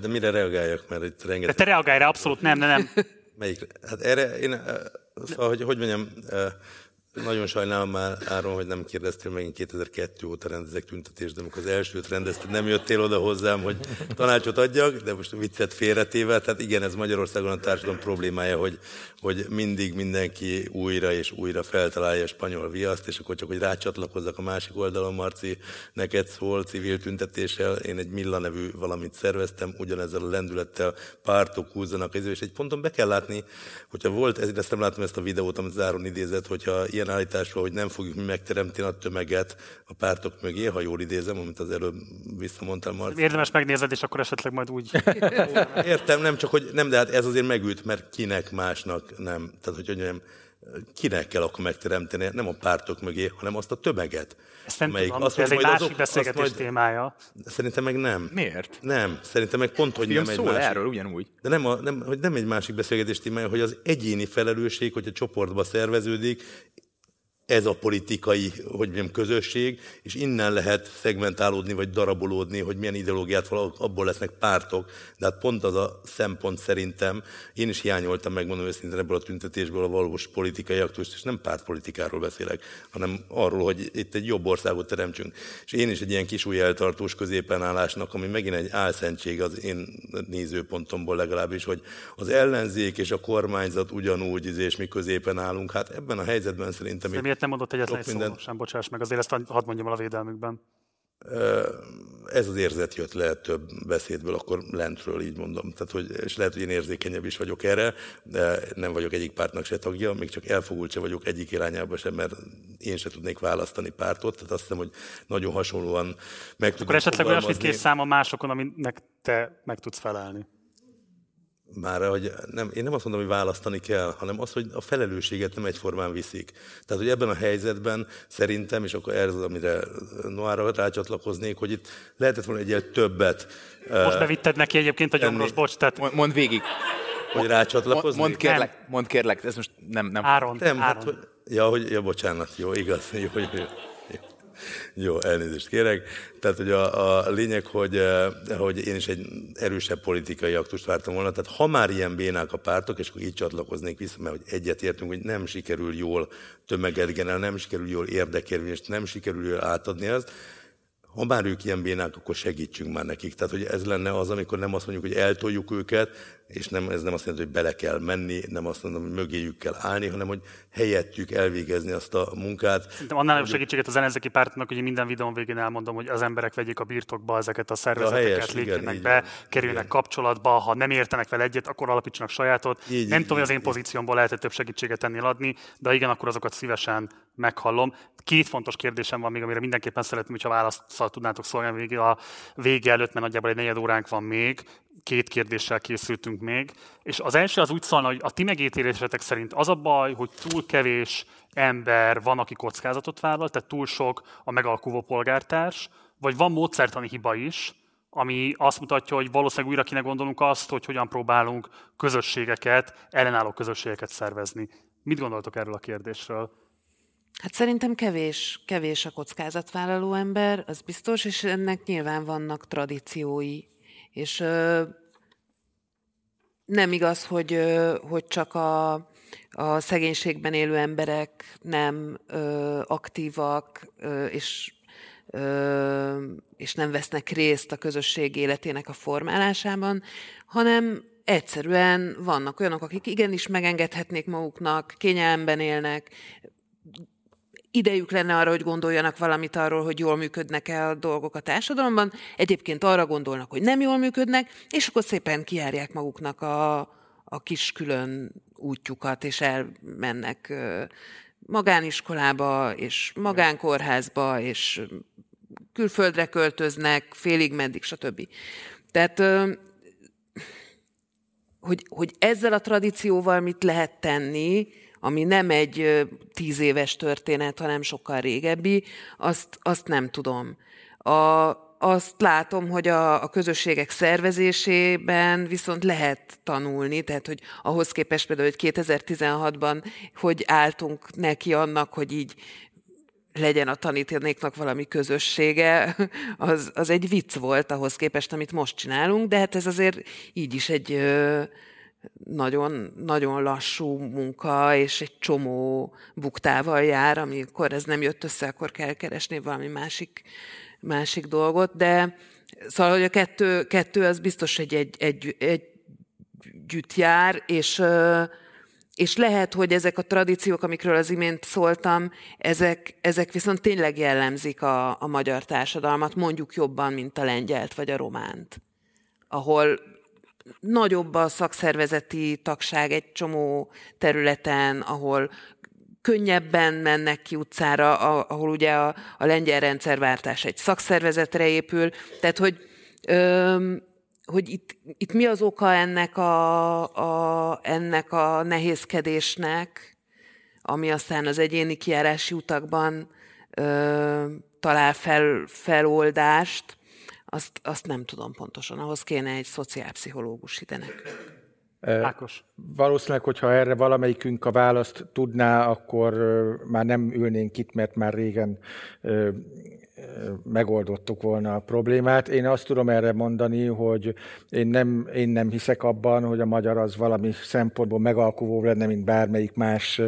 De mire reagáljak, mert itt rengeteg... De te reagálj rá, abszolút nem, nem, nem. Melyik? Hát erre én, szóval, hogy, hogy mondjam, nagyon sajnálom már, Áron, hogy nem kérdeztél megint 2002 óta rendezek tüntetést, de amikor az elsőt rendezted, nem jöttél oda hozzám, hogy tanácsot adjak, de most a viccet félretéve, tehát igen, ez Magyarországon a társadalom problémája, hogy, hogy mindig mindenki újra és újra feltalálja a spanyol viaszt, és akkor csak, hogy rácsatlakozzak a másik oldalon, Marci, neked szól civil tüntetéssel, én egy Milla nevű valamit szerveztem, ugyanezzel a lendülettel pártok húzzanak, és egy ponton be kell látni, hogyha volt, ezt nem látom ezt a videót, amit Záron idézett, hogyha ilyen ilyen állításról, hogy nem fogjuk mi megteremteni a tömeget a pártok mögé, ha jól idézem, amit az előbb visszamondtam. Marci. Érdemes megnézed, és akkor esetleg majd úgy. Értem, nem csak, hogy nem, de hát ez azért megült, mert kinek másnak nem. Tehát, hogy mondjam, kinek kell akkor megteremteni, nem a pártok mögé, hanem azt a tömeget. Ezt nem tudom, azt ez egy másik azok, beszélgetés majd, témája. Szerintem meg nem. Miért? Nem. Szerintem meg pont, hogy nem egy másik. erről ugyanúgy. De nem, a, nem, hogy nem egy másik beszélgetés témája, hogy az egyéni felelősség, hogy a csoportba szerveződik, ez a politikai, hogy mondjam, közösség, és innen lehet szegmentálódni, vagy darabolódni, hogy milyen ideológiát abból lesznek pártok. De hát pont az a szempont szerintem, én is hiányoltam, megmondom őszintén ebből a tüntetésből a valós politikai aktust, és nem pártpolitikáról beszélek, hanem arról, hogy itt egy jobb országot teremtsünk. És én is egy ilyen kis új eltartós középen állásnak, ami megint egy álszentség az én nézőpontomból legalábbis, hogy az ellenzék és a kormányzat ugyanúgy, és mi középen állunk. Hát ebben a helyzetben szerintem... miért nem mondott egyetlen egy minden... sem, bocsáss meg, azért ezt hadd mondjam el a védelmükben. Ez az érzet jött le több beszédből, akkor lentről így mondom. Tehát, hogy, és lehet, hogy én érzékenyebb is vagyok erre, de nem vagyok egyik pártnak se tagja, még csak elfogult se vagyok egyik irányába sem, mert én se tudnék választani pártot. Tehát azt hiszem, hogy nagyon hasonlóan meg Akkor esetleg olyasmit kész száma másokon, aminek te meg tudsz felelni már, hogy nem, én nem azt mondom, hogy választani kell, hanem az, hogy a felelősséget nem egyformán viszik. Tehát, hogy ebben a helyzetben szerintem, és akkor ez az, amire Noára rácsatlakoznék, hogy itt lehetett volna egyel többet. Most bevitted neki egyébként a gyomros, bocs, tehát... Mond végig. Hogy rácsatlakozni? Mond kérlek, mond kérlek, ez most nem... nem. Áron, nem, hát, Áron. Hát, hogy, ja, hogy, ja, bocsánat, jó, igaz, jó, jó, jó. Jó, elnézést kérek. Tehát, hogy a, a lényeg, hogy, eh, hogy én is egy erősebb politikai aktust vártam volna. Tehát ha már ilyen bénák a pártok, és akkor így csatlakoznék vissza, mert hogy egyetértünk, hogy nem sikerül jól tömeget generálni, nem sikerül jól érdekérvést, nem sikerül jól átadni azt, ha már ők ilyen bénák, akkor segítsünk már nekik. Tehát, hogy ez lenne az, amikor nem azt mondjuk, hogy eltoljuk őket, és nem, ez nem azt jelenti, hogy bele kell menni, nem azt mondom, hogy mögéjük kell állni, hanem hogy helyettjük elvégezni azt a munkát. Szerintem annál nagyobb segítséget az ellenzéki pártnak, hogy minden videón végén elmondom, hogy az emberek vegyék a birtokba ezeket a szervezeteket, lépjenek be, kerüljenek igen. kapcsolatba, ha nem értenek vele egyet, akkor alapítsanak sajátot. Így, nem így, tudom, hogy az én pozíciómból lehet több segítséget tenni adni, de igen, akkor azokat szívesen meghallom. Két fontos kérdésem van még, amire mindenképpen szeretném, hogyha választszal tudnátok szólni vége, a vége előtt, mert nagyjából egy negyed óránk van még. Két kérdéssel készültünk még. És az első az úgy szólna, hogy a ti megítélésetek szerint az a baj, hogy túl kevés ember van, aki kockázatot vállal, tehát túl sok a megalkuvó polgártárs, vagy van módszertani hiba is, ami azt mutatja, hogy valószínűleg újra kéne gondolnunk azt, hogy hogyan próbálunk közösségeket, ellenálló közösségeket szervezni. Mit gondoltok erről a kérdésről? Hát szerintem kevés, kevés a kockázatvállaló ember, az biztos, és ennek nyilván vannak tradíciói. És ö, nem igaz, hogy, ö, hogy csak a, a szegénységben élő emberek nem ö, aktívak, ö, és és nem vesznek részt a közösség életének a formálásában, hanem egyszerűen vannak olyanok, akik igenis megengedhetnék maguknak, kényelemben élnek, idejük lenne arra, hogy gondoljanak valamit arról, hogy jól működnek-e a dolgok a társadalomban. Egyébként arra gondolnak, hogy nem jól működnek, és akkor szépen kiárják maguknak a, a kis külön útjukat, és elmennek magániskolába, és magánkórházba, és külföldre költöznek, félig meddig, stb. Tehát, hogy, hogy ezzel a tradícióval mit lehet tenni, ami nem egy tíz éves történet, hanem sokkal régebbi, azt, azt nem tudom. A, azt látom, hogy a, a közösségek szervezésében viszont lehet tanulni, tehát hogy ahhoz képest például, hogy 2016-ban hogy álltunk neki annak, hogy így legyen a tanítanéknak valami közössége, az, az egy vicc volt ahhoz képest, amit most csinálunk, de hát ez azért így is egy nagyon, nagyon lassú munka, és egy csomó buktával jár, amikor ez nem jött össze, akkor kell keresni valami másik, másik dolgot, de szóval, hogy a kettő, kettő az biztos, hogy egy, egy, egy együtt jár, és, és lehet, hogy ezek a tradíciók, amikről az imént szóltam, ezek, ezek viszont tényleg jellemzik a, a magyar társadalmat, mondjuk jobban, mint a lengyelt vagy a románt, ahol nagyobb a szakszervezeti tagság egy csomó területen, ahol könnyebben mennek ki utcára, ahol ugye a, a lengyel rendszerváltás egy szakszervezetre épül. Tehát, hogy, öm, hogy itt, itt mi az oka ennek a, a, ennek a nehézkedésnek, ami aztán az egyéni kiárási utakban ö, talál fel, feloldást, azt, azt nem tudom pontosan. Ahhoz kéne egy szociálpszichológus ide nekünk. Ákos. Valószínűleg, hogyha erre valamelyikünk a választ tudná, akkor már nem ülnénk itt, mert már régen megoldottuk volna a problémát. Én azt tudom erre mondani, hogy én nem, én nem hiszek abban, hogy a magyar az valami szempontból megalkuvó lenne, mint bármelyik más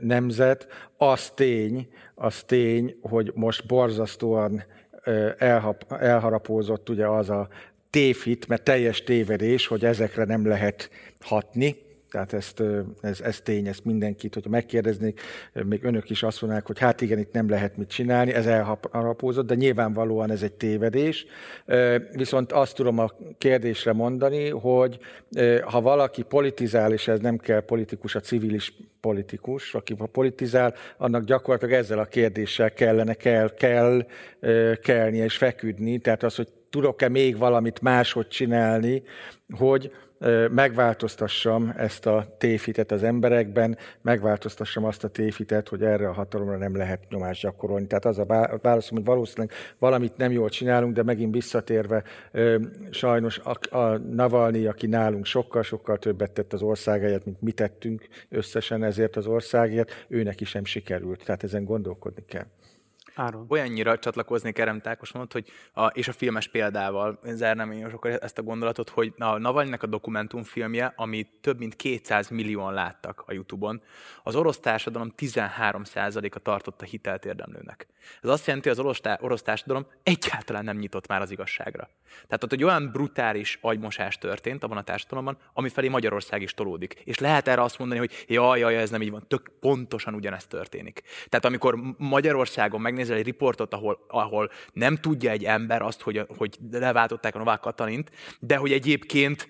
nemzet. Az tény, az tény, hogy most borzasztóan elharapózott ugye az a tévhit, mert teljes tévedés, hogy ezekre nem lehet hatni. Tehát ezt, ez, ez tény, ezt mindenkit, hogyha megkérdeznék, még önök is azt mondanák, hogy hát igen, itt nem lehet mit csinálni, ez elharapózott, de nyilvánvalóan ez egy tévedés. Viszont azt tudom a kérdésre mondani, hogy ha valaki politizál, és ez nem kell politikus, a civilis politikus, aki politizál, annak gyakorlatilag ezzel a kérdéssel kellene, kell, kell kelnie és feküdni, tehát az, hogy tudok-e még valamit máshogy csinálni, hogy megváltoztassam ezt a téfitet az emberekben, megváltoztassam azt a téfitet, hogy erre a hatalomra nem lehet nyomást gyakorolni. Tehát az a válaszom, hogy valószínűleg valamit nem jól csinálunk, de megint visszatérve, sajnos a, a Navalnyi, aki nálunk sokkal-sokkal többet tett az országáért, mint mi tettünk összesen ezért az országért, őnek is sem sikerült. Tehát ezen gondolkodni kell. Áron. Olyannyira csatlakozni Kerem Tákos mondott, hogy a, és a filmes példával zárnám én akkor ezt a gondolatot, hogy a Navalnynek a dokumentumfilmje, ami több mint 200 millióan láttak a Youtube-on, az orosz társadalom 13%-a tartotta hitelt érdemlőnek. Ez azt jelenti, hogy az orosz társadalom egyáltalán nem nyitott már az igazságra. Tehát ott egy olyan brutális agymosás történt abban a társadalomban, ami felé Magyarország is tolódik. És lehet erre azt mondani, hogy jaj, jaj, ez nem így van. Tök pontosan ugyanezt történik. Tehát amikor Magyarországon megnézel egy riportot, ahol, ahol nem tudja egy ember azt, hogy, hogy leváltották a Novák Katalint, de hogy egyébként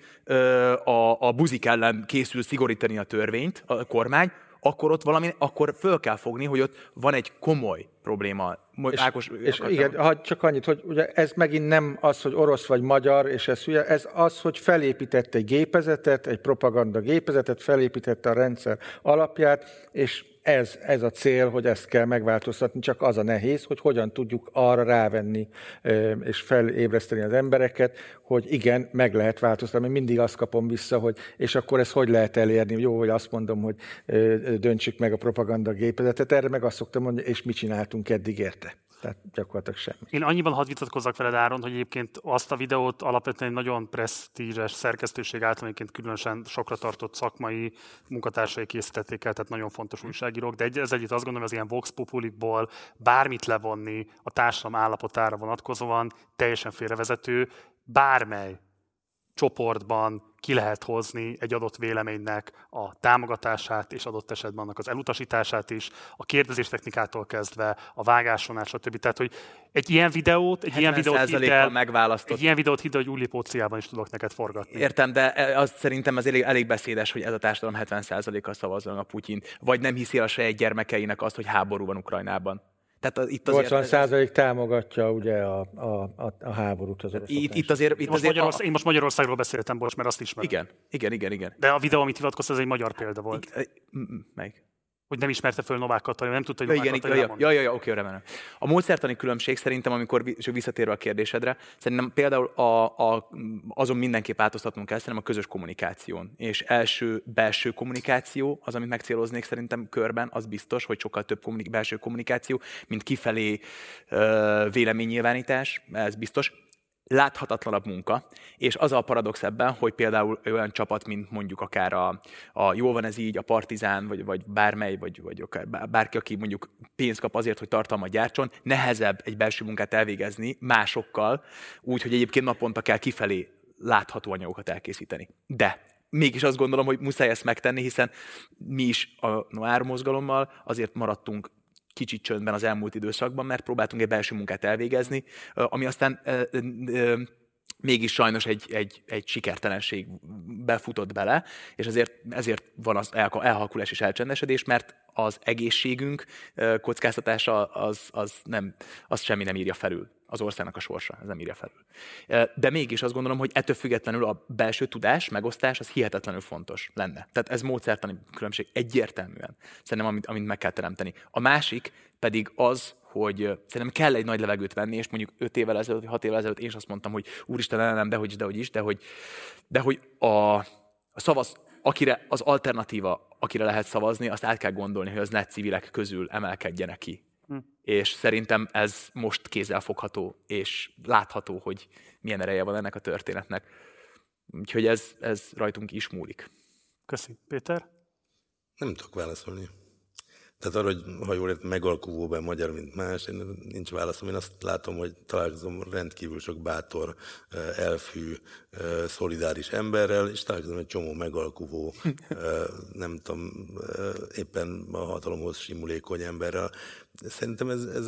a, a buzik ellen készül szigorítani a törvényt, a kormány, akkor ott valami, akkor föl kell fogni, hogy ott van egy komoly probléma. És, Ákos, és igen, ha csak annyit, hogy ugye ez megint nem az, hogy orosz vagy magyar, és ez hülye, ez az, hogy felépítette egy gépezetet, egy propaganda gépezetet, felépítette a rendszer alapját, és ez, ez a cél, hogy ezt kell megváltoztatni, csak az a nehéz, hogy hogyan tudjuk arra rávenni és felébreszteni az embereket, hogy igen, meg lehet változtatni. Mindig azt kapom vissza, hogy és akkor ezt hogy lehet elérni? Jó, hogy azt mondom, hogy döntsük meg a propaganda gépezetet, erre meg azt szoktam mondani, és mit csináltunk eddig érte. Tehát gyakorlatilag semmi. Én annyiban hadd vitatkozzak veled, Áron, hogy egyébként azt a videót alapvetően egy nagyon presztízes szerkesztőség által egyébként különösen sokra tartott szakmai munkatársai készítették el, tehát nagyon fontos újságírók, de ez együtt azt gondolom, az ilyen Vox Populikból bármit levonni a társadalom állapotára vonatkozóan teljesen félrevezető, bármely csoportban ki lehet hozni egy adott véleménynek a támogatását, és adott esetben annak az elutasítását is, a kérdezés technikától kezdve, a vágáson stb. Tehát, hogy egy ilyen videót, egy ilyen videót hidd el. Egy ilyen videót hidd, hogy Ullipóciában is tudok neked forgatni. Értem, de az szerintem az elég, elég beszédes, hogy ez a társadalom 70%-a szavazzon a Putyin, vagy nem hiszi a saját gyermekeinek azt, hogy háború van Ukrajnában. Tehát az, itt azért, 80 százalék támogatja ugye a, a, a, a háborút az itt, itt azért, itt most azért Magyarország, a... Én most Magyarországról beszéltem, bocs, mert azt ismerem. Igen, igen, igen, igen. De a videó, amit hivatkozsz, ez egy magyar példa volt. Igen, meg hogy nem ismerte föl Novák Katalin, nem tudta, hogy Novák igen, Katalin ja, ja, ja, ja, oké, remélem. A módszertani különbség szerintem, amikor visszatérve a kérdésedre, szerintem például a, a, azon mindenképp változtatnunk kell, szerintem a közös kommunikáción. És első belső kommunikáció, az, amit megcéloznék szerintem körben, az biztos, hogy sokkal több kommunik- belső kommunikáció, mint kifelé uh, véleménynyilvánítás, ez biztos láthatatlanabb munka, és az a paradox ebben, hogy például olyan csapat, mint mondjuk akár a, a Jól van ez így, a Partizán, vagy, vagy bármely, vagy, vagy akár bárki, aki mondjuk pénzt kap azért, hogy tartalmat gyártson, nehezebb egy belső munkát elvégezni másokkal, úgy, hogy egyébként naponta kell kifelé látható anyagokat elkészíteni. De mégis azt gondolom, hogy muszáj ezt megtenni, hiszen mi is a Noár mozgalommal azért maradtunk kicsit csöndben az elmúlt időszakban, mert próbáltunk egy belső munkát elvégezni, ami aztán mégis sajnos egy, egy, egy sikertelenség befutott bele, és ezért, ezért van az elhalkulás és elcsendesedés, mert az egészségünk kockáztatása az, az, nem, az semmi nem írja felül az országnak a sorsa, ez nem írja felül. De mégis azt gondolom, hogy ettől függetlenül a belső tudás, megosztás, az hihetetlenül fontos lenne. Tehát ez módszertani különbség egyértelműen. Szerintem, amit, amit meg kell teremteni. A másik pedig az, hogy szerintem kell egy nagy levegőt venni, és mondjuk 5 évvel ezelőtt, 6 évvel ezelőtt én is azt mondtam, hogy úristen, nem, nem, dehogy is, dehogy is, de hogy, de hogy a, a szavaz, akire az alternatíva, akire lehet szavazni, azt át kell gondolni, hogy az net civilek közül emelkedjenek ki Hm. És szerintem ez most kézzelfogható, és látható, hogy milyen ereje van ennek a történetnek. Úgyhogy ez, ez rajtunk is múlik. Köszi. Péter? Nem tudok válaszolni. Tehát arra, hogy ha jól értem, megalkuvóban magyar, mint más, én nincs válaszom. Én azt látom, hogy találkozom rendkívül sok bátor, eh, elfű, eh, szolidáris emberrel, és találkozom egy csomó megalkuvó, eh, nem tudom, éppen a hatalomhoz simulékony emberrel. Szerintem ez, ez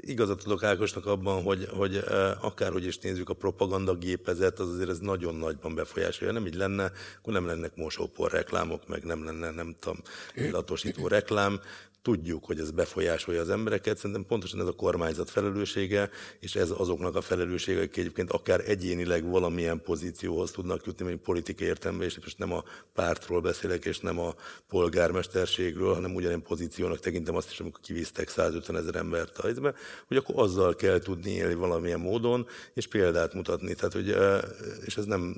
igazat tudok Ákosnak abban, hogy, hogy akárhogy is nézzük, a propaganda gépezet, az azért ez nagyon nagyban befolyásolja. Nem így lenne, akkor nem lennek mosópor reklámok, meg nem lenne, nem tudom, illatosító reklám tudjuk, hogy ez befolyásolja az embereket. Szerintem pontosan ez a kormányzat felelőssége, és ez azoknak a felelőssége, akik egyébként akár egyénileg valamilyen pozícióhoz tudnak jutni, mondjuk politikai értelemben, és most nem a pártról beszélek, és nem a polgármesterségről, hanem ugyanilyen pozíciónak tekintem azt is, amikor kivíztek 150 ezer embert a helyzetbe, hogy akkor azzal kell tudni élni valamilyen módon, és példát mutatni. Tehát, hogy, és ez nem,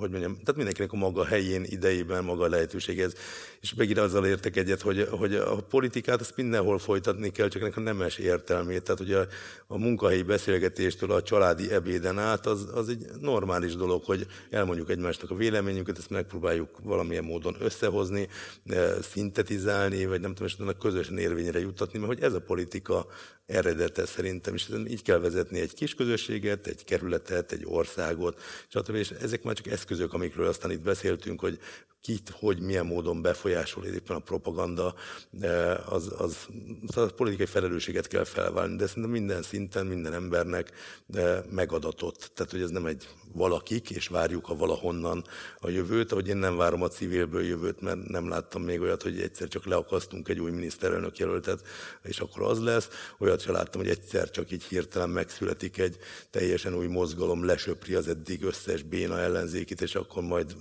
hogy mondjam, tehát mindenkinek a maga helyén, idejében, maga lehetőség ez. És megint azzal értek egyet, hogy, hogy a politikát ezt mindenhol folytatni kell, csak ennek a nemes értelmét. Tehát ugye a munkahelyi beszélgetéstől a családi ebéden át, az, az egy normális dolog, hogy elmondjuk egymásnak a véleményünket, ezt megpróbáljuk valamilyen módon összehozni, szintetizálni, vagy nem tudom, és közösen érvényre juttatni, mert hogy ez a politika eredete szerintem, és így kell vezetni egy kis közösséget, egy kerületet, egy országot, stb. És ezek már csak eszközök, amikről aztán itt beszéltünk, hogy kit, hogy milyen módon befolyásol éppen a propaganda, az, az, az a politikai felelősséget kell felválni, de szerintem minden szinten, minden embernek megadatott. Tehát, hogy ez nem egy valakik, és várjuk a valahonnan a jövőt, ahogy én nem várom a civilből jövőt, mert nem láttam még olyat, hogy egyszer csak leakasztunk egy új miniszterelnök jelöltet, és akkor az lesz. Olyat sem láttam, hogy egyszer csak így hirtelen megszületik egy teljesen új mozgalom, lesöpri az eddig összes béna ellenzékit, és akkor majd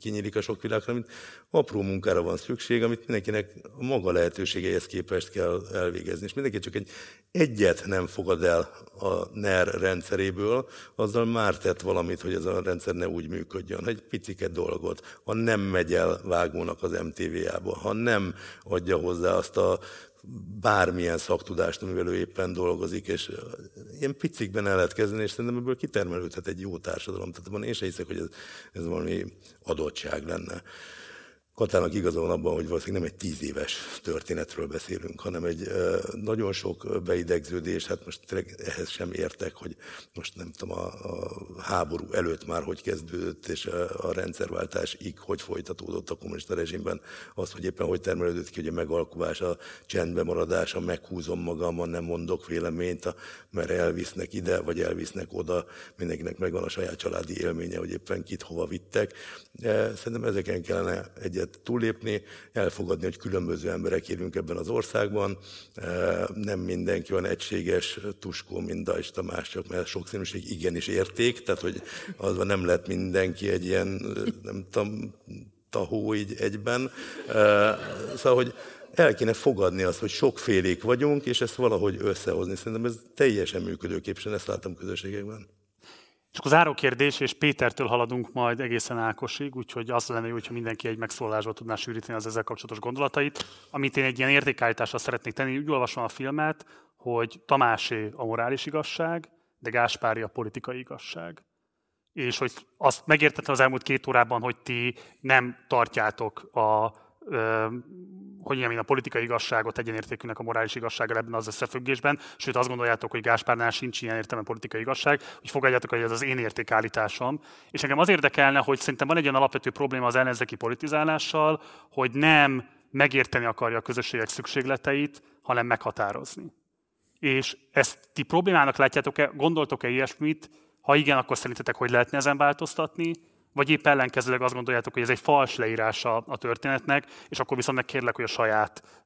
kinyílik a sok világra, mint apró munkára van szükség, amit mindenkinek a maga lehetőségeihez képest kell elvégezni. És mindenki csak egy egyet nem fogad el a NER rendszeréből, azzal már tett valamit, hogy ez a rendszer ne úgy működjön. Egy picike dolgot, ha nem megy el vágónak az MTV-jába, ha nem adja hozzá azt a bármilyen szaktudást, amivel ő éppen dolgozik, és ilyen picikben el lehet kezdeni, és szerintem ebből kitermelődhet egy jó társadalom. Tehát én sem hiszek, hogy ez, ez valami adottság lenne. Katának igaza van abban, hogy valószínűleg nem egy tíz éves történetről beszélünk, hanem egy nagyon sok beidegződés, hát most ehhez sem értek, hogy most nem tudom, a, a háború előtt már hogy kezdődött, és a, a rendszerváltásig hogy folytatódott a kommunista rezsimben, az, hogy éppen hogy termelődött ki, hogy a megalkuvás, a csendbe maradás, a meghúzom magamon, nem mondok véleményt, a, mert elvisznek ide, vagy elvisznek oda, mindenkinek megvan a saját családi élménye, hogy éppen kit hova vittek. Szerintem ezeken kellene egyet egyet túlépni, elfogadni, hogy különböző emberek élünk ebben az országban. Nem mindenki van egységes tuskó, mint Dajs Tamás, mert sokszínűség igenis érték, tehát hogy az nem lett mindenki egy ilyen, nem tudom, tahó így egyben. Szóval, hogy el kéne fogadni azt, hogy sokfélék vagyunk, és ezt valahogy összehozni. Szerintem ez teljesen működőképesen, ezt látom közösségekben. És akkor záró kérdés, és Pétertől haladunk majd egészen Ákosig, úgyhogy az lenne jó, hogyha mindenki egy megszólásba tudná sűríteni az ezzel kapcsolatos gondolatait. Amit én egy ilyen értékállításra szeretnék tenni, úgy olvasom a filmet, hogy Tamásé a morális igazság, de Gáspári a politikai igazság. És hogy azt megértettem az elmúlt két órában, hogy ti nem tartjátok a hogy mondjam, a politikai igazságot egyenértékűnek a morális igazsággal ebben az összefüggésben, sőt azt gondoljátok, hogy Gáspárnál sincs ilyen értelme politikai igazság, hogy fogadjátok, hogy ez az én értékállításom. És engem az érdekelne, hogy szerintem van egy olyan alapvető probléma az ellenzéki politizálással, hogy nem megérteni akarja a közösségek szükségleteit, hanem meghatározni. És ezt ti problémának látjátok-e, gondoltok-e ilyesmit, ha igen, akkor szerintetek hogy lehetne ezen változtatni, vagy épp ellenkezőleg azt gondoljátok, hogy ez egy fals leírása a történetnek, és akkor viszont megkérlek, hogy a saját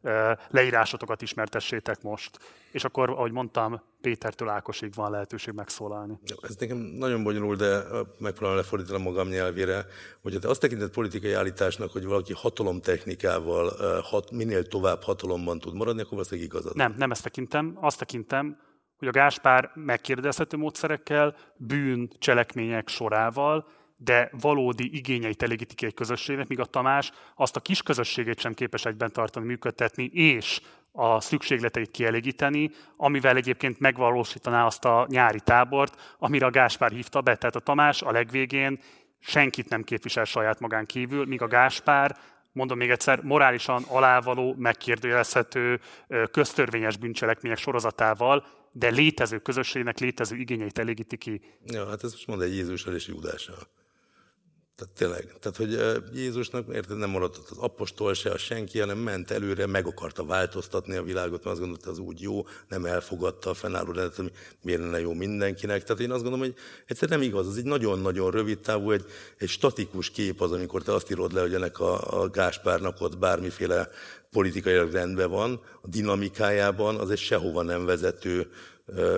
leírásotokat ismertessétek most. És akkor, ahogy mondtam, Pétertől Ákosig van lehetőség megszólalni. Ez nekem nagyon bonyolult, de megpróbálom lefordítani magam nyelvére, hogy te azt tekintett politikai állításnak, hogy valaki hatalomtechnikával hat, minél tovább hatalomban tud maradni, akkor valószínűleg igazad. Nem, nem ezt tekintem. Azt tekintem, hogy a Gáspár megkérdezhető módszerekkel, bűn, cselekmények sorával de valódi igényeit elégíti ki egy közösségnek, míg a Tamás azt a kis közösségét sem képes egyben tartani, működtetni, és a szükségleteit kielégíteni, amivel egyébként megvalósítaná azt a nyári tábort, amire a Gáspár hívta be. Tehát a Tamás a legvégén senkit nem képvisel saját magán kívül, míg a Gáspár mondom még egyszer, morálisan alávaló, megkérdőjelezhető, köztörvényes bűncselekmények sorozatával, de létező közösségnek létező igényeit elégíti ki. Ja, hát ez most mond egy Jézussal és Judással. Tehát tényleg, tehát hogy Jézusnak érted, nem maradott az apostol se, a senki, hanem ment előre, meg akarta változtatni a világot, mert azt gondolta, az úgy jó, nem elfogadta a fennálló rendet, hogy miért lenne jó mindenkinek. Tehát én azt gondolom, hogy egyszer nem igaz, az egy nagyon-nagyon rövid távú, egy, egy statikus kép az, amikor te azt írod le, hogy ennek a, a Gáspárnak ott bármiféle politikai rendben van, a dinamikájában az egy sehova nem vezető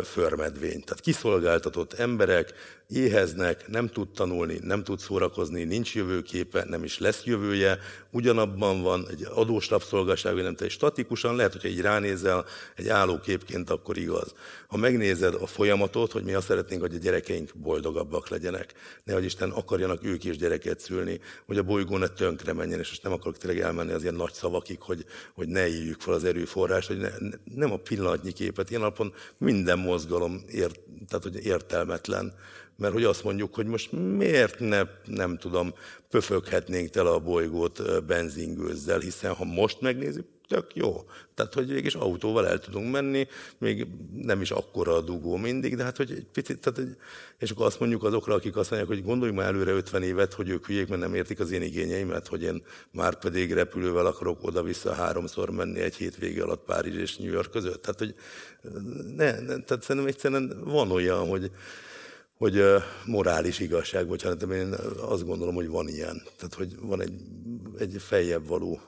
förmedvény. Tehát kiszolgáltatott emberek éheznek, nem tud tanulni, nem tud szórakozni, nincs jövőképe, nem is lesz jövője, ugyanabban van egy adós rabszolgaság, nem te statikusan, lehet, hogyha így ránézel egy állóképként, akkor igaz. Ha megnézed a folyamatot, hogy mi azt szeretnénk, hogy a gyerekeink boldogabbak legyenek, nehogy Isten akarjanak ők is gyereket szülni, hogy a bolygó ne tönkre menjen, és most nem akarok tényleg elmenni az ilyen nagy szavakig, hogy, hogy ne éljük fel az erőforrást, hogy ne, nem a pillanatnyi képet. Ilyen alapon minden mozgalom ért, tehát, hogy értelmetlen mert hogy azt mondjuk, hogy most miért ne, nem tudom, pöföghetnénk tele a bolygót benzingőzzel, hiszen ha most megnézzük, tök jó. Tehát, hogy végig autóval el tudunk menni, még nem is akkora a dugó mindig, de hát, hogy egy picit, tehát, egy, és akkor azt mondjuk azokra, akik azt mondják, hogy gondoljunk már előre 50 évet, hogy ők hülyék, mert nem értik az én igényeimet, hogy én már pedig repülővel akarok oda-vissza háromszor menni egy hétvége alatt Párizs és New York között. Tehát, hogy ne, ne tehát szerintem egyszerűen van olyan, hogy hogy morális igazság, bocsánat, én azt gondolom, hogy van ilyen. Tehát, hogy van egy, egy feljebb való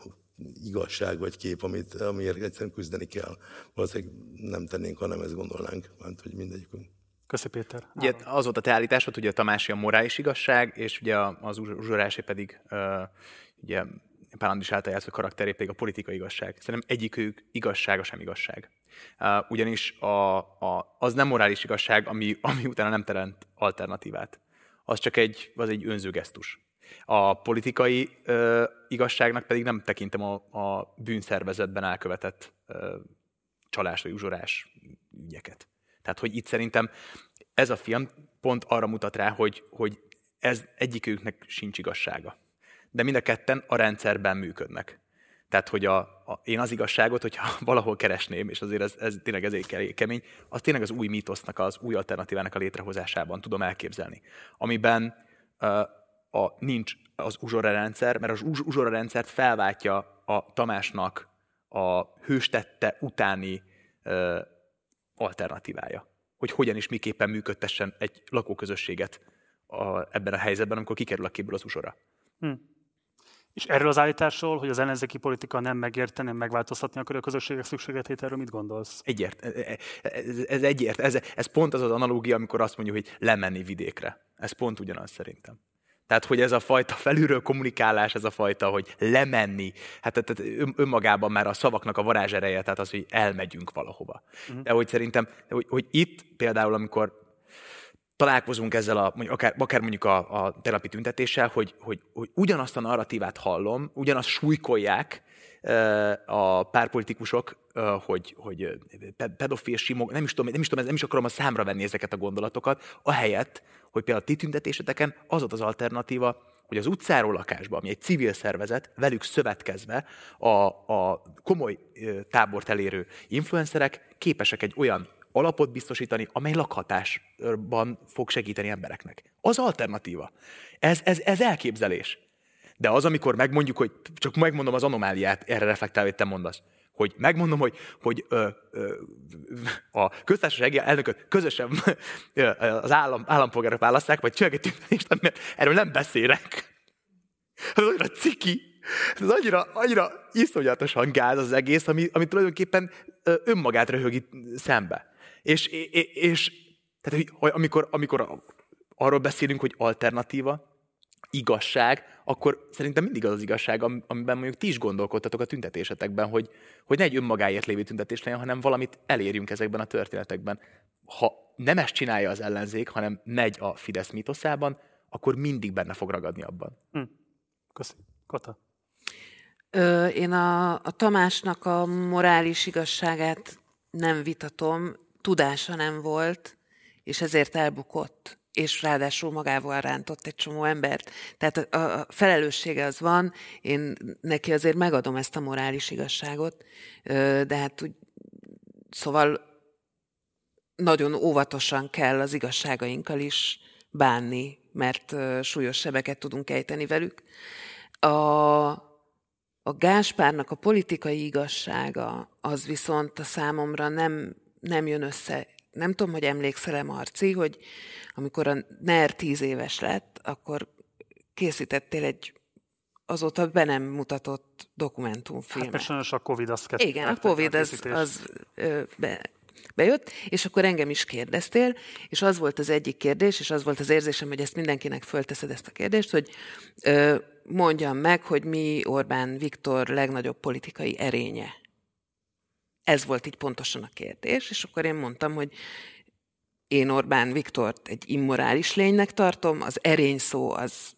igazság vagy kép, amit, amiért egyszerűen küzdeni kell. Valószínűleg nem tennénk, ha nem ezt gondolnánk, mert hogy mindegyikünk. Köszi Péter. Ugye az volt a te állításod, hogy a Tamási a morális igazság, és ugye az Uzsorásé pedig uh, ugye Pál Andris által játszó karakteré pedig a politikai igazság. Szerintem egyikük igazsága sem igazság. Ugyanis a, a, az nem morális igazság, ami, ami utána nem teremt alternatívát. Az csak egy, az egy önző gesztus. A politikai uh, igazságnak pedig nem tekintem a, a bűnszervezetben elkövetett uh, csalás vagy uzsorás ügyeket. Tehát, hogy itt szerintem ez a film pont arra mutat rá, hogy, hogy ez egyikőknek sincs igazsága. De mind a ketten a rendszerben működnek. Tehát, hogy a, a, én az igazságot, hogyha valahol keresném, és azért ez, ez tényleg ezért kemény, az tényleg az új mítosznak, az új alternatívának a létrehozásában tudom elképzelni. Amiben uh, a, nincs az uzsora rendszer, mert az uzsora rendszert felváltja a Tamásnak a hőstette utáni uh, alternatívája. Hogy hogyan és miképpen működtessen egy lakóközösséget a, ebben a helyzetben, amikor kikerül a képből az uzsora. Hm. És erről az állításról, hogy az ellenzéki politika nem megérte, nem megváltoztatni akar a közösségek szükségletét, erről mit gondolsz? Egyért. Ez, ez egyért. Ez, ez pont az az analógia, amikor azt mondjuk, hogy lemenni vidékre. Ez pont ugyanaz szerintem. Tehát, hogy ez a fajta felülről kommunikálás, ez a fajta, hogy lemenni, hát tehát önmagában már a szavaknak a varázsereje, tehát az, hogy elmegyünk valahova. Uh-huh. De hogy szerintem, hogy, hogy itt például, amikor találkozunk ezzel, a, mondjuk, akár, akár mondjuk a, a terapi tüntetéssel, hogy, hogy, hogy ugyanazt a narratívát hallom, ugyanazt súlykolják a párpolitikusok, hogy, hogy pedofil simog, nem is, tudom, nem is tudom, nem is akarom a számra venni ezeket a gondolatokat, ahelyett, hogy például a ti tüntetéseteken az volt az alternatíva, hogy az utcáról lakásba, ami egy civil szervezet, velük szövetkezve a, a komoly tábort elérő influencerek képesek egy olyan alapot biztosítani, amely lakhatásban fog segíteni embereknek. Az alternatíva. Ez, ez, ez elképzelés. De az, amikor megmondjuk, hogy csak megmondom az anomáliát, erre reflektálva, hogy te mondasz, hogy megmondom, hogy, hogy ö, ö, a köztársasági elnököt közösen az állam, állampolgárok választák, vagy csöggetünk, mert erről nem beszélek. Ez annyira ciki, ez annyira, annyira iszonyatosan gáz az egész, ami, ami tulajdonképpen önmagát röhögi szembe. És, és, és tehát, hogy amikor, amikor arról beszélünk, hogy alternatíva, igazság, akkor szerintem mindig az az igazság, amiben mondjuk ti is gondolkodtatok a tüntetésetekben, hogy, hogy ne egy önmagáért lévő tüntetés legyen, hanem valamit elérjünk ezekben a történetekben. Ha nem ezt csinálja az ellenzék, hanem megy a Fidesz mitoszában, akkor mindig benne fog ragadni abban. Hm. Köszönöm. Kata. Ö, én a, a Tamásnak a morális igazságát nem vitatom, tudása nem volt, és ezért elbukott és ráadásul magával rántott egy csomó embert. Tehát a, felelőssége az van, én neki azért megadom ezt a morális igazságot, de hát úgy, szóval nagyon óvatosan kell az igazságainkkal is bánni, mert súlyos sebeket tudunk ejteni velük. A, a Gáspárnak a politikai igazsága az viszont a számomra nem, nem jön össze nem tudom, hogy emlékszel-e, Marci, hogy amikor a NER tíz éves lett, akkor készítettél egy azóta be nem mutatott dokumentumfilmet. Hát sajnos a Covid az Igen, a Covid az, az ö, be, bejött, és akkor engem is kérdeztél, és az volt az egyik kérdés, és az volt az érzésem, hogy ezt mindenkinek fölteszed ezt a kérdést, hogy ö, mondjam meg, hogy mi Orbán Viktor legnagyobb politikai erénye. Ez volt így pontosan a kérdés, és akkor én mondtam, hogy én Orbán Viktort egy immorális lénynek tartom, az erény szó az,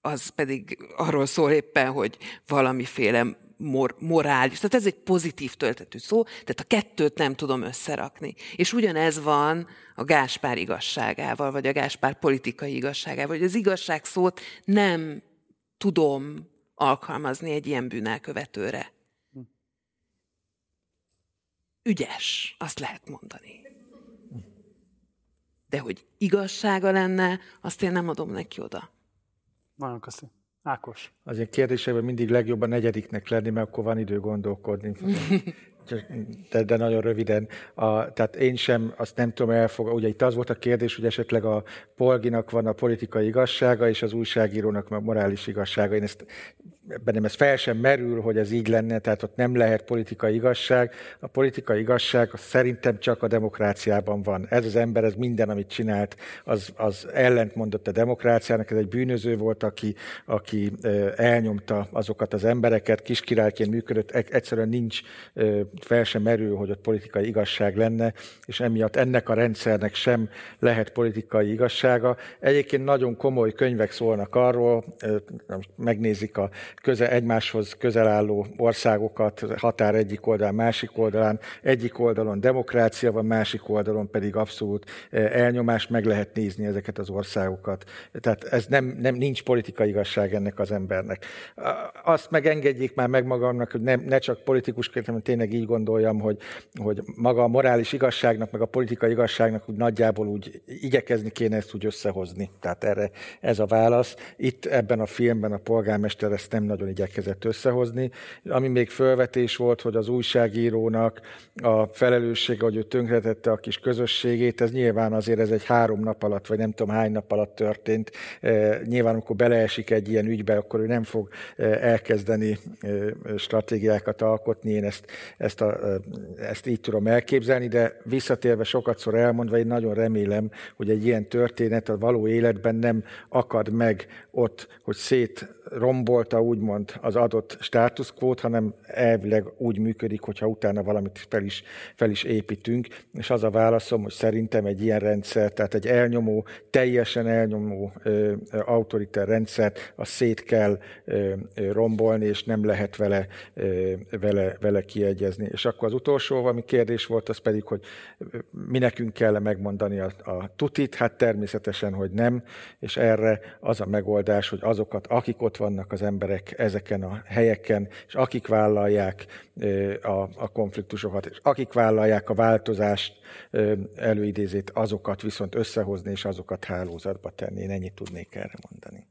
az pedig arról szól éppen, hogy valamiféle mor, morális, tehát ez egy pozitív töltetű szó, tehát a kettőt nem tudom összerakni. És ugyanez van a Gáspár igazságával, vagy a Gáspár politikai igazságával, hogy az igazság szót nem tudom alkalmazni egy ilyen bűnelkövetőre. Ügyes, azt lehet mondani. De hogy igazsága lenne, azt én nem adom neki oda. Nagyon köszönöm. Ákos. Az én kérdésekben mindig legjobb a negyediknek lenni, mert akkor van idő gondolkodni. De, de nagyon röviden. A, tehát én sem azt nem tudom elfogadni. Ugye itt az volt a kérdés, hogy esetleg a polginak van a politikai igazsága, és az újságírónak a morális igazsága. Én ezt bennem ez fel sem merül, hogy ez így lenne, tehát ott nem lehet politikai igazság. A politikai igazság az szerintem csak a demokráciában van. Ez az ember, ez minden, amit csinált, az, az ellentmondott a demokráciának. Ez egy bűnöző volt, aki, aki elnyomta azokat az embereket, kiskirályként működött. Egyszerűen nincs, fel sem merül, hogy ott politikai igazság lenne, és emiatt ennek a rendszernek sem lehet politikai igazsága. Egyébként nagyon komoly könyvek szólnak arról, megnézik a köze, egymáshoz közel álló országokat, határ egyik oldalán, másik oldalán, egyik oldalon demokrácia van, másik oldalon pedig abszolút eh, elnyomás, meg lehet nézni ezeket az országokat. Tehát ez nem, nem nincs politikai igazság ennek az embernek. Azt megengedjék már meg magamnak, hogy ne, ne csak politikusként, hanem tényleg így gondoljam, hogy, hogy maga a morális igazságnak, meg a politikai igazságnak úgy nagyjából úgy igyekezni kéne ezt úgy összehozni. Tehát erre ez a válasz. Itt ebben a filmben a polgármester ezt nem nem nagyon igyekezett összehozni. Ami még felvetés volt, hogy az újságírónak a felelőssége, hogy ő tönkretette a kis közösségét, ez nyilván azért ez egy három nap alatt, vagy nem tudom hány nap alatt történt. E, nyilván, amikor beleesik egy ilyen ügybe, akkor ő nem fog e, elkezdeni e, stratégiákat alkotni. Én ezt, ezt, a, ezt így tudom elképzelni, de visszatérve sokatszor elmondva, én nagyon remélem, hogy egy ilyen történet a való életben nem akad meg ott, hogy szétrombolta úgymond az adott státuszkvót, hanem elvileg úgy működik, hogyha utána valamit fel is, fel is építünk. És az a válaszom, hogy szerintem egy ilyen rendszer, tehát egy elnyomó, teljesen elnyomó ö, autoriter rendszert, a szét kell ö, rombolni, és nem lehet vele, ö, vele, vele kiegyezni. És akkor az utolsó, ami kérdés volt, az pedig, hogy mi nekünk kell megmondani a, a tutit, hát természetesen, hogy nem, és erre az a megoldás, hogy azokat, akik ott vannak az emberek, ezeken a helyeken, és akik vállalják a, a konfliktusokat, és akik vállalják a változást előidézét, azokat viszont összehozni, és azokat hálózatba tenni. Én ennyit tudnék erre mondani.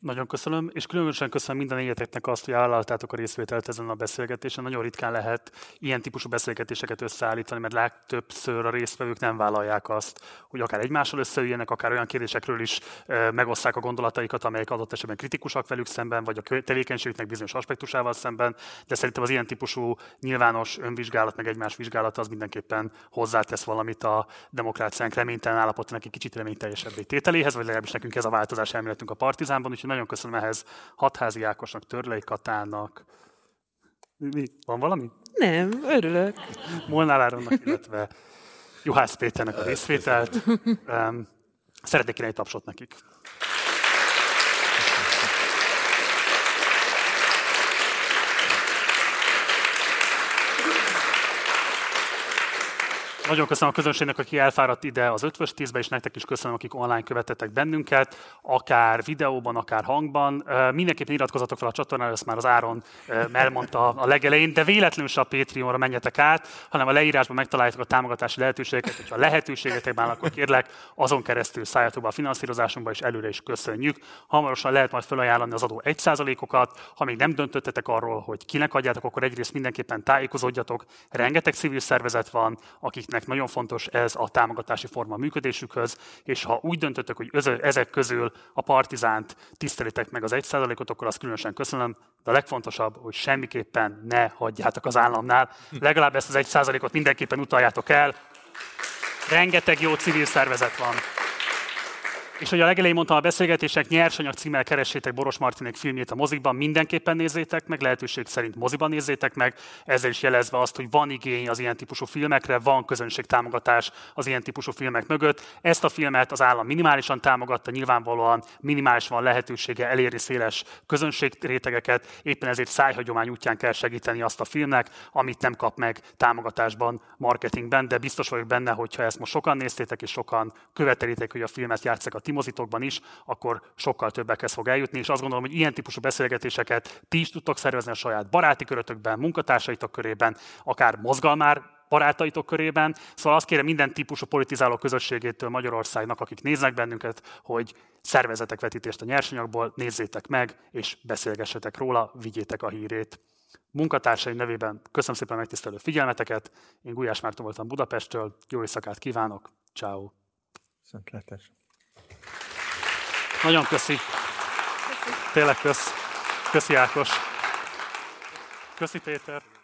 Nagyon köszönöm, és különösen köszönöm minden egyeteknek azt, hogy vállaltátok a részvételt ezen a beszélgetésen. Nagyon ritkán lehet ilyen típusú beszélgetéseket összeállítani, mert legtöbbször a résztvevők nem vállalják azt, hogy akár egymással összeüljenek, akár olyan kérdésekről is megosszák a gondolataikat, amelyek adott esetben kritikusak velük szemben, vagy a tevékenységüknek bizonyos aspektusával szemben, de szerintem az ilyen típusú nyilvános önvizsgálat, meg egymás vizsgálata az mindenképpen hozzátesz valamit a demokráciánk reménytelen állapotának egy kicsit reményteljesebbé tételéhez, vagy legalábbis nekünk ez a változás elméletünk a Partizánban, úgyhogy nagyon köszönöm ehhez Hatházi Ákosnak, Törlei Katának. Mi? Van valami? Nem, örülök. Molnár Áronnak, illetve Juhász Péternek a részvételt. Szeretnék kérni egy tapsot nekik. Nagyon köszönöm a közönségnek, aki elfáradt ide az ötvös tízbe, és nektek is köszönöm, akik online követetek bennünket, akár videóban, akár hangban. Mindenképpen iratkozatok fel a csatornára, ezt már az Áron elmondta a legelején, de véletlenül se a Patreonra menjetek át, hanem a leírásban megtaláljátok a támogatási lehetőségeket, hogyha a lehetőségetek már, akkor kérlek, azon keresztül szálljatok be a finanszírozásunkba, és előre is köszönjük. Hamarosan lehet majd felajánlani az adó 1%-okat, ha még nem döntöttetek arról, hogy kinek adjátok, akkor egyrészt mindenképpen tájékozódjatok. Rengeteg civil szervezet van, akiknek cégeknek nagyon fontos ez a támogatási forma a működésükhöz, és ha úgy döntöttek, hogy ezek közül a partizánt tisztelitek meg az 1%-ot, akkor azt különösen köszönöm, de a legfontosabb, hogy semmiképpen ne hagyjátok az államnál. Legalább ezt az 1%-ot mindenképpen utaljátok el. Rengeteg jó civil szervezet van. És hogy a legelején mondtam a beszélgetések, nyersanyag címmel keressétek Boros Martinék filmjét a mozikban, mindenképpen nézzétek meg, lehetőség szerint moziban nézzétek meg, ezzel is jelezve azt, hogy van igény az ilyen típusú filmekre, van közönségtámogatás az ilyen típusú filmek mögött. Ezt a filmet az állam minimálisan támogatta, nyilvánvalóan minimális van lehetősége elérni széles közönségrétegeket, éppen ezért szájhagyomány útján kell segíteni azt a filmnek, amit nem kap meg támogatásban, marketingben, de biztos vagyok benne, hogy ha ezt most sokan néztétek és sokan követelitek, hogy a filmet játszak a timozitokban is, akkor sokkal többekhez fog eljutni, és azt gondolom, hogy ilyen típusú beszélgetéseket ti is tudtok szervezni a saját baráti körötökben, munkatársaitok körében, akár mozgalmár barátaitok körében. Szóval azt kérem minden típusú politizáló közösségétől Magyarországnak, akik néznek bennünket, hogy szervezetek vetítést a nyersanyagból, nézzétek meg, és beszélgessetek róla, vigyétek a hírét. Munkatársaim nevében köszönöm szépen megtisztelő figyelmeteket. Én Gulyás Márton voltam Budapestről. Jó éjszakát kívánok. Ciao. Szentletes. Nagyon köszi. köszi. Tényleg kösz. Köszi Ákos. Köszi Péter.